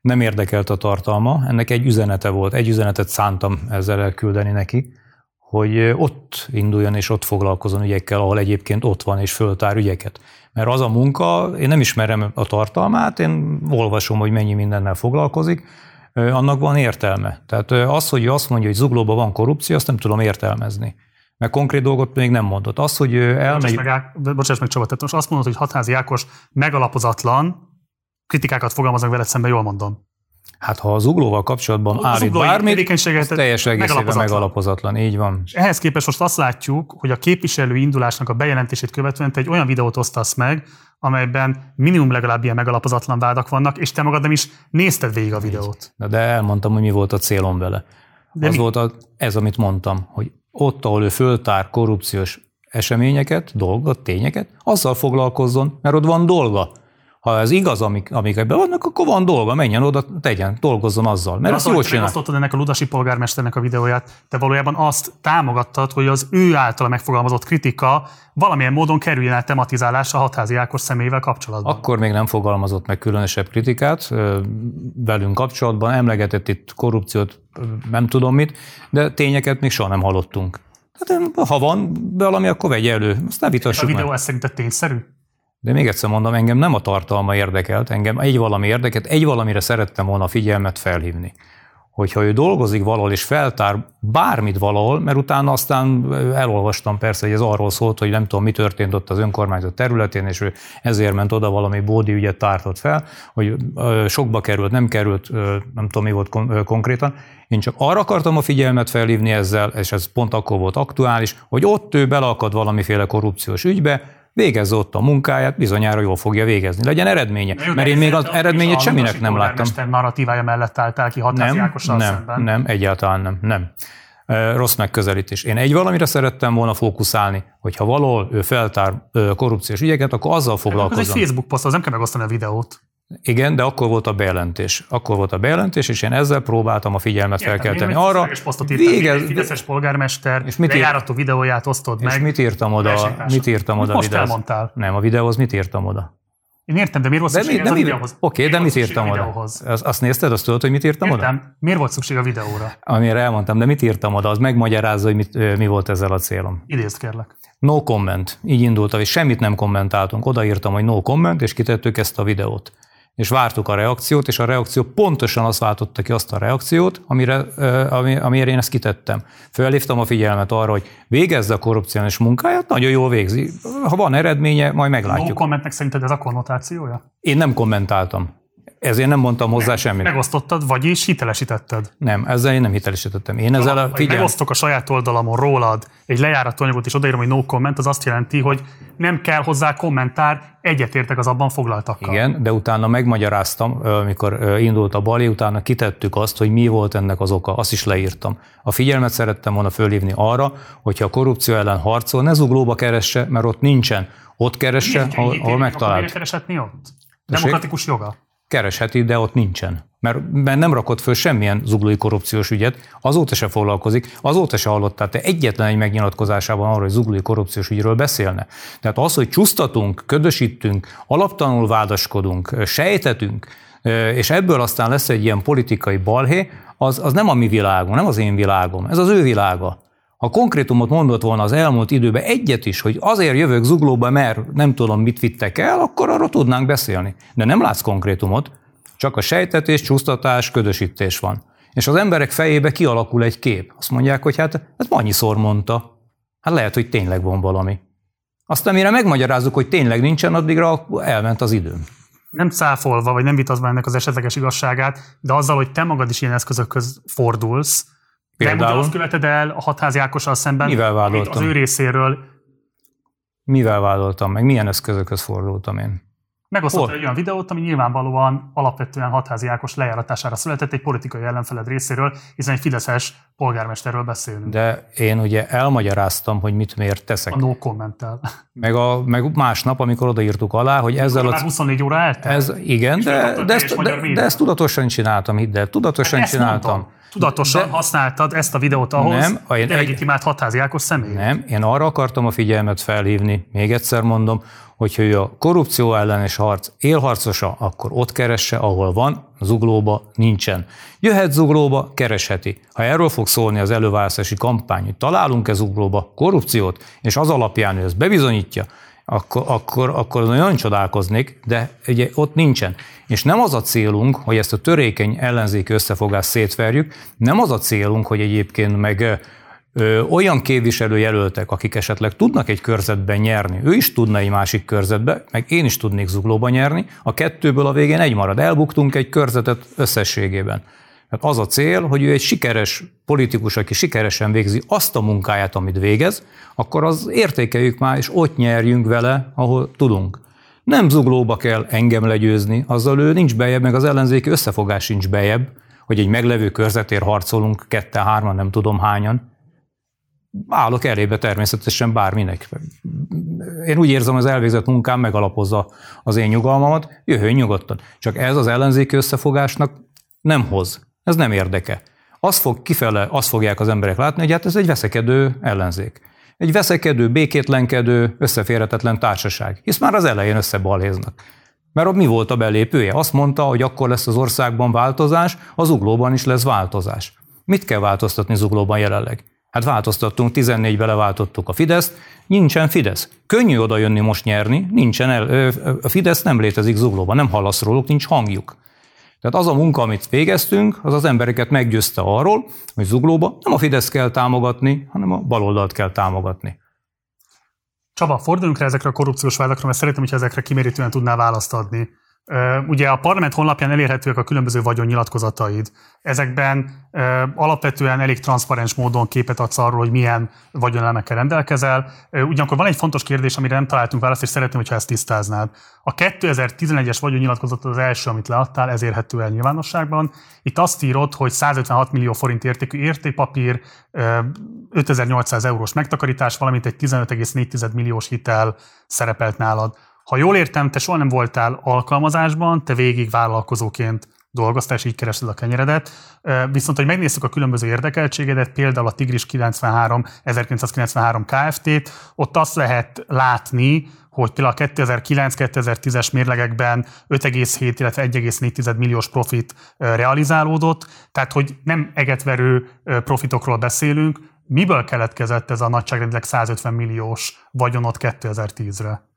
Nem érdekelt a tartalma. Ennek egy üzenete volt. Egy üzenetet szántam ezzel elküldeni neki, hogy ott induljon és ott foglalkozon ügyekkel, ahol egyébként ott van és föltár ügyeket. Mert az a munka, én nem ismerem a tartalmát, én olvasom, hogy mennyi mindennel foglalkozik, annak van értelme. Tehát az, hogy ő azt mondja, hogy zuglóban van korrupció, azt nem tudom értelmezni. Mert konkrét dolgot még nem mondott. Az, hogy elmegy... Bocsáss meg, bocsáss meg Csaba, tehát most azt mondod, hogy Hatházi Ákos megalapozatlan kritikákat fogalmaznak veled szemben, jól mondom. Hát ha az uglóval kapcsolatban az állít bármit, az teljes egészében megalapozatlan. Így van. És ehhez képest most azt látjuk, hogy a képviselő indulásnak a bejelentését követően te egy olyan videót osztasz meg, amelyben minimum legalább ilyen megalapozatlan vádak vannak, és te magad nem is nézted végig a videót. Na de elmondtam, hogy mi volt a célom vele. De az mi? volt a, ez, amit mondtam, hogy ott, ahol ő föltár korrupciós eseményeket, dolgot, tényeket, azzal foglalkozzon, mert ott van dolga. Ha ez igaz, amik, amik ebben vannak, akkor van dolga, menjen oda, tegyen, dolgozzon azzal. Mert ezt jól csinál. Azt ennek a ludasi polgármesternek a videóját, te valójában azt támogattad, hogy az ő általa megfogalmazott kritika valamilyen módon kerüljen el tematizálásra a hatházi Ákos személyével kapcsolatban. Akkor még nem fogalmazott meg különösebb kritikát velünk kapcsolatban, emlegetett itt korrupciót, nem tudom mit, de tényeket még soha nem hallottunk. Hát ha van valami, akkor vegye elő. Azt ne vitassuk A videó meg. ez szerinted tényszerű? De még egyszer mondom, engem nem a tartalma érdekelt, engem egy valami érdekelt, egy valamire szerettem volna a figyelmet felhívni. Hogyha ő dolgozik valahol és feltár bármit valahol, mert utána aztán elolvastam persze, hogy ez arról szólt, hogy nem tudom, mi történt ott az önkormányzat területén, és ő ezért ment oda valami bódi ügyet tártott fel, hogy sokba került, nem került, nem tudom, mi volt konkrétan. Én csak arra akartam a figyelmet felhívni ezzel, és ez pont akkor volt aktuális, hogy ott ő belakad valamiféle korrupciós ügybe, végezze ott a munkáját, bizonyára jól fogja végezni. Legyen eredménye. Jó, Mert én még az eredményét semminek nem láttam. A narratívája mellett álltál ki Hatházi Nem, nem, szemben. nem, egyáltalán nem, nem. Rossz megközelítés. Én egy valamire szerettem volna fókuszálni, hogyha valahol ő feltár korrupciós ügyeket, akkor azzal Ez egy foglalkozom. Facebook poszt, az nem kell megosztani a videót. Igen, de akkor volt a bejelentés. Akkor volt a bejelentés, és én ezzel próbáltam a figyelmet felkelteni arra, végez, egy Fideszes polgármester, És és mit ír- lejárató videóját osztod és meg. mit írtam oda, mit írtam oda Most videóhoz? elmondtál. Nem, a videóhoz mit írtam oda? Én értem, de miért volt De, szükség mi, de ez a mi, videóhoz? oké, Miért de mit írtam oda? videóhoz? Azt, azt nézted, azt tudod, hogy mit írtam oda? Értem. Miért volt szükség a videóra? Amire elmondtam, de mit írtam oda? Az megmagyarázza, hogy mit, mi volt ezzel a célom. Idézd kérlek. No comment. Így indultam, és semmit nem kommentáltunk. Odaírtam, hogy no comment, és kitettük ezt a videót. És vártuk a reakciót, és a reakció pontosan azt váltotta ki azt a reakciót, amire, ami, amire én ezt kitettem. Fölhívtam a figyelmet arra, hogy végezze a korrupciós munkáját, nagyon jól végzi. Ha van eredménye, majd meglátjuk. commentnek szerinted ez a konnotációja? Én nem kommentáltam. Ezért nem mondtam hozzá semmit. Megosztottad, vagyis hitelesítetted. Nem, ezzel én nem hitelesítettem. Én ezzel a Ha figyelm... megosztok a saját oldalamon rólad egy lejárató anyagot, és odaírom, hogy no comment, az azt jelenti, hogy nem kell hozzá kommentár, egyetértek az abban foglaltakkal. Igen, de utána megmagyaráztam, ö, indult a bali, utána kitettük azt, hogy mi volt ennek az oka, azt is leírtam. A figyelmet szerettem volna fölhívni arra, hogyha a korrupció ellen harcol, ne zuglóba keresse, mert ott nincsen. Ott keresse, ahol, ahol megtalált. miért kereshetni ott? Demokratikus joga. Keresheti, de ott nincsen. Mert, mert nem rakott föl semmilyen zuglói korrupciós ügyet, azóta se foglalkozik, azóta se hallottál te egyetlen egy megnyilatkozásában arról, hogy zuglói korrupciós ügyről beszélne. Tehát az, hogy csúsztatunk, ködösítünk, alaptanul vádaskodunk, sejtetünk, és ebből aztán lesz egy ilyen politikai balhé, az, az nem a mi világom, nem az én világom, ez az ő világa. Ha konkrétumot mondott volna az elmúlt időben egyet is, hogy azért jövök zuglóba, mert nem tudom, mit vittek el, akkor arról tudnánk beszélni. De nem látsz konkrétumot, csak a sejtetés, csúsztatás, ködösítés van. És az emberek fejébe kialakul egy kép. Azt mondják, hogy hát ezt annyiszor mondta. Hát lehet, hogy tényleg van valami. Aztán mire megmagyarázzuk, hogy tényleg nincsen, addigra elment az időm. Nem cáfolva, vagy nem vitazva ennek az esetleges igazságát, de azzal, hogy te magad is ilyen eszközökhöz fordulsz, Például? nem azt követed el a hatházi Ákossal szemben, Mivel vádoltam? az ő részéről Mivel vádoltam meg? Milyen eszközökhöz fordultam én? Megosztott egy olyan videót, ami nyilvánvalóan alapvetően hatházi Ákos lejáratására született egy politikai ellenfeled részéről, hiszen egy fideszes polgármesterről beszélünk. De én ugye elmagyaráztam, hogy mit miért teszek. a no kommentel. Meg, a, meg másnap, amikor odaírtuk alá, hogy ezzel a 24 óra eltelt? Ez igen, de, de, ezt, de, de ezt tudatosan csináltam, hidd el, tudatosan Ezt csináltam. mondtam. Tudatosan De- használtad ezt a videót ahhoz, Nem, én hogy legitimált hatházi Ákos személy. Nem, én arra akartam a figyelmet felhívni, még egyszer mondom, hogyha ő a korrupció ellenes harc élharcosa, akkor ott keresse, ahol van, zuglóba nincsen. Jöhet zuglóba, keresheti. Ha erről fog szólni az előválasztási kampány, hogy találunk-e zuglóba korrupciót, és az alapján ő ezt bebizonyítja, akkor, akkor, akkor nagyon csodálkoznék, de ugye ott nincsen. És nem az a célunk, hogy ezt a törékeny ellenzéki összefogást szétverjük, nem az a célunk, hogy egyébként meg ö, olyan képviselőjelöltek, akik esetleg tudnak egy körzetben nyerni, ő is tudna egy másik körzetbe, meg én is tudnék zuglóba nyerni, a kettőből a végén egy marad. Elbuktunk egy körzetet összességében. Tehát az a cél, hogy ő egy sikeres politikus, aki sikeresen végzi azt a munkáját, amit végez, akkor az értékeljük már, és ott nyerjünk vele, ahol tudunk. Nem zuglóba kell engem legyőzni, azzal ő nincs bejebb, meg az ellenzéki összefogás sincs bejebb, hogy egy meglevő körzetért harcolunk, ketten, hárman, nem tudom hányan. Állok elébe természetesen bárminek. Én úgy érzem, az elvégzett munkám megalapozza az én nyugalmamat, jöjjön nyugodtan. Csak ez az ellenzéki összefogásnak nem hoz. Ez nem érdeke. Azt fog kifele, azt fogják az emberek látni, hogy hát ez egy veszekedő ellenzék. Egy veszekedő, békétlenkedő, összeférhetetlen társaság. Hisz már az elején összebalhéznak. Mert ott mi volt a belépője? Azt mondta, hogy akkor lesz az országban változás, az uglóban is lesz változás. Mit kell változtatni zuglóban jelenleg? Hát változtattunk, 14-be leváltottuk a Fideszt, nincsen Fidesz. Könnyű oda jönni most nyerni, nincsen el, a Fidesz nem létezik zuglóban, nem hallasz róluk, nincs hangjuk. Tehát az a munka, amit végeztünk, az az embereket meggyőzte arról, hogy zuglóba nem a Fidesz kell támogatni, hanem a baloldalt kell támogatni. Csaba, forduljunk rá ezekre a korrupciós vádakra, mert szeretném, hogyha ezekre kimérítően tudnál választ adni. Ugye a parlament honlapján elérhetőek a különböző vagyonnyilatkozataid. Ezekben alapvetően elég transzparens módon képet adsz arról, hogy milyen vagyonelemekkel rendelkezel. Ugyanakkor van egy fontos kérdés, amire nem találtunk választ, és szeretném, hogyha ezt tisztáznád. A 2011-es vagyonnyilatkozat az első, amit leadtál, ez érhető el nyilvánosságban. Itt azt írod, hogy 156 millió forint értékű értékpapír, 5800 eurós megtakarítás, valamint egy 15,4 milliós hitel szerepelt nálad. Ha jól értem, te soha nem voltál alkalmazásban, te végig vállalkozóként dolgoztál, és így kerested a kenyeredet. Viszont, hogy megnézzük a különböző érdekeltségedet, például a Tigris 93, 1993 Kft-t, ott azt lehet látni, hogy például a 2009-2010-es mérlegekben 5,7, illetve 1,4 milliós profit realizálódott, tehát hogy nem egetverő profitokról beszélünk, miből keletkezett ez a nagyságrendileg 150 milliós vagyonot 2010-re?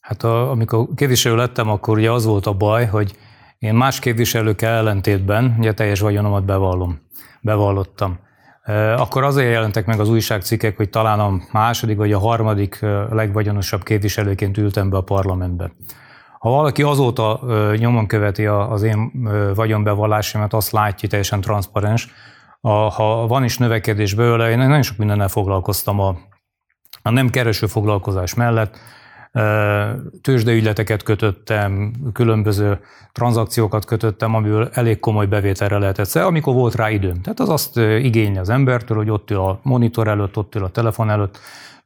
Hát a, amikor képviselő lettem, akkor ugye az volt a baj, hogy én más képviselőkkel ellentétben ugye teljes vagyonomat bevallom, bevallottam. Akkor azért jelentek meg az újságcikkek, hogy talán a második vagy a harmadik legvagyonosabb képviselőként ültem be a parlamentbe. Ha valaki azóta nyomon követi az én vagyonbevallásomat, azt látja, teljesen transzparens. Ha van is növekedés belőle, én nagyon sok mindennel foglalkoztam a, a nem kereső foglalkozás mellett, tőzsdeügyleteket kötöttem, különböző tranzakciókat kötöttem, amiből elég komoly bevételre lehetett szer, amikor volt rá időm. Tehát az azt igényli az embertől, hogy ott ül a monitor előtt, ott ül a telefon előtt,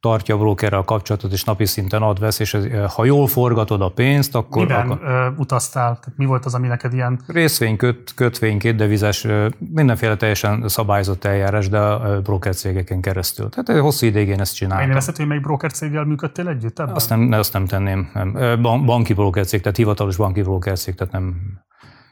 tartja a brokerrel a kapcsolatot, és napi szinten ad, vesz, és ez, ha jól forgatod a pénzt, akkor... Miben akkor... ö, utaztál? Tehát mi volt az, ami neked ilyen... Részvény, köt, kötvény, kétdevizes, mindenféle teljesen szabályzott eljárás, de a broker cégeken keresztül. Tehát hosszú ideig én ezt csináltam. Én hogy melyik broker céggel működtél együtt ebben? Azt nem, azt nem tenném. Nem. Banki broker cég, tehát hivatalos banki broker cég, tehát nem,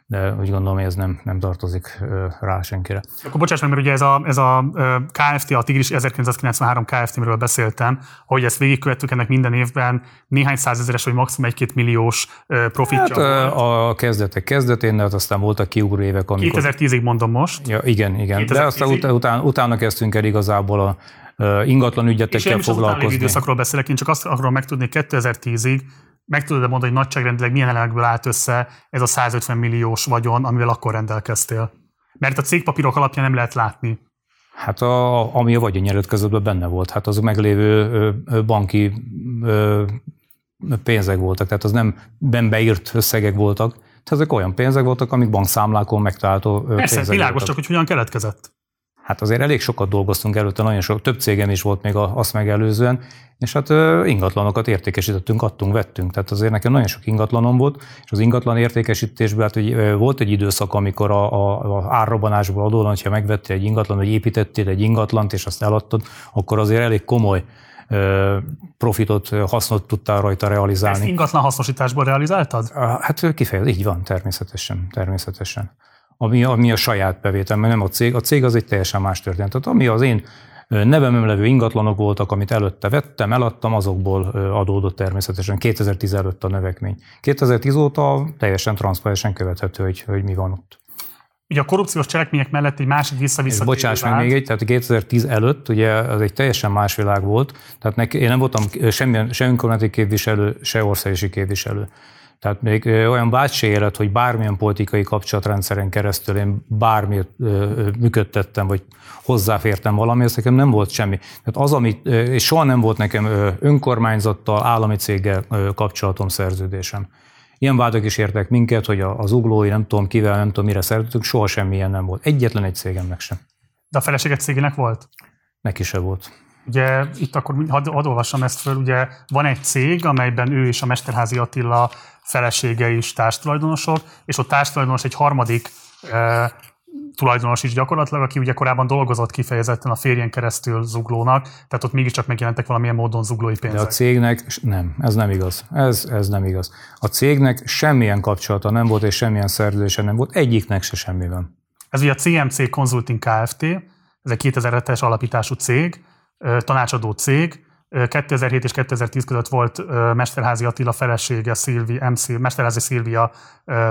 de úgy gondolom, hogy ez nem, nem tartozik rá senkire. Akkor bocsáss meg, mert ugye ez a, ez a KFT, a Tigris 1993 KFT, amiről beszéltem, hogy ezt végigkövettük ennek minden évben néhány százezeres, vagy maximum egy-két milliós profitja. Hát, a kezdetek kezdetén, de hát aztán voltak kiugró évek, amikor... 2010-ig mondom most. Ja, igen, igen. De aztán ut- után, utána kezdtünk el igazából a ingatlan ügyetekkel foglalkozni. És én időszakról beszélek, én csak azt akarom megtudni, 2010-ig meg tudod mondani, hogy nagyságrendileg milyen elemekből állt össze ez a 150 milliós vagyon, amivel akkor rendelkeztél? Mert a cégpapírok alapján nem lehet látni. Hát a, ami a vagyonnyilatkozatban benne volt, hát az meglévő banki pénzek voltak, tehát az nem ben beírt összegek voltak, tehát ezek olyan pénzek voltak, amik bankszámlákon megtalálható Persze, világos, voltak. csak hogy hogyan keletkezett. Hát azért elég sokat dolgoztunk előtte, nagyon sok, több cégem is volt még azt megelőzően, és hát ingatlanokat értékesítettünk, adtunk, vettünk. Tehát azért nekem nagyon sok ingatlanom volt, és az ingatlan értékesítésben hát, hogy volt egy időszak, amikor a, a, a árrobanásból adódóan, hogyha megvettél egy ingatlan, vagy építettél egy ingatlant, és azt eladtad, akkor azért elég komoly profitot, hasznot tudtál rajta realizálni. Ezt ingatlan hasznosításból realizáltad? Hát kifejező, így van, természetesen, természetesen ami, ami a saját bevétel, mert nem a cég. A cég az egy teljesen más történet. Tehát ami az én nevemem levő ingatlanok voltak, amit előtte vettem, eladtam, azokból adódott természetesen 2010 előtt a növekmény. 2010 óta teljesen transzparensen követhető, hogy, hogy mi van ott. Ugye a korrupciós cselekmények mellett egy másik vissza Bocsáss meg még egy, tehát 2010 előtt ugye az egy teljesen más világ volt, tehát neki, én nem voltam semmilyen, se önkormányzati képviselő, se országosi képviselő. Tehát még olyan se élet, hogy bármilyen politikai kapcsolatrendszeren keresztül én bármiért működtettem, vagy hozzáfértem valamihez, nekem nem volt semmi. Tehát az, amit, és soha nem volt nekem önkormányzattal, állami céggel kapcsolatom, szerződésem. Ilyen vádak is értek minket, hogy az uglói, nem tudom kivel, nem tudom mire szerződtünk, soha semmilyen nem volt. Egyetlen egy cégemnek sem. De a feleséget cégének volt? Neki se volt. Ugye itt akkor hadd olvassam ezt föl, ugye van egy cég, amelyben ő és a Mesterházi Attila felesége is társtulajdonosok, és ott társtulajdonos egy harmadik e, tulajdonos is gyakorlatilag, aki ugye korábban dolgozott kifejezetten a férjen keresztül zuglónak, tehát ott mégiscsak megjelentek valamilyen módon zuglói pénzek. De a cégnek nem, ez nem igaz. Ez, ez nem igaz. A cégnek semmilyen kapcsolata nem volt, és semmilyen szerződése nem volt, egyiknek se semmiben. Ez ugye a CMC Consulting Kft., ez egy 2007-es alapítású cég, tanácsadó cég, 2007 és 2010 között volt Mesterházi Attila felesége, Szilvi, MC, Mesterházi Szilvia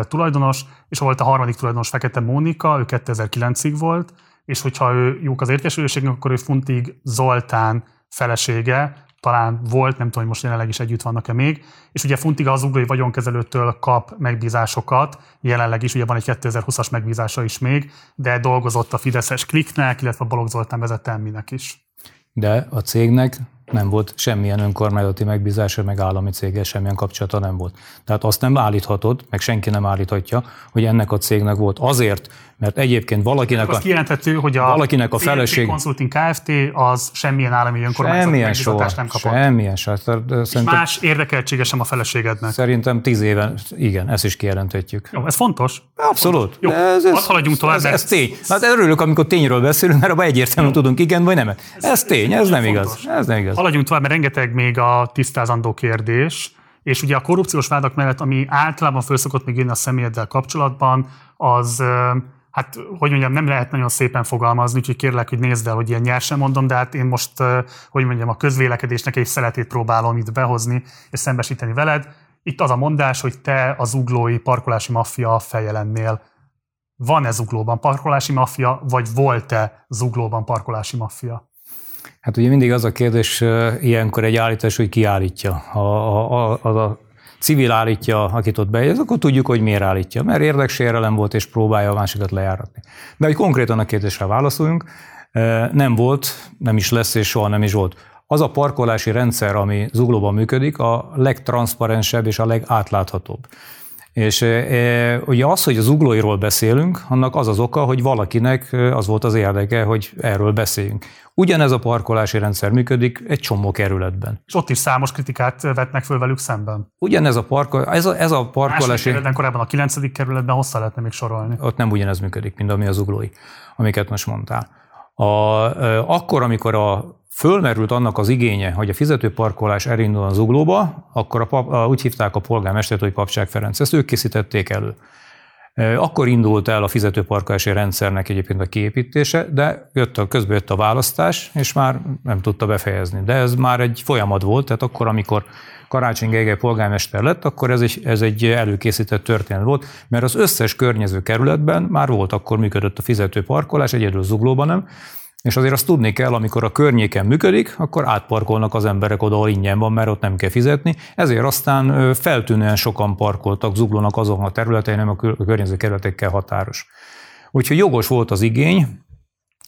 tulajdonos, és volt a harmadik tulajdonos Fekete Mónika, ő 2009-ig volt, és hogyha ő jók az értékesülőségnek, akkor ő Funtig Zoltán felesége, talán volt, nem tudom, hogy most jelenleg is együtt vannak-e még, és ugye Funtiga az uglói vagyonkezelőtől kap megbízásokat, jelenleg is, ugye van egy 2020-as megbízása is még, de dolgozott a Fideszes kliknek, illetve a Balogh Zoltán vezette minek is. De a cégnek nem volt semmilyen önkormányzati megbízása, meg állami céggel semmilyen kapcsolata nem volt. Tehát azt nem állíthatod, meg senki nem állíthatja, hogy ennek a cégnek volt azért, mert egyébként valakinek a, kijelenthető, hogy a valakinek a feleség... Consulting Kft. az semmilyen állami önkormányzati semmilyen megbízatást nem kapott. Semmilyen soha. És más érdekeltsége sem a feleségednek. Szerintem tíz éven, igen, ezt is kijelenthetjük. Jó, ez fontos. Abszolút. Jó, ez, ez, haladjunk tovább. Ez, ez tény. Hát örülök, amikor tényről beszélünk, mert abban egyértelműen tudunk igen vagy nem. Ez, ez tény, ez nem igaz. Ez nem igaz. Haladjunk tovább, mert rengeteg még a tisztázandó kérdés. És ugye a korrupciós vádak mellett, ami általában felszokott még jönni a személyeddel kapcsolatban, az hát, hogy mondjam, nem lehet nagyon szépen fogalmazni, úgyhogy kérlek, hogy nézd el, hogy ilyen nyersen mondom, de hát én most, hogy mondjam, a közvélekedésnek egy szeletét próbálom itt behozni és szembesíteni veled. Itt az a mondás, hogy te az uglói parkolási maffia feje lennél. Van-e zuglóban parkolási maffia, vagy volt-e zuglóban parkolási maffia? Hát ugye mindig az a kérdés ilyenkor egy állítás, hogy ki állítja. A, a, a, a civil állítja, akit ott bejegyez, akkor tudjuk, hogy miért állítja. Mert érdeksérelem volt, és próbálja a másikat lejáratni. De hogy konkrétan a kérdésre válaszoljunk, nem volt, nem is lesz, és soha nem is volt. Az a parkolási rendszer, ami zuglóban működik, a legtranszparensebb és a legátláthatóbb. És e, ugye az, hogy az uglóiról beszélünk, annak az az oka, hogy valakinek az volt az érdeke, hogy erről beszéljünk. Ugyanez a parkolási rendszer működik egy csomó kerületben. És ott is számos kritikát vetnek föl velük szemben. Ugyanez a, parko, ez a, ez a parkolási... Másik kerületben, korábban a 9. kerületben hosszá lehetne még sorolni. Ott nem ugyanez működik, mint ami az uglói, amiket most mondtál. A, akkor, amikor a fölmerült annak az igénye, hogy a fizetőparkolás elindul az uglóba, akkor a pap, a, úgy hívták a polgármestert, hogy Papság Ferenc. Ezt ők készítették elő. Akkor indult el a fizetőparkolási rendszernek egyébként a kiépítése, de jött a, közben jött a választás, és már nem tudta befejezni. De ez már egy folyamat volt, tehát akkor, amikor Karácsony Gergely polgármester lett, akkor ez egy, ez egy előkészített történet volt, mert az összes környező kerületben már volt, akkor működött a fizetőparkolás, egyedül Zuglóban nem, és azért azt tudni kell, amikor a környéken működik, akkor átparkolnak az emberek oda, ahol ingyen van, mert ott nem kell fizetni. Ezért aztán feltűnően sokan parkoltak, zuglónak azon a területein, nem a környező kerületekkel határos. Úgyhogy jogos volt az igény,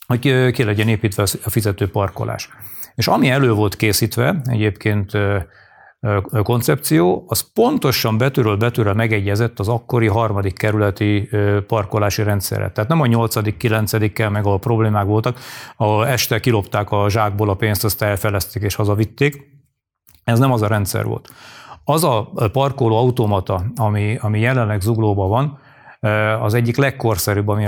hogy ki legyen építve a fizető parkolás. És ami elő volt készítve, egyébként koncepció, az pontosan betűről betűre megegyezett az akkori harmadik kerületi parkolási rendszerre. Tehát nem a nyolcadik, kilencedikkel, meg ahol problémák voltak, ahol este kilopták a zsákból a pénzt, azt elfelezték és hazavitték. Ez nem az a rendszer volt. Az a parkoló automata, ami, ami jelenleg zuglóban van, az egyik legkorszerűbb, ami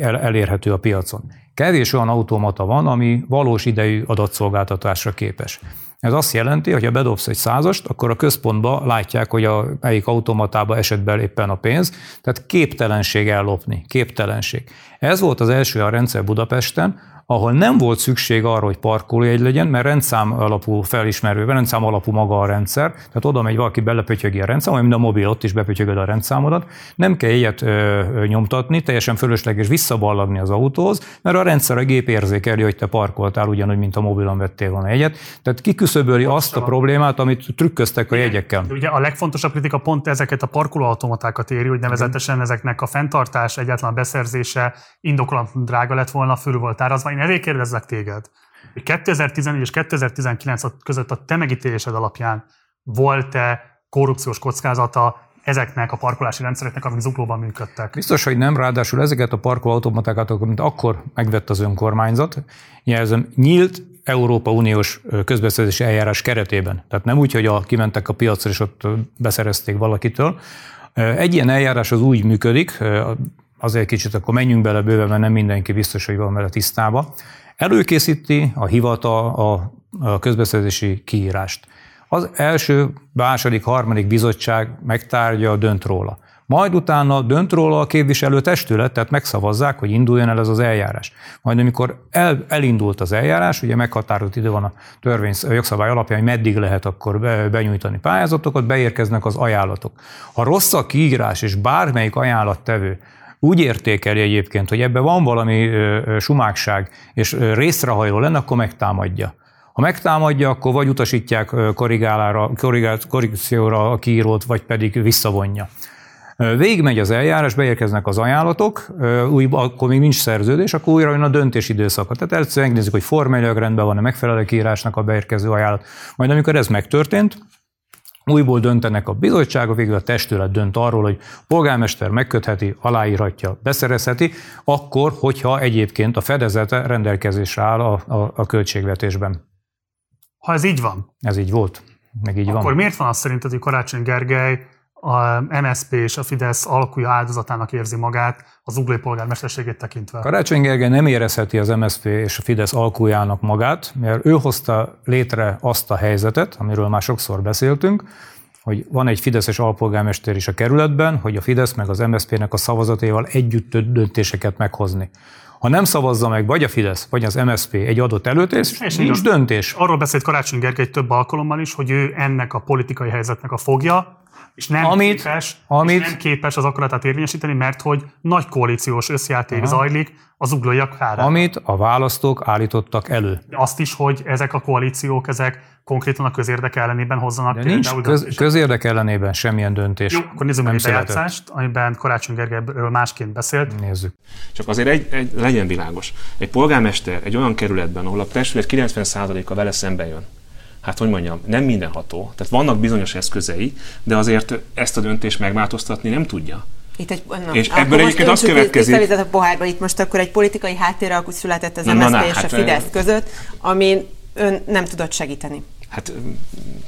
elérhető a piacon. Kevés olyan automata van, ami valós idejű adatszolgáltatásra képes. Ez azt jelenti, hogy ha bedobsz egy százast, akkor a központba látják, hogy a melyik automatába esett be éppen a pénz, tehát képtelenség ellopni, képtelenség. Ez volt az első a rendszer Budapesten, ahol nem volt szükség arra, hogy parkolójegy legyen, mert rendszám alapú felismerő, rendszám alapú maga a rendszer, tehát oda megy valaki, belepötyögi a rendszer, mint a mobil, ott is bepötyögöd a rendszámodat, nem kell ilyet ö, nyomtatni, teljesen fölösleges visszaballagni az autóhoz, mert a rendszer a gép érzékeli, hogy te parkoltál ugyanúgy, mint a mobilon vettél volna egyet. Tehát kiküszöböli azt a problémát, amit trükköztek a jegyekkel. Ugye a legfontosabb kritika pont ezeket a parkolóautomatákat éri, hogy nevezetesen ezeknek a fenntartás, egyáltalán a beszerzése indokolatlan drága lett volna, fölül volt árazva. Én elég kérdezzek téged, hogy 2014 és 2019 között a te megítélésed alapján volt-e korrupciós kockázata ezeknek a parkolási rendszereknek, amik zuglóban működtek. Biztos, hogy nem, ráadásul ezeket a parkolóautomatákat, amit akkor megvett az önkormányzat, jelzem, nyílt Európa Uniós közbeszerzési eljárás keretében. Tehát nem úgy, hogy a, kimentek a piacra és ott beszerezték valakitől. Egy ilyen eljárás az úgy működik, azért kicsit akkor menjünk bele bőven, mert nem mindenki biztos, hogy van vele tisztába. Előkészíti a hivatal a, a közbeszerzési kiírást. Az első, második, harmadik bizottság megtárgya, dönt róla. Majd utána dönt róla a képviselő testület, tehát megszavazzák, hogy induljon el ez az eljárás. Majd amikor el, elindult az eljárás, ugye meghatározott idő van a törvény a jogszabály alapján, hogy meddig lehet akkor be, benyújtani pályázatokat, beérkeznek az ajánlatok. Ha rossz a kiírás, és bármelyik ajánlattevő úgy értékeli egyébként, hogy ebben van valami sumákság, és részrehajló lenne, akkor megtámadja. Ha megtámadja, akkor vagy utasítják korrigálára, korrigációra a kiírót, vagy pedig visszavonja. Végigmegy az eljárás, beérkeznek az ajánlatok, új, akkor még nincs szerződés, akkor újra jön a döntés időszaka. Tehát először megnézzük, hogy formailag rendben van a megfelelő kiírásnak a beérkező ajánlat. Majd amikor ez megtörtént, Újból döntenek a bizottságok, végül a testület dönt arról, hogy polgármester megkötheti, aláírhatja, beszerezheti, akkor, hogyha egyébként a fedezete rendelkezésre áll a, a, a költségvetésben. Ha ez így van. Ez így volt, meg így akkor van. Akkor miért van azt szerinted, hogy Karácsony Gergely a MSZP és a Fidesz alkúja áldozatának érzi magát az uglói polgármesterségét tekintve. Karácsony Gergely nem érezheti az MSZP és a Fidesz alkújának magát, mert ő hozta létre azt a helyzetet, amiről már sokszor beszéltünk, hogy van egy Fideszes alpolgármester is a kerületben, hogy a Fidesz meg az MSZP-nek a szavazatéval együtt döntéseket meghozni. Ha nem szavazza meg vagy a Fidesz, vagy az MSZP egy adott előtés, és nincs döntés. Arról beszélt Karácsony Gergely több alkalommal is, hogy ő ennek a politikai helyzetnek a fogja, és nem, amit, képes, amit, és nem képes az akaratát érvényesíteni, mert hogy nagy koalíciós összjáték Aha. zajlik az uglóiak kárára. Amit a választók állítottak elő. Azt is, hogy ezek a koalíciók, ezek konkrétan a közérdek ellenében hozzanak De nincs köz, közérdek ellenében semmilyen döntés. Jó, akkor nézzük meg egy bejátszást, amiben Karácsony Gergelyről másként beszélt. Nézzük. Csak azért egy, egy, legyen világos. Egy polgármester egy olyan kerületben, ahol a testület 90%-a vele szembe jön, hát hogy mondjam, nem mindenható. Tehát vannak bizonyos eszközei, de azért ezt a döntést megváltoztatni nem tudja. Itt egy, na, és ebből egyébként az következik... a pohárba, itt most akkor egy politikai háttéralkut született az na, MSZP na, na, és hát, a Fidesz között, amin ön nem tudott segíteni. Hát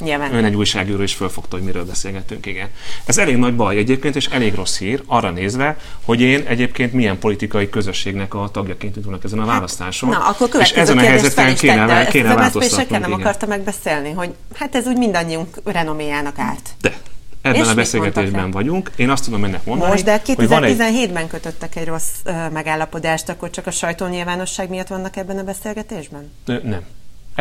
Nyilván. ön egy újságíró is fölfogta, hogy miről beszélgettünk, igen. Ez elég nagy baj egyébként, és elég rossz hír arra nézve, hogy én egyébként milyen politikai közösségnek a tagjaként indulnak ezen a hát, választáson. Na, akkor és ezen a helyzeten kéne, kéne változtatnunk. nem akarta megbeszélni, hogy hát ez úgy mindannyiunk renoméjának árt. De, ebben és a beszélgetésben vagyunk. Én azt tudom ennek mondani, Most, de 2017-ben egy... kötöttek egy rossz uh, megállapodást, akkor csak a sajtónyilvánosság miatt vannak ebben a beszélgetésben? Nem.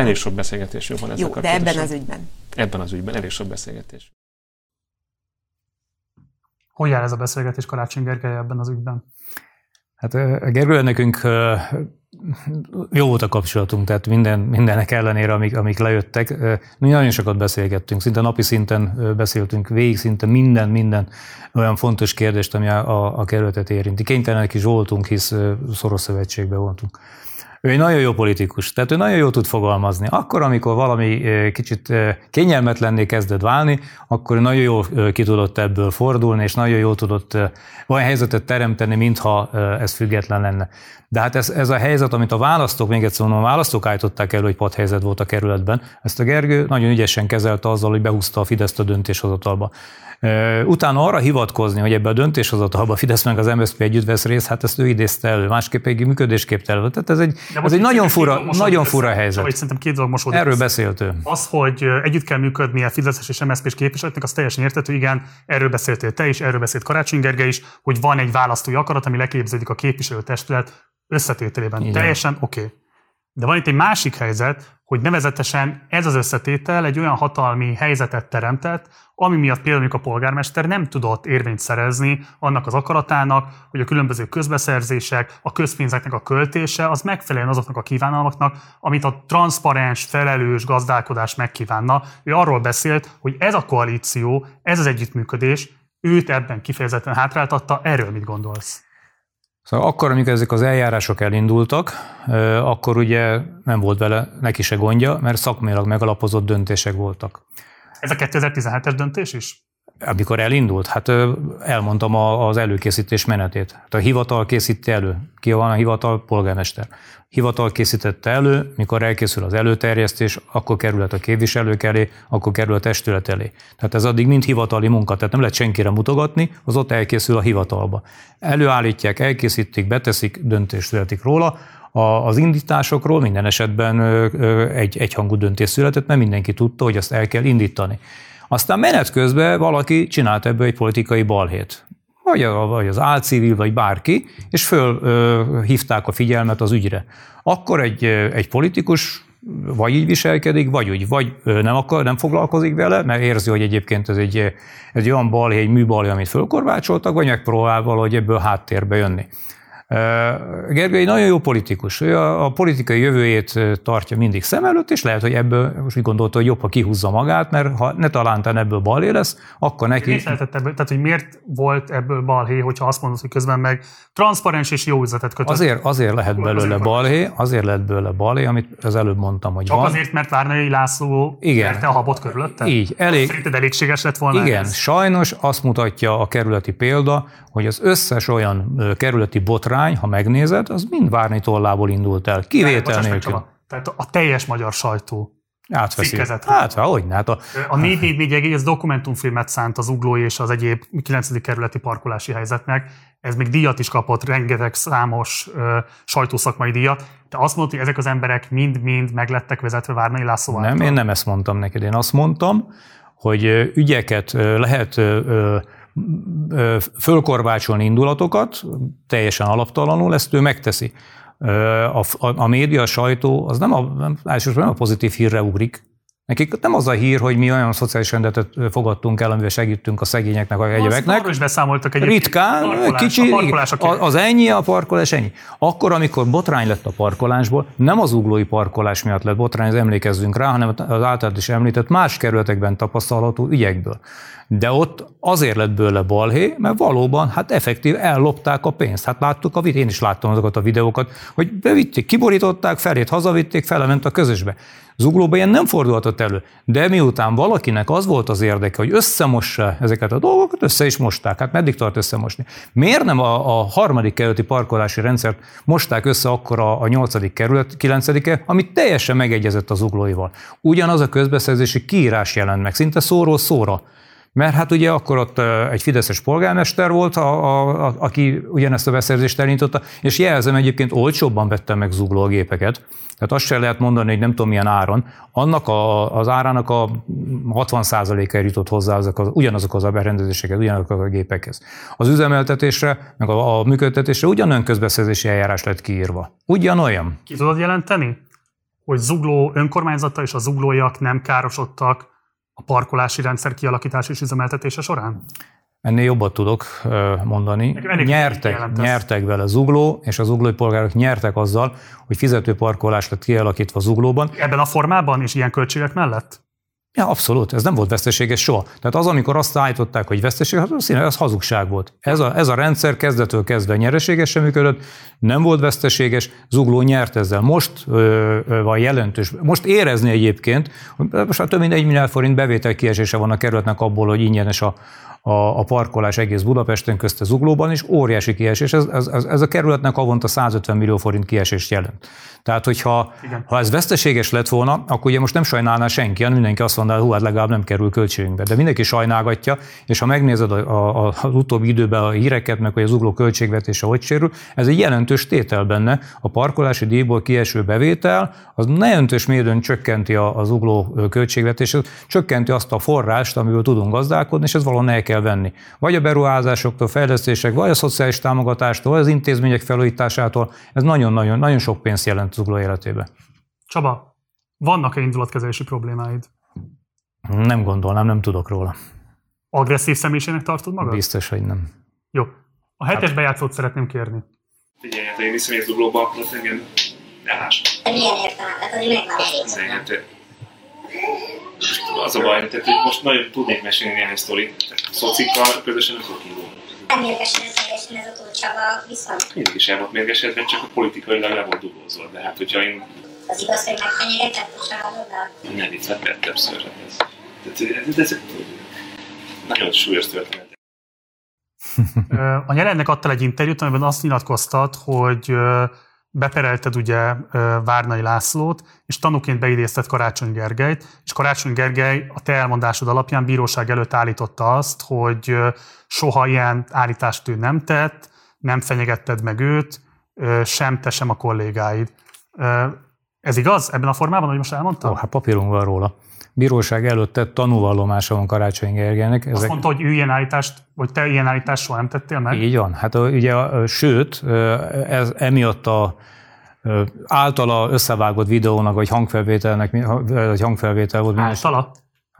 Elég sok beszélgetésünk van ezzel Jó, de ebben az ügyben. Ebben az ügyben elég sok beszélgetés. Hogy jár ez a beszélgetés Karácsony Gergely ebben az ügyben? Hát Gergő, nekünk jó volt a kapcsolatunk, tehát minden, mindenek ellenére, amik, amik lejöttek. Mi nagyon sokat beszélgettünk, szinte napi szinten beszéltünk, végig szinte minden, minden olyan fontos kérdést, ami a, a, a kerületet érinti. Kénytelenek is voltunk, hisz szoros szövetségben voltunk. Ő egy nagyon jó politikus, tehát ő nagyon jól tud fogalmazni. Akkor, amikor valami kicsit kényelmetlenné kezdett válni, akkor nagyon jól ki tudott ebből fordulni, és nagyon jól tudott olyan helyzetet teremteni, mintha ez független lenne. De hát ez, ez a helyzet, amit a választók, még egyszer mondom, a választók állították elő, hogy padhelyzet volt a kerületben, ezt a Gergő nagyon ügyesen kezelte azzal, hogy behúzta a Fideszt a döntéshozatalba. Utána arra hivatkozni, hogy ebbe a döntéshozatalba a Fidesz meg az MSZP együtt vesz részt, hát ezt ő idézte elő, másképp egy működésképtelen. Tehát ez egy, ez egy nagyon fura, nagyon fura helyzet. Vagy szerintem két dolog mosódik. Erről beszélt ő. Az, hogy együtt kell működni a Fideszes és MSZP-s képviselőknek, az teljesen értető, igen, erről beszéltél te is, erről beszélt Karácsony Gergely is, hogy van egy választói akarat, ami leképződik a képviselőtestület összetételében. Igen. Teljesen oké. Okay. De van itt egy másik helyzet, hogy nevezetesen ez az összetétel egy olyan hatalmi helyzetet teremtett, ami miatt például a polgármester nem tudott érvényt szerezni annak az akaratának, hogy a különböző közbeszerzések, a közpénzeknek a költése az megfelelően azoknak a kívánalmaknak, amit a transzparens, felelős gazdálkodás megkívánna. Ő arról beszélt, hogy ez a koalíció, ez az együttműködés őt ebben kifejezetten hátráltatta. Erről mit gondolsz? Szóval akkor, amikor ezek az eljárások elindultak, akkor ugye nem volt vele neki se gondja, mert szakmailag megalapozott döntések voltak. Ez a 2017-es döntés is? Amikor elindult, hát elmondtam az előkészítés menetét. Hát a hivatal készíti elő. Ki van a hivatal? Polgármester. Hivatal készítette elő, mikor elkészül az előterjesztés, akkor kerülhet a képviselők elé, akkor kerül a testület elé. Tehát ez addig mind hivatali munka, tehát nem lehet senkire mutogatni, az ott elkészül a hivatalba. Előállítják, elkészítik, beteszik, döntés születik róla, az indításokról minden esetben egy egyhangú döntés született, mert mindenki tudta, hogy azt el kell indítani. Aztán menet közben valaki csinált ebből egy politikai balhét. Vagy, a, vagy az álcivil, vagy bárki, és fölhívták a figyelmet az ügyre. Akkor egy, egy politikus vagy így viselkedik, vagy úgy, vagy nem, akar, nem foglalkozik vele, mert érzi, hogy egyébként ez egy, egy olyan balhé, egy műbalhé, amit fölkorbácsoltak, vagy megpróbál valahogy ebből háttérbe jönni. Gergely nagyon jó politikus. Ő a, a politikai jövőjét tartja mindig szem előtt, és lehet, hogy ebből most úgy gondolta, hogy jobb, ha kihúzza magát, mert ha ne talántán ebből balhé lesz, akkor neki... Miért ebből, tehát, hogy miért volt ebből balhé, hogyha azt mondod, hogy közben meg transzparens és jó üzletet kötött? Azért, azért lehet belőle balhé, azért lehet belőle balhé, amit az előbb mondtam, hogy Csak van. azért, mert Várnai László Igen. a habot körülötte? Így. Elég... Szerinted elégséges lett volna Igen, ez? sajnos azt mutatja a kerületi példa, hogy az összes olyan kerületi botrány, ha megnézed, az mind Várni tollából indult el, kivétel nélkül. Tehát a teljes magyar sajtó Átveszi. Hát, hogy hát a... a 444 egész dokumentumfilmet szánt az uglói és az egyéb 9. kerületi parkolási helyzetnek. Ez még díjat is kapott, rengeteg számos uh, sajtószakmai díjat. Te azt mondod, hogy ezek az emberek mind-mind meglettek vezetve Várnai László Nem, én nem ezt mondtam neked. Én azt mondtam, hogy ügyeket lehet fölkorbácsolni indulatokat, teljesen alaptalanul, ezt ő megteszi. A, a, a média, a sajtó, az nem a, nem, nem a pozitív hírre ugrik, Nekik nem az a hír, hogy mi olyan szociális rendetet fogadtunk el, amivel segítünk a szegényeknek, a egyebeknek. Arról is beszámoltak egy Ritkán, parkolás, kicsi, a az ennyi, a parkolás ennyi. Akkor, amikor botrány lett a parkolásból, nem az uglói parkolás miatt lett botrány, ez emlékezzünk rá, hanem az általad is említett más kerületekben tapasztalható ügyekből. De ott azért lett bőle balhé, mert valóban hát effektív ellopták a pénzt. Hát láttuk a videót, én is láttam azokat a videókat, hogy bevitték, kiborították, felét hazavitték, felement a közösbe. Zuglóban ilyen nem fordulhatott elő. De miután valakinek az volt az érdeke, hogy összemossa ezeket a dolgokat, össze is mosták. Hát meddig tart összemosni? Miért nem a, a harmadik kerületi parkolási rendszert mosták össze akkor a, a 8. kerület, 9 -e, ami teljesen megegyezett az zuglóival? Ugyanaz a közbeszerzési kiírás jelent meg, szinte szóról szóra. Mert hát ugye akkor ott egy fideszes polgármester volt, a, a, a, aki ugyanezt a beszerzést elindította, és jelzem egyébként olcsóbban vette meg zugló a gépeket. Tehát azt sem lehet mondani, hogy nem tudom milyen áron. Annak a, az árának a 60%-a jutott hozzá azok az, ugyanazokhoz a berendezésekhez, ugyanazokhoz a gépekhez. Az üzemeltetésre, meg a, a működtetésre ugyanolyan közbeszerzési eljárás lett kiírva. Ugyanolyan. Ki tudod jelenteni, hogy Zugló önkormányzata és a zuglóiak nem károsodtak a parkolási rendszer kialakítás és üzemeltetése során? Ennél jobbat tudok mondani. Nyertek, nyertek vele Zugló, és az zuglói polgárok nyertek azzal, hogy fizetőparkolás lett kialakítva Zuglóban. Ebben a formában és ilyen költségek mellett? Ja, abszolút, ez nem volt veszteséges soha. Tehát az, amikor azt állították, hogy veszteség, hát az, az hazugság volt. Ez a, ez a rendszer kezdetől kezdve nyereségesen működött, nem volt veszteséges, Zugló nyert ezzel. Most ö, ö, van jelentős, most érezni egyébként, most már több mint egy milliárd forint bevétel kiesése van a kerületnek abból, hogy ingyenes a, a, a parkolás egész Budapesten, közte Zuglóban, és óriási kiesés. Ez, ez, ez a kerületnek havonta 150 millió forint kiesést jelent. Tehát, hogyha ha ez veszteséges lett volna, akkor ugye most nem sajnálná senki, hanem mindenki azt mondaná, hogy hát legalább nem kerül költségünkbe. De mindenki sajnálgatja, és ha megnézed a, a, a, az utóbbi időben a híreket, meg hogy az ugló költségvetése hogy sérül, ez egy jelentős tétel benne. A parkolási díjból kieső bevétel, az jelentős módon csökkenti az ugló költségvetését, csökkenti azt a forrást, amiből tudunk gazdálkodni, és ez valahol kell venni. Vagy a beruházásoktól, fejlesztések, vagy a szociális támogatástól, vagy az intézmények felújításától. Ez nagyon-nagyon nagyon sok pénzt jelent zugló életébe. Csaba, vannak-e indulatkezelési problémáid? Nem gondolnám, nem tudok róla. Agresszív személyiségnek tartod magad? Biztos, hogy nem. Jó. A hetes hát... bejátszót szeretném kérni. Figyelj, hát én viszonylag zuglóba, ott engem elás. Milyen értelmet? Az megvan elég. Az a baj, tehát most nagyon tudnék mesélni néhány sztorit. Szocikkal közösen nem tudok indulni. Nem mérgesedett teljesen ez a túl Csaba, viszont... Mindig is el volt mérgesedve, csak a politikailag le volt dugózva. De hát, hogyha én... Az igaz, hogy megfenyegetett a családoddal? Nem, itt hát többször. Ez, tehát, ez, ez, ez, nagyon súlyos történet. A nyelennek adtál egy interjút, amiben azt nyilatkoztat, hogy beperelted ugye Várnai Lászlót, és tanúként beidézted Karácsony Gergelyt, és Karácsony Gergely a te elmondásod alapján bíróság előtt állította azt, hogy soha ilyen állítást ő nem tett, nem fenyegetted meg őt, sem te, sem a kollégáid. Ez igaz ebben a formában, hogy most elmondtam? Ó, hát papírunk van róla. Bíróság előtt tett tanúvallomása van Karácsony Gergelynek. Ezek... Azt mondta, hogy ő ilyen állítást, vagy te ilyen állítást soha nem tettél meg? Így van. Hát ugye, sőt, ez emiatt a általa összevágott videónak, vagy hangfelvételnek, vagy hangfelvétel volt. Általa?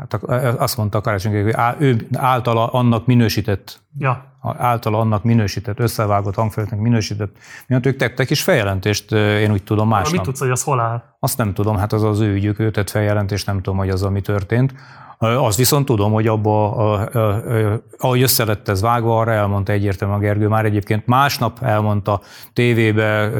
Hát azt mondta Karácsony hogy ő általa annak minősített ja. által annak minősített, összevágott hangfelületnek minősített, miatt ők tettek is feljelentést, én úgy tudom másnap. Mit tudsz, hogy az hol áll? Azt nem tudom, hát az az ő ügyük, ő tett feljelentést, nem tudom, hogy az, ami történt. Az viszont tudom, hogy abba, ahogy össze lett ez vágva, arra elmondta egyértelműen a Gergő. Már egyébként másnap elmondta tévébe,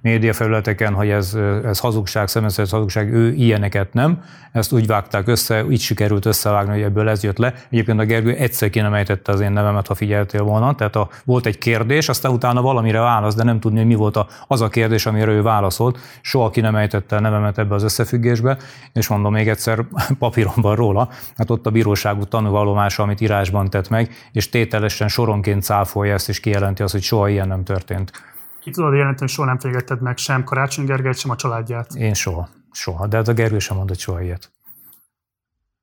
médiafelületeken, hogy ez, ez hazugság, szemeszett hazugság, ő ilyeneket nem. Ezt úgy vágták össze, így sikerült összevágni, hogy ebből ez jött le. Egyébként a Gergő egyszer ki nem ejtette az én nevemet, ha figyeltél volna. Tehát a, volt egy kérdés, aztán utána valamire válasz, de nem tudni, hogy mi volt a, az a kérdés, amire ő válaszolt. Soha ki nem ejtette a nevemet ebbe az összefüggésbe, és mondom még egyszer papíromban róla, hát ott a bíróságú tanúvallomása, amit írásban tett meg, és tételesen soronként cáfolja ezt, és kijelenti azt, hogy soha ilyen nem történt. Ki tudod jelenteni, hogy soha nem fenyegetted meg sem Karácsony Gergelyt, sem a családját? Én soha. Soha. De hát a Gergő sem mondott soha ilyet.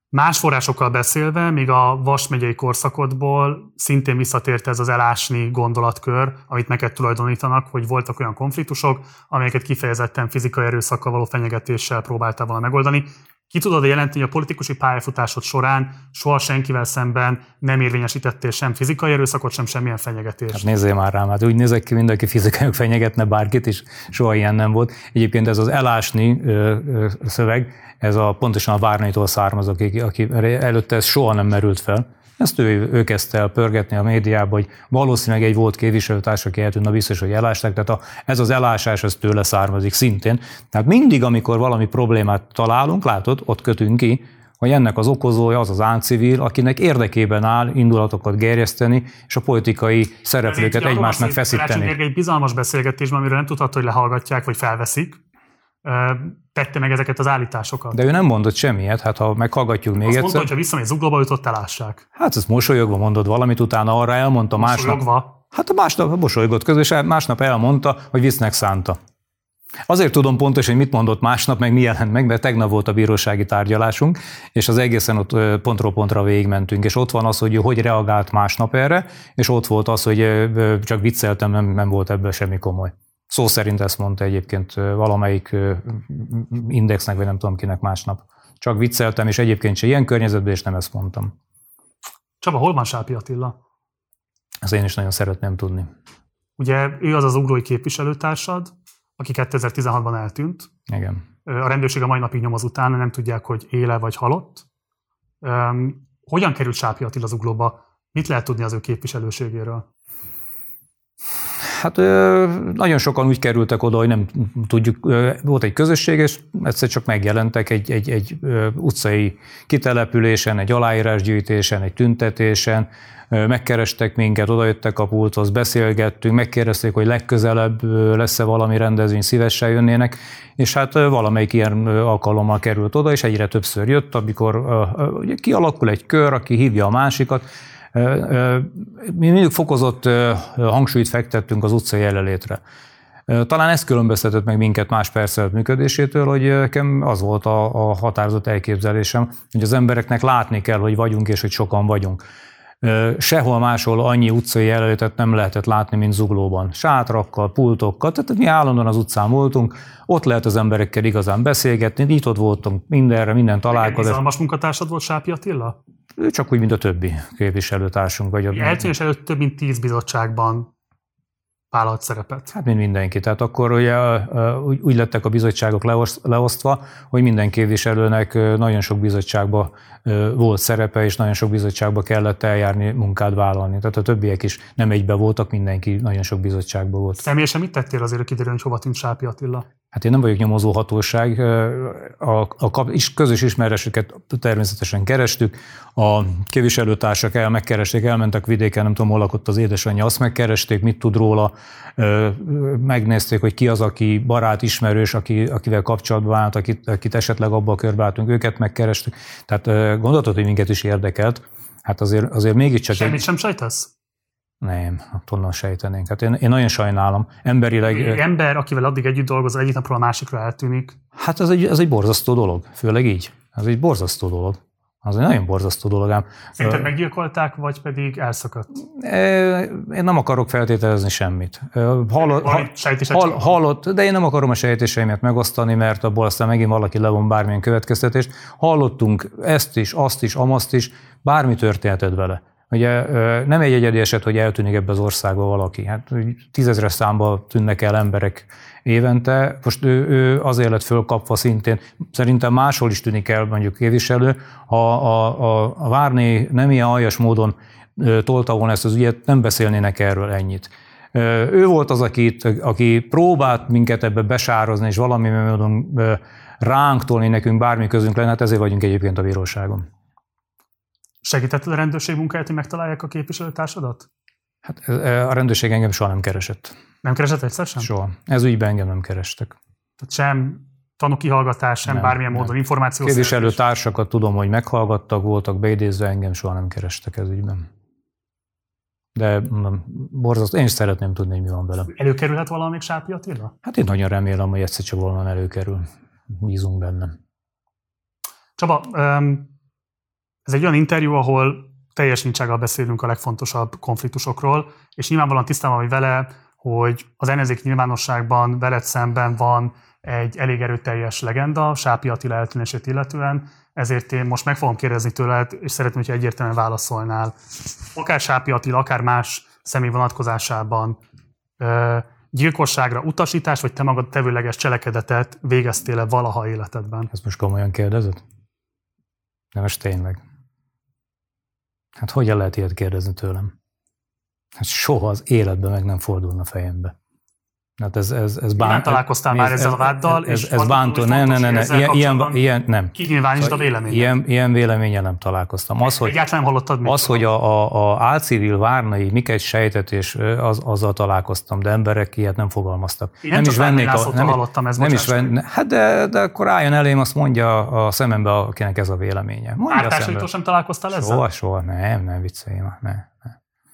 Más forrásokkal beszélve, még a Vas megyei korszakodból szintén visszatért ez az elásni gondolatkör, amit neked tulajdonítanak, hogy voltak olyan konfliktusok, amelyeket kifejezetten fizikai erőszakkal való fenyegetéssel próbáltál volna megoldani. Ki tudod jelenteni, hogy a politikusi pályafutásod során soha senkivel szemben nem érvényesítettél sem fizikai erőszakot, sem semmilyen fenyegetést? Hát nézzél már rám, hát úgy nézek ki, mindenki fizikai fenyegetne bárkit, és soha ilyen nem volt. Egyébként ez az elásni ö, ö, szöveg, ez a, pontosan a Várnaitól származik, aki, aki előtte ez soha nem merült fel. Ezt ő, ő kezdte el pörgetni a médiába, hogy valószínűleg egy volt képviselőtárs, aki eltűnt, na biztos, hogy elásták. Tehát a, ez az elásás, ez tőle származik szintén. Tehát mindig, amikor valami problémát találunk, látod, ott kötünk ki, hogy ennek az okozója az az áncivil, akinek érdekében áll indulatokat gerjeszteni, és a politikai szereplőket egymásnak feszíteni. Egy bizalmas beszélgetésben, amiről nem tudhatod, hogy lehallgatják, vagy felveszik, tette meg ezeket az állításokat. De ő nem mondott semmiet, hát ha meghallgatjuk még Azt egyszer. mondta, hogy ha visszamegy zuglóba, őt ott elássák. Hát ezt mosolyogva mondott valamit, utána arra elmondta másnap. Mosolyogva? Hát másnap mosolygott közben, és másnap elmondta, hogy visznek szánta. Azért tudom pontosan, hogy mit mondott másnap, meg mi jelent meg, mert tegnap volt a bírósági tárgyalásunk, és az egészen ott pontról pontra végigmentünk, és ott van az, hogy hogy reagált másnap erre, és ott volt az, hogy csak vicceltem, nem, nem volt ebből semmi komoly. Szó szerint ezt mondta egyébként valamelyik indexnek, vagy nem tudom kinek másnap. Csak vicceltem, és egyébként se ilyen környezetben, és nem ezt mondtam. Csaba, hol van Sápi Attila? Ezt én is nagyon szeretném tudni. Ugye ő az az ugrói képviselőtársad, aki 2016-ban eltűnt. Igen. A rendőrség a mai napig nyomoz utána, nem tudják, hogy éle vagy halott. Hogyan került Sápi Attila az uglóba? Mit lehet tudni az ő képviselőségéről? Hát nagyon sokan úgy kerültek oda, hogy nem tudjuk, volt egy közösség, és egyszer csak megjelentek egy, egy, egy utcai kitelepülésen, egy aláírásgyűjtésen, egy tüntetésen, megkerestek minket, odajöttek a pulthoz, beszélgettünk, megkérdezték, hogy legközelebb lesz-e valami rendezvény, szívesen jönnének, és hát valamelyik ilyen alkalommal került oda, és egyre többször jött, amikor kialakul egy kör, aki hívja a másikat, mi mindig fokozott hangsúlyt fektettünk az utcai jelenlétre. Talán ez különböztetett meg minket más percelt működésétől, hogy nekem az volt a, a határozott elképzelésem, hogy az embereknek látni kell, hogy vagyunk és hogy sokan vagyunk. Sehol máshol annyi utcai jelenlétet nem lehetett látni, mint Zuglóban. Sátrakkal, pultokkal, tehát mi állandóan az utcán voltunk, ott lehet az emberekkel igazán beszélgetni, nyitott voltunk mindenre, minden találkozás. Bizalmas munkatársad volt Sápi Attila? Ő csak úgy, mint a többi képviselőtársunk. Vagy a... Eltűnés előtt több mint tíz bizottságban vállalt szerepet. Hát, mint mindenki. Tehát akkor ugye úgy lettek a bizottságok leosztva, hogy minden képviselőnek nagyon sok bizottságba volt szerepe, és nagyon sok bizottságba kellett eljárni, munkát vállalni. Tehát a többiek is nem egybe voltak, mindenki nagyon sok bizottságban volt. Személyesen mit tettél azért, hogy kiderül, hogy hova tűnt Sápi Attila? Hát én nem vagyok nyomozó hatóság, a, a közös ismeréseket természetesen kerestük, a képviselőtársak el megkeresték, elmentek vidéken, nem tudom, hol lakott az édesanyja, azt megkeresték, mit tud róla, megnézték, hogy ki az, aki barát, ismerős, aki, akivel kapcsolatban állt, akit, akit esetleg abba a körbe álltunk, őket megkerestük. Tehát gondoltad, hogy minket is érdekelt, hát azért, azért mégiscsak... Semmit egy... sem sejtesz? Nem, honnan sejtenénk. Hát én, én nagyon sajnálom. Emberileg... Egy ember, akivel addig együtt dolgozol, egyik napról a másikra eltűnik. Hát ez egy, ez egy borzasztó dolog, főleg így. Ez egy borzasztó dolog. Az egy nagyon borzasztó dolog ám. Szerinted meggyilkolták, vagy pedig elszakadt? Én nem akarok feltételezni semmit. Hallott, hall, hallott, de én nem akarom a sejtéseimet megosztani, mert abból aztán megint valaki levon bármilyen következtetést. Hallottunk ezt is, azt is, amazt is, bármi történhetett vele Ugye nem egy egyedi eset, hogy eltűnik ebbe az országba valaki. Hát tízezres számba tűnnek el emberek évente. Most ő, ő azért lett fölkapva szintén, szerintem máshol is tűnik el mondjuk képviselő. Ha a, a, a Várné nem ilyen aljas módon tolta volna ezt az ügyet, nem beszélnének erről ennyit. Ő volt az, aki, aki próbált minket ebbe besározni, és valami módon ránk tolni nekünk bármi közünk lenne, hát ezért vagyunk egyébként a bíróságon. Segített a rendőrség munkáját, hogy megtalálják a képviselőtársadat? Hát a rendőrség engem soha nem keresett. Nem keresett egyszer sem? Soha. Ez ügyben engem nem kerestek. Tehát sem tanúkihallgatás, sem nem, bármilyen nem. módon információ. Képviselő társakat tudom, hogy meghallgattak, voltak beidézve, engem soha nem kerestek ez ügyben. De mondom, borzasztó, én is szeretném tudni, hogy mi van vele. Előkerülhet valamelyik Sápi Attila? Hát én nagyon remélem, hogy egyszer csak valami előkerül. Bízunk benne. Csaba, ez egy olyan interjú, ahol teljes nincsággal beszélünk a legfontosabb konfliktusokról, és nyilvánvalóan tisztában vagy vele, hogy az ellenzék nyilvánosságban veled szemben van egy elég erőteljes legenda, Sápi Attila eltűnését illetően, ezért én most meg fogom kérdezni tőled, és szeretném, hogy egyértelműen válaszolnál. Akár Sápi Attila, akár más személy vonatkozásában gyilkosságra utasítás, vagy te magad tevőleges cselekedetet végeztél-e valaha életedben? Ezt most komolyan kérdezed? De most tényleg. Hát hogyan lehet ilyet kérdezni tőlem? Hát soha az életben meg nem fordulna fejembe. Hát ez, ez, ez bán... Nem találkoztál már ezzel a váddal, ez, és ez, ez bántó, nem, nem, nem, nem, ilyen, ilyen, nem. Kinyilvánítsd a véleményed. Ilyen, ilyen véleménye nem találkoztam. Az, hogy, Egyáltalán nem hallottad Az, hogy a, a, a álcivil várnai miket sejtett, és az, azzal találkoztam, de emberek ilyet nem fogalmaztak. Én nem, nem is vennék a, nem, hallottam, ez nem is venn, hát de, de akkor álljon elém, azt mondja a szemembe, akinek ez a véleménye. Ártársaitól sem találkoztál ezzel? Soha, soha, nem, nem vicceljém, nem.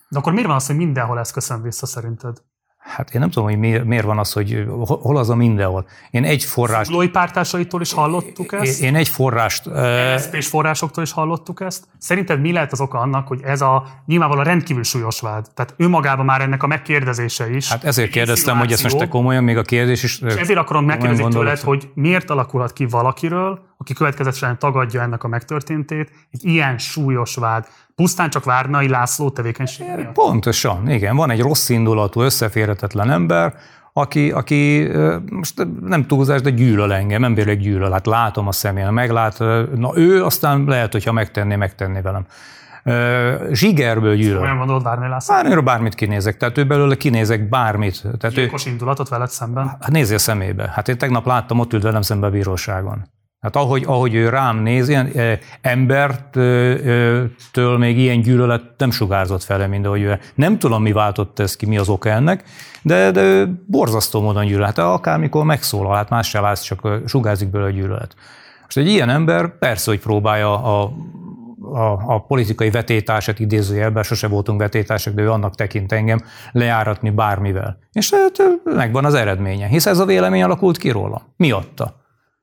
De akkor miért van az, hogy mindenhol ez köszön vissza szerinted? Hát én nem tudom, hogy miért, miért van az, hogy hol az a mindenhol. Én egy forrást... Zuglói pártársaitól is hallottuk ezt? Én, egy forrást... és forrásoktól is hallottuk ezt. Szerinted mi lehet az oka annak, hogy ez a nyilvánvalóan rendkívül súlyos vád? Tehát ő magában már ennek a megkérdezése is. Hát ezért kérdeztem, hogy ezt most te komolyan, még a kérdés is... És ezért akarom megkérdezni tőled, hogy miért alakulhat ki valakiről, aki következetesen tagadja ennek a megtörténtét, egy ilyen súlyos vád pusztán csak Várnai László tevékenysége Pontosan, igen. Van egy rossz indulatú, összeférhetetlen ember, aki, aki most nem túlzás, de gyűlöl engem, emberek gyűlöl. Hát látom a szemén, meglát, na ő aztán lehet, hogyha megtenné, megtenné velem. Zsigerből gyűlöl. Olyan gondolod Várnai László? Várnairól bármit kinézek, tehát ő belőle kinézek bármit. Tehát Gyilkos ő... indulatot veled szemben? Hát nézzél szemébe. Hát én tegnap láttam, ott ült velem szemben a bíróságon. Hát ahogy, ahogy ő rám néz, ilyen e, embertől még ilyen gyűlölet nem sugárzott fele, mint ahogy ő. Nem tudom, mi váltott ez ki, mi az oka ennek, de, de borzasztó módon gyűlölet. Hát akármikor megszólal, hát más se látsz, csak sugárzik belőle a gyűlölet. Most egy ilyen ember persze, hogy próbálja a, a, a politikai vetétását idézőjelben, sose voltunk vetétások, de ő annak tekint engem, lejáratni bármivel. És hát megvan az eredménye, hisz ez a vélemény alakult ki róla. Miatta.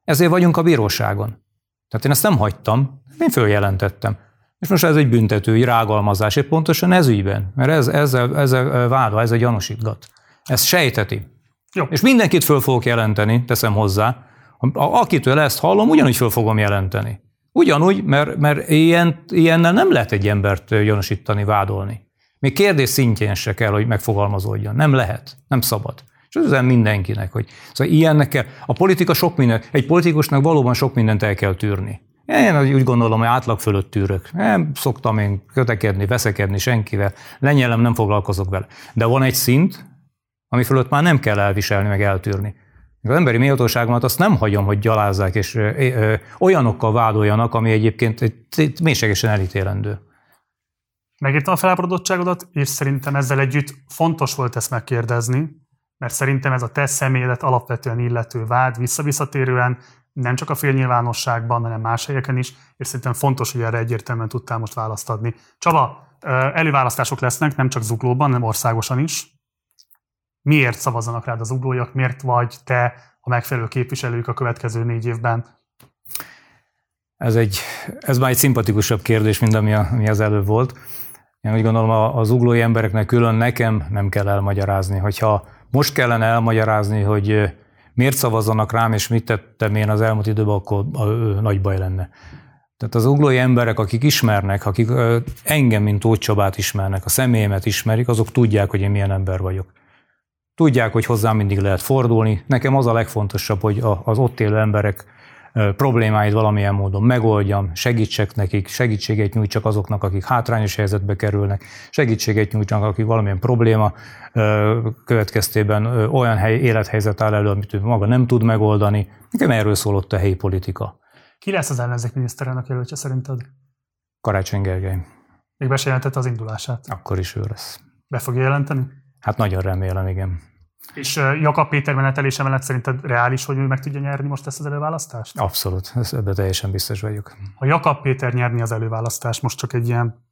Ezért vagyunk a bíróságon. Tehát én ezt nem hagytam, én följelentettem. És most ez egy büntető, egy rágalmazás, egy pontosan ez ügyben, mert ez, ezzel, ezzel vádva, ez egy gyanúsítgat. Ez sejteti. Jó. És mindenkit föl fogok jelenteni, teszem hozzá. Akitől ezt hallom, ugyanúgy föl fogom jelenteni. Ugyanúgy, mert, mert ilyen, ilyennel nem lehet egy embert gyanúsítani, vádolni. Még kérdés szintjén se kell, hogy megfogalmazódjon. Nem lehet, nem szabad. És üzen mindenkinek, hogy szóval ilyennek kell. A politika sok minden, egy politikusnak valóban sok mindent el kell tűrni. Én úgy gondolom, hogy átlag fölött tűrök. Nem szoktam én kötekedni, veszekedni senkivel, lenyelem, nem foglalkozok vele. De van egy szint, ami fölött már nem kell elviselni, meg eltűrni. Az emberi méltóságomat azt nem hagyom, hogy gyalázzák, és ö, ö, olyanokkal vádoljanak, ami egyébként egy, mélységesen elítélendő. Megírtam a felháborodottságodat, és szerintem ezzel együtt fontos volt ezt megkérdezni, mert szerintem ez a te személyedet alapvetően illető vád visszavisszatérően nem csak a félnyilvánosságban, hanem más helyeken is, és szerintem fontos, hogy erre egyértelműen tudtál most választ adni. Csaba, előválasztások lesznek, nem csak zuglóban, hanem országosan is. Miért szavazzanak rád az uglóiak? Miért vagy te a megfelelő képviselők a következő négy évben? Ez, egy, ez már egy szimpatikusabb kérdés, mint ami, ami az előbb volt. Én úgy gondolom, az uglói embereknek külön nekem nem kell elmagyarázni, hogyha most kellene elmagyarázni, hogy miért szavazzanak rám, és mit tettem én az elmúlt időben, akkor nagy baj lenne. Tehát az uglói emberek, akik ismernek, akik engem, mint Tóth Csabát ismernek, a személyemet ismerik, azok tudják, hogy én milyen ember vagyok. Tudják, hogy hozzám mindig lehet fordulni. Nekem az a legfontosabb, hogy az ott élő emberek problémáit valamilyen módon megoldjam, segítsek nekik, segítséget nyújtsak azoknak, akik hátrányos helyzetbe kerülnek, segítséget nyújtsak, akik valamilyen probléma következtében olyan hely, élethelyzet áll elő, amit ő maga nem tud megoldani. Nekem erről szólott a helyi politika. Ki lesz az ellenzék miniszterelnök jelöltje szerinted? Karácsony Gergely. Még be az indulását? Akkor is ő lesz. Be fogja jelenteni? Hát nagyon remélem, igen. És Jakab Péter menetelése mellett szerinted reális, hogy ő meg tudja nyerni most ezt az előválasztást? Abszolút, ebben teljesen biztos vagyok. Ha Jakab Péter nyerni az előválasztást, most csak egy ilyen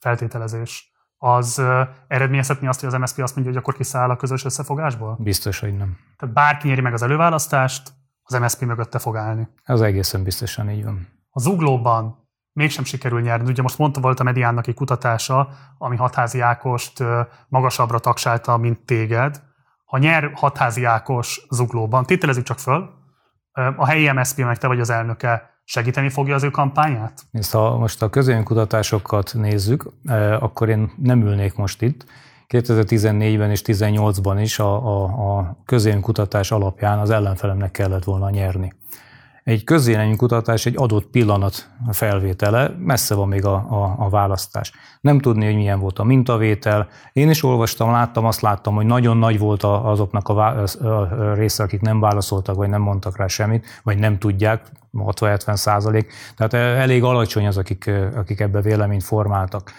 feltételezés, az eredményezhetni azt, hogy az MSZP azt mondja, hogy akkor kiszáll a közös összefogásból? Biztos, hogy nem. Tehát bárki nyeri meg az előválasztást, az MSZP mögötte fog állni. Az egészen biztosan így van. Az uglóban mégsem sikerül nyerni. Ugye most mondta, volt a mediánnak egy kutatása, ami Hatházi Ákost magasabbra tagsálta, mint téged. Ha nyer Hatházi Ákos zuglóban, tételezzük csak föl, a helyi MSZP, meg te vagy az elnöke, segíteni fogja az ő kampányát? Nézd, ha most a közönkutatásokat nézzük, akkor én nem ülnék most itt. 2014-ben és 2018-ban is a, a, a közénkutatás alapján az ellenfelemnek kellett volna nyerni. Egy közéleménykutatás egy adott pillanat felvétele, messze van még a, a, a választás. Nem tudni, hogy milyen volt a mintavétel. Én is olvastam, láttam, azt láttam, hogy nagyon nagy volt azoknak a, a része, akik nem válaszoltak, vagy nem mondtak rá semmit, vagy nem tudják, 60-70 százalék. Tehát elég alacsony az, akik, akik ebbe véleményt formáltak.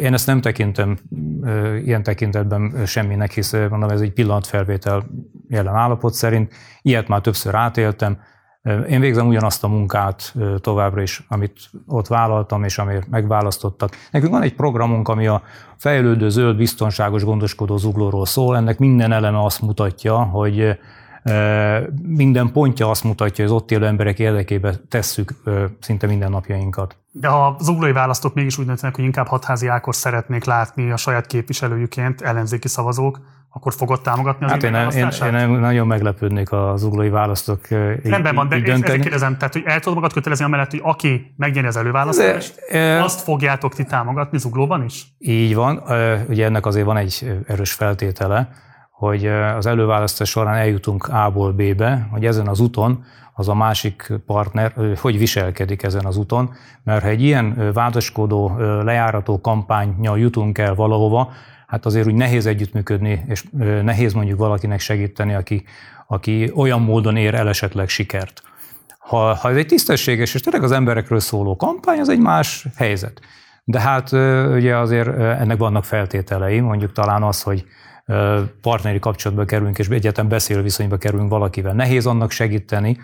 Én ezt nem tekintem ilyen tekintetben semminek, hisz mondom, ez egy pillanatfelvétel jelen állapot szerint. Ilyet már többször átéltem. Én végzem ugyanazt a munkát továbbra is, amit ott vállaltam, és amért megválasztottak. Nekünk van egy programunk, ami a fejlődő, zöld, biztonságos, gondoskodó zuglóról szól. Ennek minden eleme azt mutatja, hogy minden pontja azt mutatja, hogy az ott élő emberek érdekében tesszük szinte minden napjainkat. De ha az uglói választók mégis úgy döntenek, hogy inkább hatházi Ákos szeretnék látni a saját képviselőjüként ellenzéki szavazók, akkor fogod támogatni az hát én, én, én, nagyon meglepődnék az uglói választók Rendben van, de ezt kérdezem, tehát hogy el tudod magad kötelezni amellett, hogy aki megnyeri az előválasztást, de, azt fogjátok ti támogatni zuglóban is? Így van, ugye ennek azért van egy erős feltétele, hogy az előválasztás során eljutunk A-ból B-be, hogy ezen az úton az a másik partner hogy viselkedik ezen az úton, mert ha egy ilyen vádaskodó, lejárató kampánynyal jutunk el valahova, hát azért úgy nehéz együttműködni, és nehéz mondjuk valakinek segíteni, aki, aki olyan módon ér el esetleg sikert. Ha, ha ez egy tisztességes és tényleg az emberekről szóló kampány, az egy más helyzet. De hát ugye azért ennek vannak feltételei, mondjuk talán az, hogy partneri kapcsolatba kerülünk, és egyetem beszélő viszonyba kerülünk valakivel. Nehéz annak segíteni,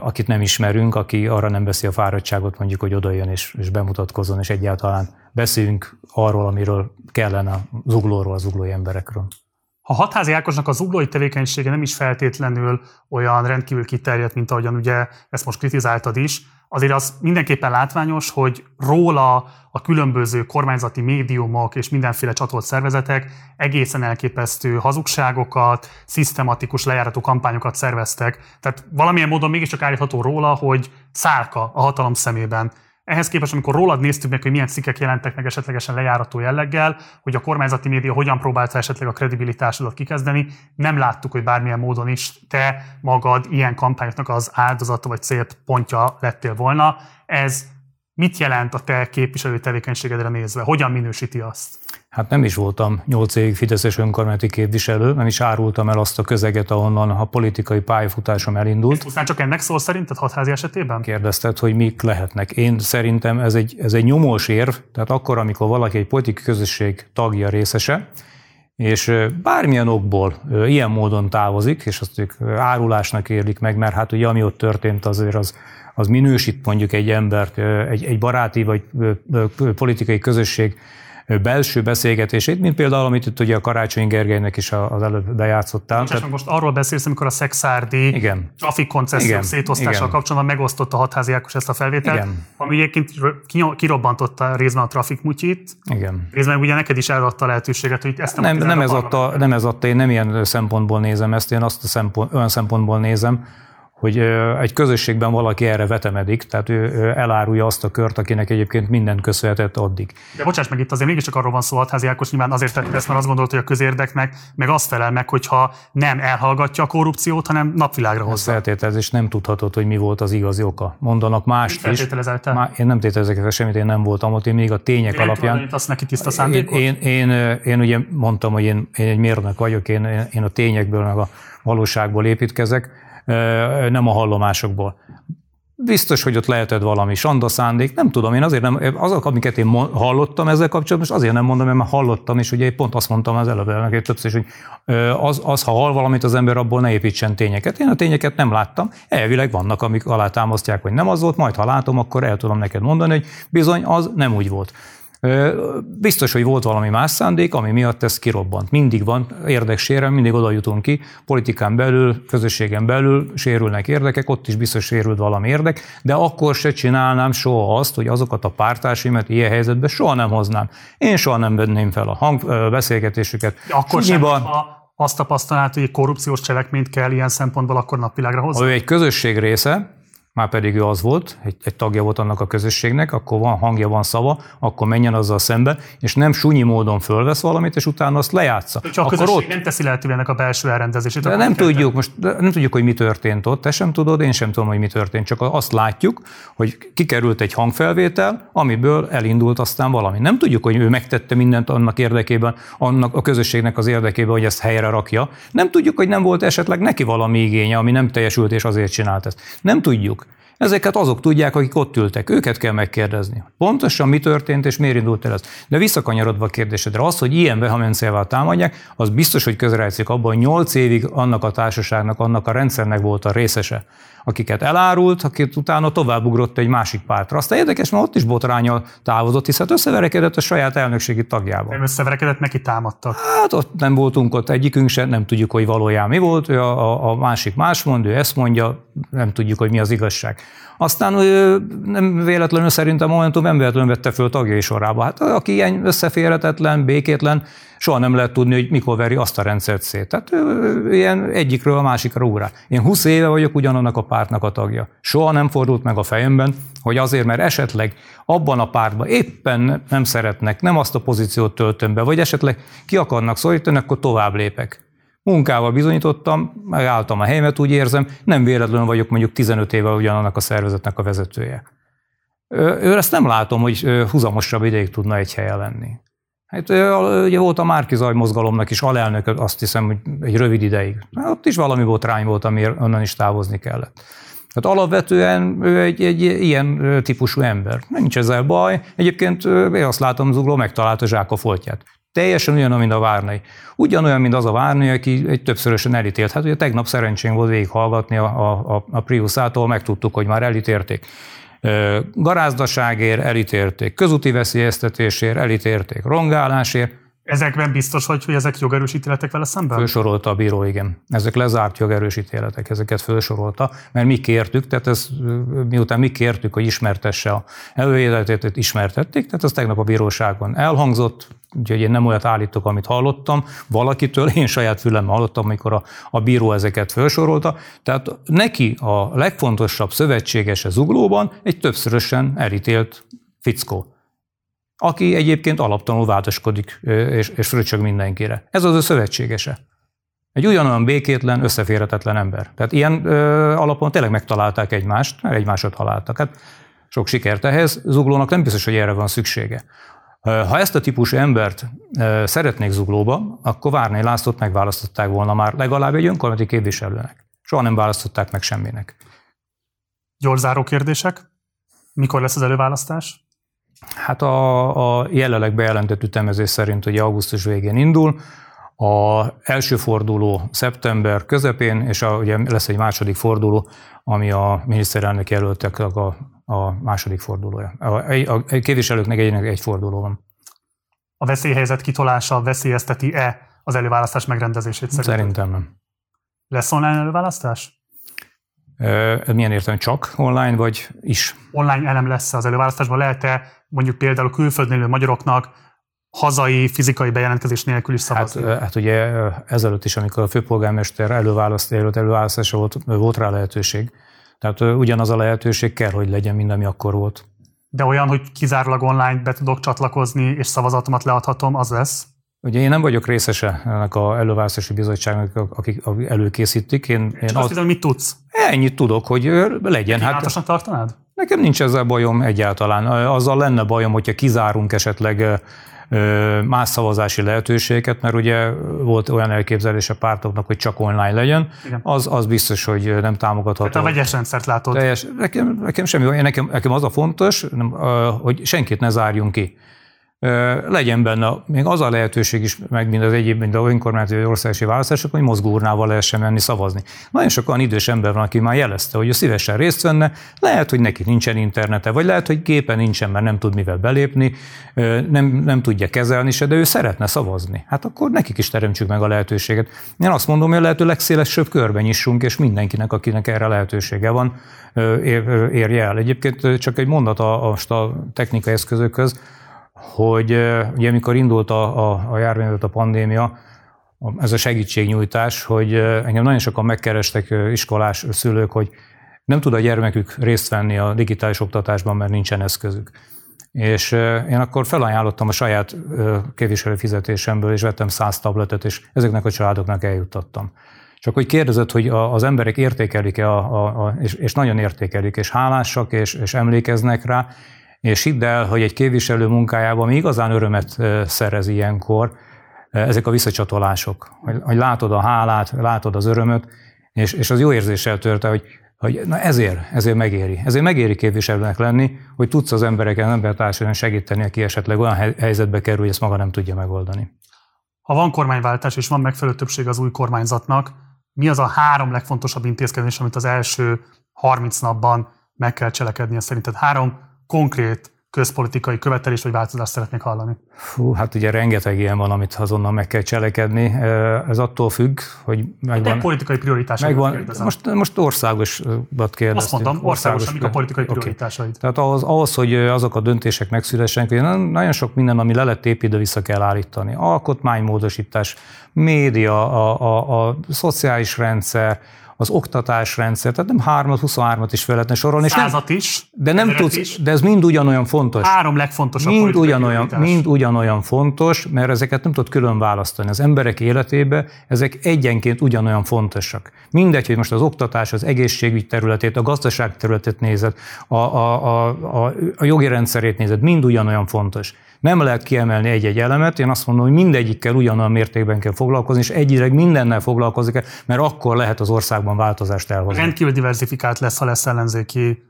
akit nem ismerünk, aki arra nem veszi a fáradtságot, mondjuk, hogy odajön és, és bemutatkozzon, és egyáltalán beszéljünk arról, amiről kellene az uglóról, az uglói emberekről. Ha Hatházi Ákosnak az uglói tevékenysége nem is feltétlenül olyan rendkívül kiterjedt, mint ahogyan ugye ezt most kritizáltad is, azért az mindenképpen látványos, hogy róla a különböző kormányzati médiumok és mindenféle csatolt szervezetek egészen elképesztő hazugságokat, szisztematikus lejárató kampányokat szerveztek. Tehát valamilyen módon mégiscsak állítható róla, hogy szálka a hatalom szemében. Ehhez képest, amikor rólad néztük meg, hogy milyen cikkek jelentek meg esetlegesen lejárató jelleggel, hogy a kormányzati média hogyan próbálta esetleg a kredibilitásodat kikezdeni, nem láttuk, hogy bármilyen módon is te magad ilyen kampányoknak az áldozata vagy célpontja lettél volna. Ez mit jelent a te képviselő tevékenységedre nézve? Hogyan minősíti azt? Hát nem is voltam nyolc évig Fideszes önkormányzati képviselő, nem is árultam el azt a közeget, ahonnan a politikai pályafutásom elindult. Ezt pusztán csak ennek szól szerinted hatházi esetében? Kérdezted, hogy mik lehetnek. Én szerintem ez egy, ez egy nyomós érv, tehát akkor, amikor valaki egy politikai közösség tagja részese, és bármilyen okból ilyen módon távozik, és azt ők árulásnak érlik meg, mert hát ugye ami ott történt azért az, az minősít mondjuk egy embert, egy, egy baráti vagy politikai közösség belső beszélgetését, mint például, amit itt ugye a Karácsony Gergelynek is az előbb bejátszottál. Tehát... most arról beszélsz, amikor a Szexárdi igen. trafik koncesziók szétosztással kapcsolatban megosztotta a hatházi Ákos ezt a felvételt, igen. ami egyébként kirobbantotta részben a trafik mutyit. Igen. Részben ugye neked is eladta a lehetőséget, hogy ezt nem, nem, ez adta, nem ez adta, én nem ilyen szempontból nézem ezt, én azt a szempont, olyan szempontból nézem, hogy egy közösségben valaki erre vetemedik, tehát ő elárulja azt a kört, akinek egyébként minden köszönhetett addig. De bocsáss meg, itt azért mégiscsak arról van szó, Hatházi Ákos nyilván azért tett ezt, mert azt gondolt, hogy a közérdeknek meg azt felel meg, hogyha nem elhallgatja a korrupciót, hanem napvilágra hozza. Feltételezés nem tudhatod, hogy mi volt az igazi oka. Mondanak mást is. Má, én nem tételezek semmit, én nem voltam ott, én még a tények én alapján. Azt neki tiszta én, én, én, én, én, ugye mondtam, hogy én, én egy mérnök vagyok, én, én a tényekből meg a valóságból építkezek nem a hallomásokból. Biztos, hogy ott lehetett valami sanda szándék, nem tudom, én azért nem, azok, amiket én hallottam ezzel kapcsolatban, most azért nem mondom, mert hallottam, és ugye pont azt mondtam az előbb, meg többször, hogy az, az, ha hall valamit az ember, abból ne építsen tényeket. Én a tényeket nem láttam, elvileg vannak, amik alátámasztják, hogy nem az volt, majd ha látom, akkor el tudom neked mondani, hogy bizony, az nem úgy volt. Biztos, hogy volt valami más szándék, ami miatt ez kirobbant. Mindig van érdeksérem, mindig oda jutunk ki, politikán belül, közösségen belül sérülnek érdekek, ott is biztos sérült valami érdek, de akkor se csinálnám soha azt, hogy azokat a pártársimet ilyen helyzetbe soha nem hoznám. Én soha nem venném fel a hangbeszélgetésüket. Akkor sem, ha azt tapasztalnád, hogy korrupciós cselekményt kell ilyen szempontból akkor napvilágra hozni? Ha ő egy közösség része, már pedig ő az volt, egy, egy tagja volt annak a közösségnek, akkor van hangja, van szava, akkor menjen azzal szembe, és nem sunyi módon fölvesz valamit, és utána azt lejátsza. Csak a közösség ott... nem teszi lehetővé ennek a belső elrendezését. De nem tudjuk, most nem tudjuk, hogy mi történt ott, te sem tudod, én sem tudom, hogy mi történt, csak azt látjuk, hogy kikerült egy hangfelvétel, amiből elindult aztán valami. Nem tudjuk, hogy ő megtette mindent annak érdekében, annak a közösségnek az érdekében, hogy ezt helyre rakja. Nem tudjuk, hogy nem volt esetleg neki valami igénye, ami nem teljesült, és azért csinált ezt. Nem tudjuk. Ezeket azok tudják, akik ott ültek. Őket kell megkérdezni. Pontosan mi történt, és miért indult el ez. De visszakanyarodva a kérdésedre, az, hogy ilyen vehemenciával támadják, az biztos, hogy közrejtszik abban, hogy 8 évig annak a társaságnak, annak a rendszernek volt a részese akiket elárult, akit utána továbbugrott egy másik pártra. Aztán érdekes, mert ott is botrányal távozott, hiszen összeverekedett a saját elnökségi tagjával. Nem összeverekedett, neki támadtak. Hát ott nem voltunk ott egyikünk sem, nem tudjuk, hogy valójában mi volt, a, a, a másik más mond, ő ezt mondja, nem tudjuk, hogy mi az igazság. Aztán nem véletlenül szerintem a Momentum nem véletlenül vette föl tagjai sorába. Hát aki ilyen összeférhetetlen, békétlen, soha nem lehet tudni, hogy mikor veri azt a rendszert szét. Tehát ilyen egyikről a másikra órá. Én 20 éve vagyok ugyanannak a pártnak a tagja. Soha nem fordult meg a fejemben, hogy azért, mert esetleg abban a pártban éppen nem szeretnek, nem azt a pozíciót töltöm be, vagy esetleg ki akarnak szorítani, akkor tovább lépek. Munkával bizonyítottam, megálltam a helyemet, úgy érzem, nem véletlenül vagyok mondjuk 15 éve ugyanannak a szervezetnek a vezetője. Ő ezt nem látom, hogy húzamosabb ideig tudna egy helyen lenni. Hát ugye volt a Márkizaj mozgalomnak is alelnök, azt hiszem, hogy egy rövid ideig. Hát ott is valami volt rány volt, ami onnan is távozni kellett. Tehát alapvetően ő egy, egy ilyen típusú ember. Nincs ezzel baj. Egyébként én azt látom, Zugló megtalálta Zsák a foltját. Teljesen olyan, mint a Várnai. Ugyanolyan, mint az a Várnai, aki egy többszörösen elítélt. Hát ugye tegnap szerencsém volt végighallgatni a, a, a Priusától, megtudtuk, hogy már elítérték. Garázdaságért elítérték, közúti veszélyeztetésért elítérték, rongálásért, Ezekben biztos, hogy, hogy ezek jogerős ítéletek vele szemben? Fölsorolta a bíró, igen. Ezek lezárt jogerős ítéletek, ezeket fölsorolta, mert mi kértük, tehát ez, miután mi kértük, hogy ismertesse a előéletét, ismertették, tehát ez tegnap a bíróságon elhangzott, úgyhogy én nem olyat állítok, amit hallottam valakitől, én saját fülem hallottam, amikor a, a bíró ezeket felsorolta. Tehát neki a legfontosabb szövetségese zuglóban egy többszörösen elítélt fickó aki egyébként alaptanul vádaskodik és, és fröccsög mindenkire. Ez az a szövetségese. Egy ugyanolyan békétlen, összeférhetetlen ember. Tehát ilyen ö, alapon tényleg megtalálták egymást, mert egymásot haláltak. Hát sok sikert ehhez. Zuglónak nem biztos, hogy erre van szüksége. Ha ezt a típusú embert szeretnék zuglóba, akkor Várné Lászlót megválasztották volna már legalább egy önkormányzati képviselőnek. Soha nem választották meg semminek. Gyors záró kérdések. Mikor lesz az előválasztás? Hát a, a jelenleg bejelentett ütemezés szerint ugye augusztus végén indul, a első forduló szeptember közepén, és a, ugye lesz egy második forduló, ami a miniszterelnök jelöltek a, a második fordulója. A, a képviselőknek egynek egy forduló van. A veszélyhelyzet kitolása veszélyezteti-e az előválasztás megrendezését szerintem? Szerintem nem. Lesz online előválasztás? Milyen értem, csak online, vagy is? Online elem lesz az előválasztásban. Lehet-e mondjuk például külföldön élő magyaroknak hazai, fizikai bejelentkezés nélkül is szavazni? Hát, hát ugye ezelőtt is, amikor a főpolgármester előválaszt, előtt előválasztása volt, volt rá lehetőség. Tehát ugyanaz a lehetőség kell, hogy legyen, mint ami akkor volt. De olyan, hogy kizárólag online be tudok csatlakozni, és szavazatomat leadhatom, az lesz? Ugye én nem vagyok részese ennek a előválasztási bizottságnak, akik előkészítik. Én, én Csak azt hiszem, mit tudsz? Ennyit tudok, hogy legyen. Hát, tartanád? Nekem nincs ezzel bajom egyáltalán. Azzal lenne bajom, hogyha kizárunk esetleg más szavazási lehetőségeket, mert ugye volt olyan elképzelés a pártoknak, hogy csak online legyen, az, az biztos, hogy nem támogatható. Tehát a vegyes rendszert látod. Teljes, nekem, nekem semmi, nekem, nekem az a fontos, hogy senkit ne zárjunk ki legyen benne még az a lehetőség is, meg mind az egyéb, mind a önkormányzati országosi választások, hogy mozgóurnával lehessen menni szavazni. Nagyon sok olyan idős ember van, aki már jelezte, hogy ő szívesen részt venne, lehet, hogy neki nincsen internete, vagy lehet, hogy gépen nincsen, mert nem tud mivel belépni, nem, nem tudja kezelni se, de ő szeretne szavazni. Hát akkor nekik is teremtsük meg a lehetőséget. Én azt mondom, hogy a lehető legszélesebb körben nyissunk, és mindenkinek, akinek erre lehetősége van, érje el. Egyébként csak egy mondat a, a, a technikai eszközökhöz, hogy ugye amikor indult a, a, a járvány, a pandémia, ez a segítségnyújtás, hogy engem nagyon sokan megkerestek iskolás szülők, hogy nem tud a gyermekük részt venni a digitális oktatásban, mert nincsen eszközük. És én akkor felajánlottam a saját képviselő fizetésemből, és vettem száz tabletet, és ezeknek a családoknak eljuttattam. Csak hogy kérdezett, hogy az emberek értékelik-e, a, a, a, és, és nagyon értékelik, és hálásak, és, és emlékeznek rá, és hidd el, hogy egy képviselő munkájában mi igazán örömet szerez ilyenkor, ezek a visszacsatolások, hogy, hogy látod a hálát, látod az örömöt, és, és az jó érzéssel törte, hogy, hogy na ezért, ezért megéri. Ezért megéri képviselőnek lenni, hogy tudsz az embereken, az embertársadalmi segíteni, aki esetleg olyan helyzetbe kerül, hogy ezt maga nem tudja megoldani. Ha van kormányváltás és van megfelelő többség az új kormányzatnak, mi az a három legfontosabb intézkedés, amit az első 30 napban meg kell cselekednie szerinted? Három konkrét közpolitikai követelést vagy változást szeretnék hallani? Fú, hát ugye rengeteg ilyen van, amit azonnal meg kell cselekedni. Ez attól függ, hogy megvan... De politikai prioritásai. Megvan, most, most országosat kérdeztünk. Azt mondom, országos, amik a politikai okay. prioritásaid. Tehát ahhoz, ahhoz, hogy azok a döntések megszülessenek, hogy nagyon sok minden, ami le lett építve, vissza kell állítani. Alkotmánymódosítás, média, a, a, a szociális rendszer, az oktatásrendszer, tehát nem 3 23-at is fel lehetne sorolni. Százat nem, is. De nem tudsz, is. de ez mind ugyanolyan fontos. Három legfontosabb mind ugyanolyan, mind ugyanolyan fontos, mert ezeket nem tudod külön választani. Az emberek életébe ezek egyenként ugyanolyan fontosak. Mindegy, hogy most az oktatás, az egészségügy területét, a gazdaság területét nézed, a, a, a, a, a jogi rendszerét nézed, mind ugyanolyan fontos. Nem lehet kiemelni egy-egy elemet, én azt mondom, hogy mindegyikkel ugyanolyan mértékben kell foglalkozni, és egyileg mindennel foglalkozik, mert akkor lehet az országban változást elhozni. Rendkívül diversifikált lesz, ha lesz ellenzéki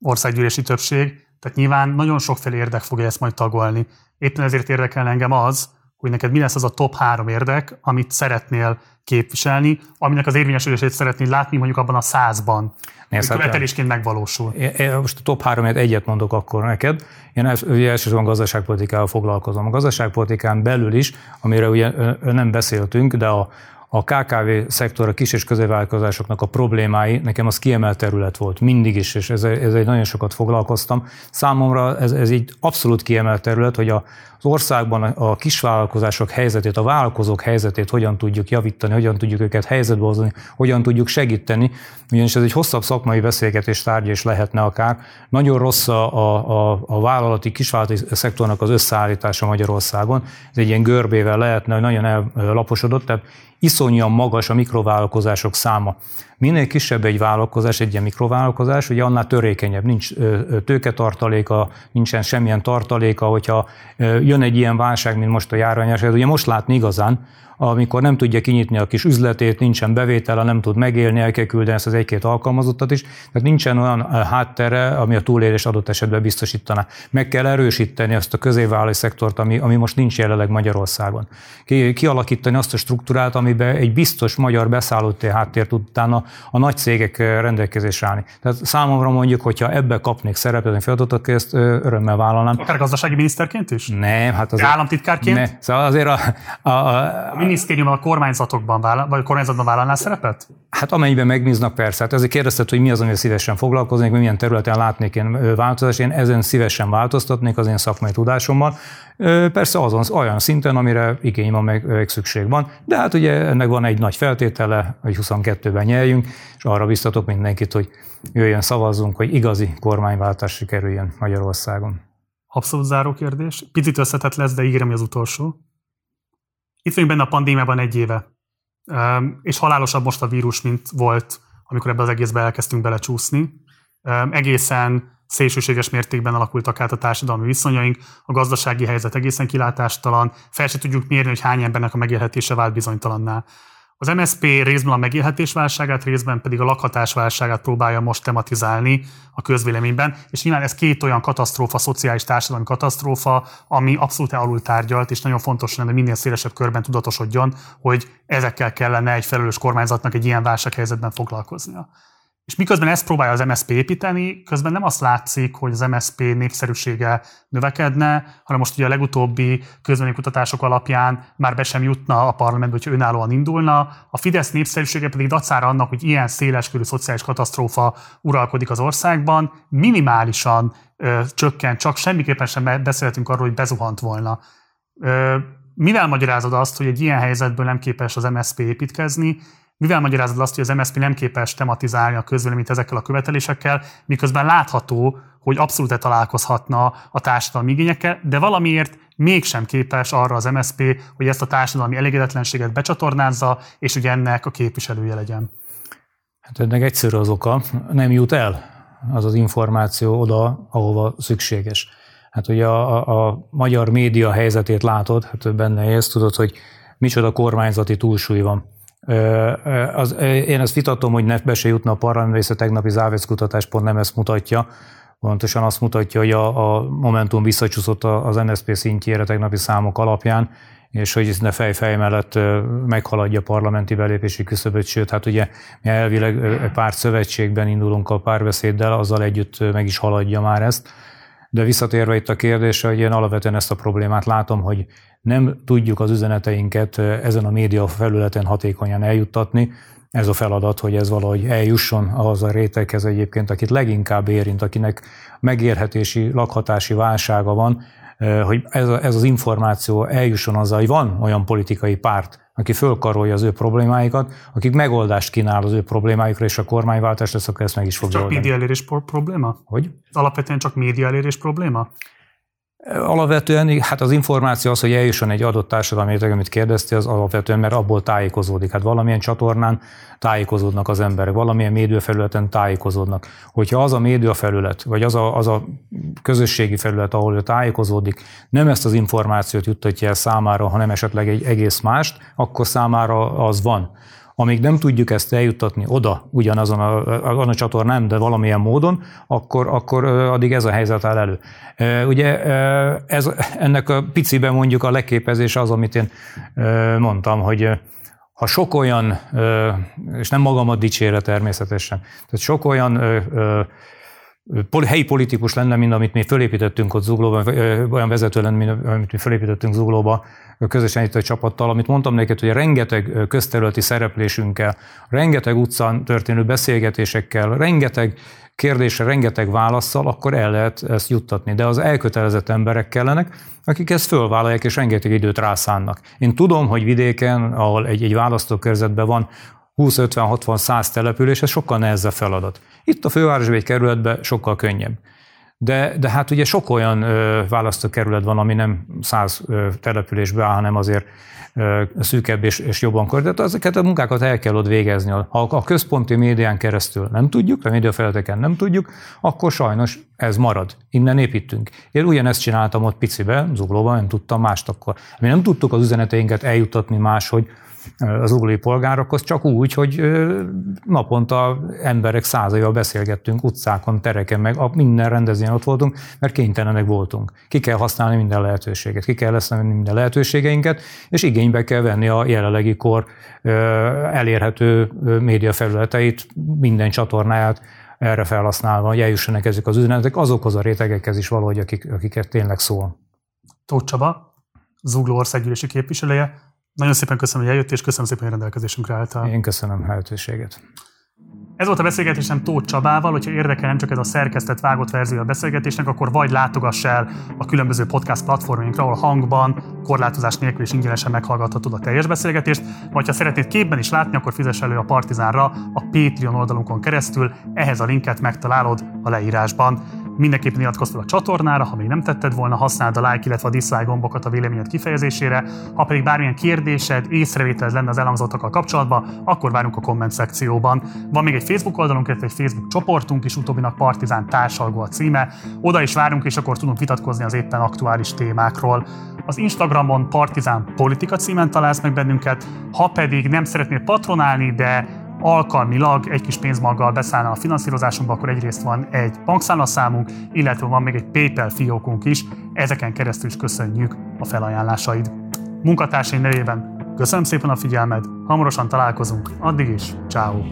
országgyűlési többség, tehát nyilván nagyon sokféle érdek fogja ezt majd tagolni. Éppen ezért érdekel engem az, hogy neked mi lesz az a top három érdek, amit szeretnél képviselni, aminek az érvényesülését szeretnéd látni mondjuk abban a százban. Nézd, hogy követelésként megvalósul. Én most a top három egyet mondok akkor neked. Én ugye elsősorban gazdaságpolitikával foglalkozom. A gazdaságpolitikán belül is, amire ugye nem beszéltünk, de a, a KKV szektor, a kis és középvállalkozásoknak a problémái, nekem az kiemelt terület volt, mindig is, és ez, ez egy nagyon sokat foglalkoztam. Számomra ez, ez egy abszolút kiemelt terület, hogy a, az országban a kisvállalkozások helyzetét, a vállalkozók helyzetét hogyan tudjuk javítani, hogyan tudjuk őket helyzetbe hozni, hogyan tudjuk segíteni, ugyanis ez egy hosszabb szakmai beszélgetés tárgya is lehetne akár. Nagyon rossz a, a, a vállalati, kisvállalati szektornak az összeállítása Magyarországon. Ez egy ilyen görbével lehetne, hogy nagyon elaposodott, tehát iszonyúan magas a mikrovállalkozások száma. Minél kisebb egy vállalkozás, egy ilyen mikrovállalkozás, ugye annál törékenyebb, nincs tőketartaléka, nincsen semmilyen tartaléka, hogyha jön egy ilyen válság, mint most a járványos, ugye most látni igazán, amikor nem tudja kinyitni a kis üzletét, nincsen bevétele, nem tud megélni, el kell küldeni ezt az egy-két alkalmazottat is, tehát nincsen olyan háttere, ami a túlélés adott esetben biztosítaná. Meg kell erősíteni azt a középvállalati szektort, ami, ami most nincs jelenleg Magyarországon. Ki, kialakítani azt a struktúrát, amiben egy biztos magyar beszállóté háttér tud utána a nagy cégek rendelkezésre állni. Tehát számomra mondjuk, hogyha ebbe kapnék szerepet, feladatot, ezt örömmel vállalnám. Akár gazdasági miniszterként is? Nem, hát az. Államtitkárként? Ne. Szóval azért a, a, a, a minisztériumban, a kormányzatokban vállal, vagy a kormányzatban vállalnál szerepet? Hát amennyiben megbíznak persze. Hát ezért kérdezted, hogy mi az, amivel szívesen foglalkoznék, milyen területen látnék én változást. Én ezen szívesen változtatnék az én szakmai tudásommal. Persze azon, olyan szinten, amire igény van, meg, meg szükség van. De hát ugye ennek van egy nagy feltétele, hogy 22-ben nyeljünk, és arra biztatok mindenkit, hogy jöjjön szavazzunk, hogy igazi kormányváltás sikerüljön Magyarországon. Abszolút záró kérdés. Picit összetett lesz, de ígérem, az utolsó. Itt vagyunk benne a pandémiában egy éve, és halálosabb most a vírus, mint volt, amikor ebbe az egészbe elkezdtünk belecsúszni. Egészen szélsőséges mértékben alakultak át a társadalmi viszonyaink, a gazdasági helyzet egészen kilátástalan, fel se tudjuk mérni, hogy hány embernek a megélhetése vált bizonytalanná. Az MSP részben a megélhetés válságát, részben pedig a lakhatás válságát próbálja most tematizálni a közvéleményben, és nyilván ez két olyan katasztrófa, szociális társadalmi katasztrófa, ami abszolút alul tárgyalt, és nagyon fontos lenne, hogy minél szélesebb körben tudatosodjon, hogy ezekkel kellene egy felelős kormányzatnak egy ilyen válsághelyzetben foglalkoznia. És miközben ezt próbálja az MSP építeni, közben nem azt látszik, hogy az MSP népszerűsége növekedne, hanem most ugye a legutóbbi kutatások alapján már be sem jutna a parlamentbe, hogyha önállóan indulna. A Fidesz népszerűsége pedig dacára annak, hogy ilyen széleskörű szociális katasztrófa uralkodik az országban, minimálisan ö, csökkent, csak semmiképpen sem beszélhetünk arról, hogy bezuhant volna. Ö, mivel magyarázod azt, hogy egy ilyen helyzetből nem képes az MSP építkezni, mivel magyarázod azt, hogy az MSZP nem képes tematizálni a közvéleményt ezekkel a követelésekkel, miközben látható, hogy abszolút találkozhatna a társadalmi igényekkel, de valamiért mégsem képes arra az MSZP, hogy ezt a társadalmi elégedetlenséget becsatornázza, és ugye ennek a képviselője legyen. Hát ennek egyszerű az oka, nem jut el az az információ oda, ahova szükséges. Hát ugye a, a, a magyar média helyzetét látod, hát benne ezt tudod, hogy micsoda kormányzati túlsúly van az, én ezt vitatom, hogy ne be se jutna a parlamentbe, és a tegnapi Závec kutatás pont nem ezt mutatja. Pontosan azt mutatja, hogy a, a Momentum visszacsúszott az NSZP szintjére tegnapi számok alapján, és hogy ne fej-fej mellett meghaladja a parlamenti belépési küszöböt, sőt, hát ugye mi elvileg párt szövetségben indulunk a párbeszéddel, azzal együtt meg is haladja már ezt. De visszatérve itt a kérdésre, hogy én alapvetően ezt a problémát látom, hogy nem tudjuk az üzeneteinket ezen a média felületen hatékonyan eljuttatni. Ez a feladat, hogy ez valahogy eljusson ahhoz a réteghez egyébként, akit leginkább érint, akinek megérhetési, lakhatási válsága van, hogy ez, a, ez az információ eljusson azzal, hogy van olyan politikai párt, aki fölkarolja az ő problémáikat, akik megoldást kínál az ő problémáikra, és a kormánywáltás lesz, akkor ezt meg is fogja Csak média elérés probléma? Hogy? Alapvetően csak média elérés probléma? Alapvetően hát az információ az, hogy eljusson egy adott társadalmi réteg, amit kérdezte, az alapvetően, mert abból tájékozódik. Hát valamilyen csatornán tájékozódnak az emberek, valamilyen médiafelületen tájékozódnak. Hogyha az a médiafelület, vagy az a, az a közösségi felület, ahol ő tájékozódik, nem ezt az információt juttatja el számára, hanem esetleg egy egész mást, akkor számára az van. Amíg nem tudjuk ezt eljuttatni oda, ugyanazon a, azon a csatornán, de valamilyen módon, akkor, akkor addig ez a helyzet áll elő. Ugye ez, ennek a piciben mondjuk a leképezés az, amit én mondtam, hogy ha sok olyan, és nem magamat dicsére természetesen, tehát sok olyan helyi politikus lenne, mint amit mi fölépítettünk ott Zuglóban, olyan vezető lenne, mint amit mi fölépítettünk Zuglóba, közösen itt a csapattal, amit mondtam neked, hogy rengeteg közterületi szereplésünkkel, rengeteg utcán történő beszélgetésekkel, rengeteg kérdésre, rengeteg válaszsal, akkor el lehet ezt juttatni. De az elkötelezett emberek kellenek, akik ezt fölvállalják, és rengeteg időt rászánnak. Én tudom, hogy vidéken, ahol egy, egy választókörzetben van 20-50-60-100 település, ez sokkal nehezebb feladat. Itt a fővárosban egy kerületben sokkal könnyebb. De, de hát ugye sok olyan ö, választókerület van, ami nem száz településbe áll, hanem azért ö, szűkebb és, és jobban kör. De ezeket a munkákat el kell ott végezni. Ha a központi médián keresztül nem tudjuk, a médiafelületeken nem tudjuk, akkor sajnos ez marad. Innen építünk. Én ugyanezt csináltam ott picibe, Zuglóban, nem tudtam mást akkor. Mi nem tudtuk az üzeneteinket eljuttatni máshogy, az uglói polgárokhoz, csak úgy, hogy naponta emberek százaival beszélgettünk utcákon, tereken, meg minden rendezvényen ott voltunk, mert kénytelenek voltunk. Ki kell használni minden lehetőséget, ki kell használni minden lehetőségeinket, és igénybe kell venni a jelenlegi kor elérhető médiafelületeit, minden csatornáját, erre felhasználva, hogy eljussanak ezek az üzenetek azokhoz a rétegekhez is valahogy, akik, akiket tényleg szól. Tóth Csaba, Zugló országgyűlési képviselője. Nagyon szépen köszönöm, hogy eljött, és köszönöm szépen, hogy rendelkezésünkre álltál. Én köszönöm a lehetőséget. Ez volt a beszélgetésem Tóth Csabával, hogyha érdekel nem csak ez a szerkesztett vágott verzió a beszélgetésnek, akkor vagy látogass el a különböző podcast platformjainkra, ahol hangban, korlátozás nélkül és ingyenesen meghallgathatod a teljes beszélgetést, vagy ha szeretnéd képben is látni, akkor fizes elő a Partizánra a Patreon oldalunkon keresztül, ehhez a linket megtalálod a leírásban. Mindenképpen iratkozz fel a csatornára, ha még nem tetted volna, használd a like, illetve a dislike gombokat a véleményed kifejezésére. Ha pedig bármilyen kérdésed, észrevételed lenne az elhangzottakkal kapcsolatban, akkor várunk a komment szekcióban. Van még egy Facebook oldalunk, illetve egy Facebook csoportunk is, utóbbinak Partizán társalgó a címe. Oda is várunk, és akkor tudunk vitatkozni az éppen aktuális témákról. Az Instagramon Partizán Politika címen találsz meg bennünket, ha pedig nem szeretnél patronálni, de alkalmilag egy kis pénzmaggal beszállna a finanszírozásunkba, akkor egyrészt van egy bankszámlaszámunk, illetve van még egy PayPal fiókunk is, ezeken keresztül is köszönjük a felajánlásaid. Munkatársaim nevében köszönöm szépen a figyelmed, hamarosan találkozunk, addig is, ciao.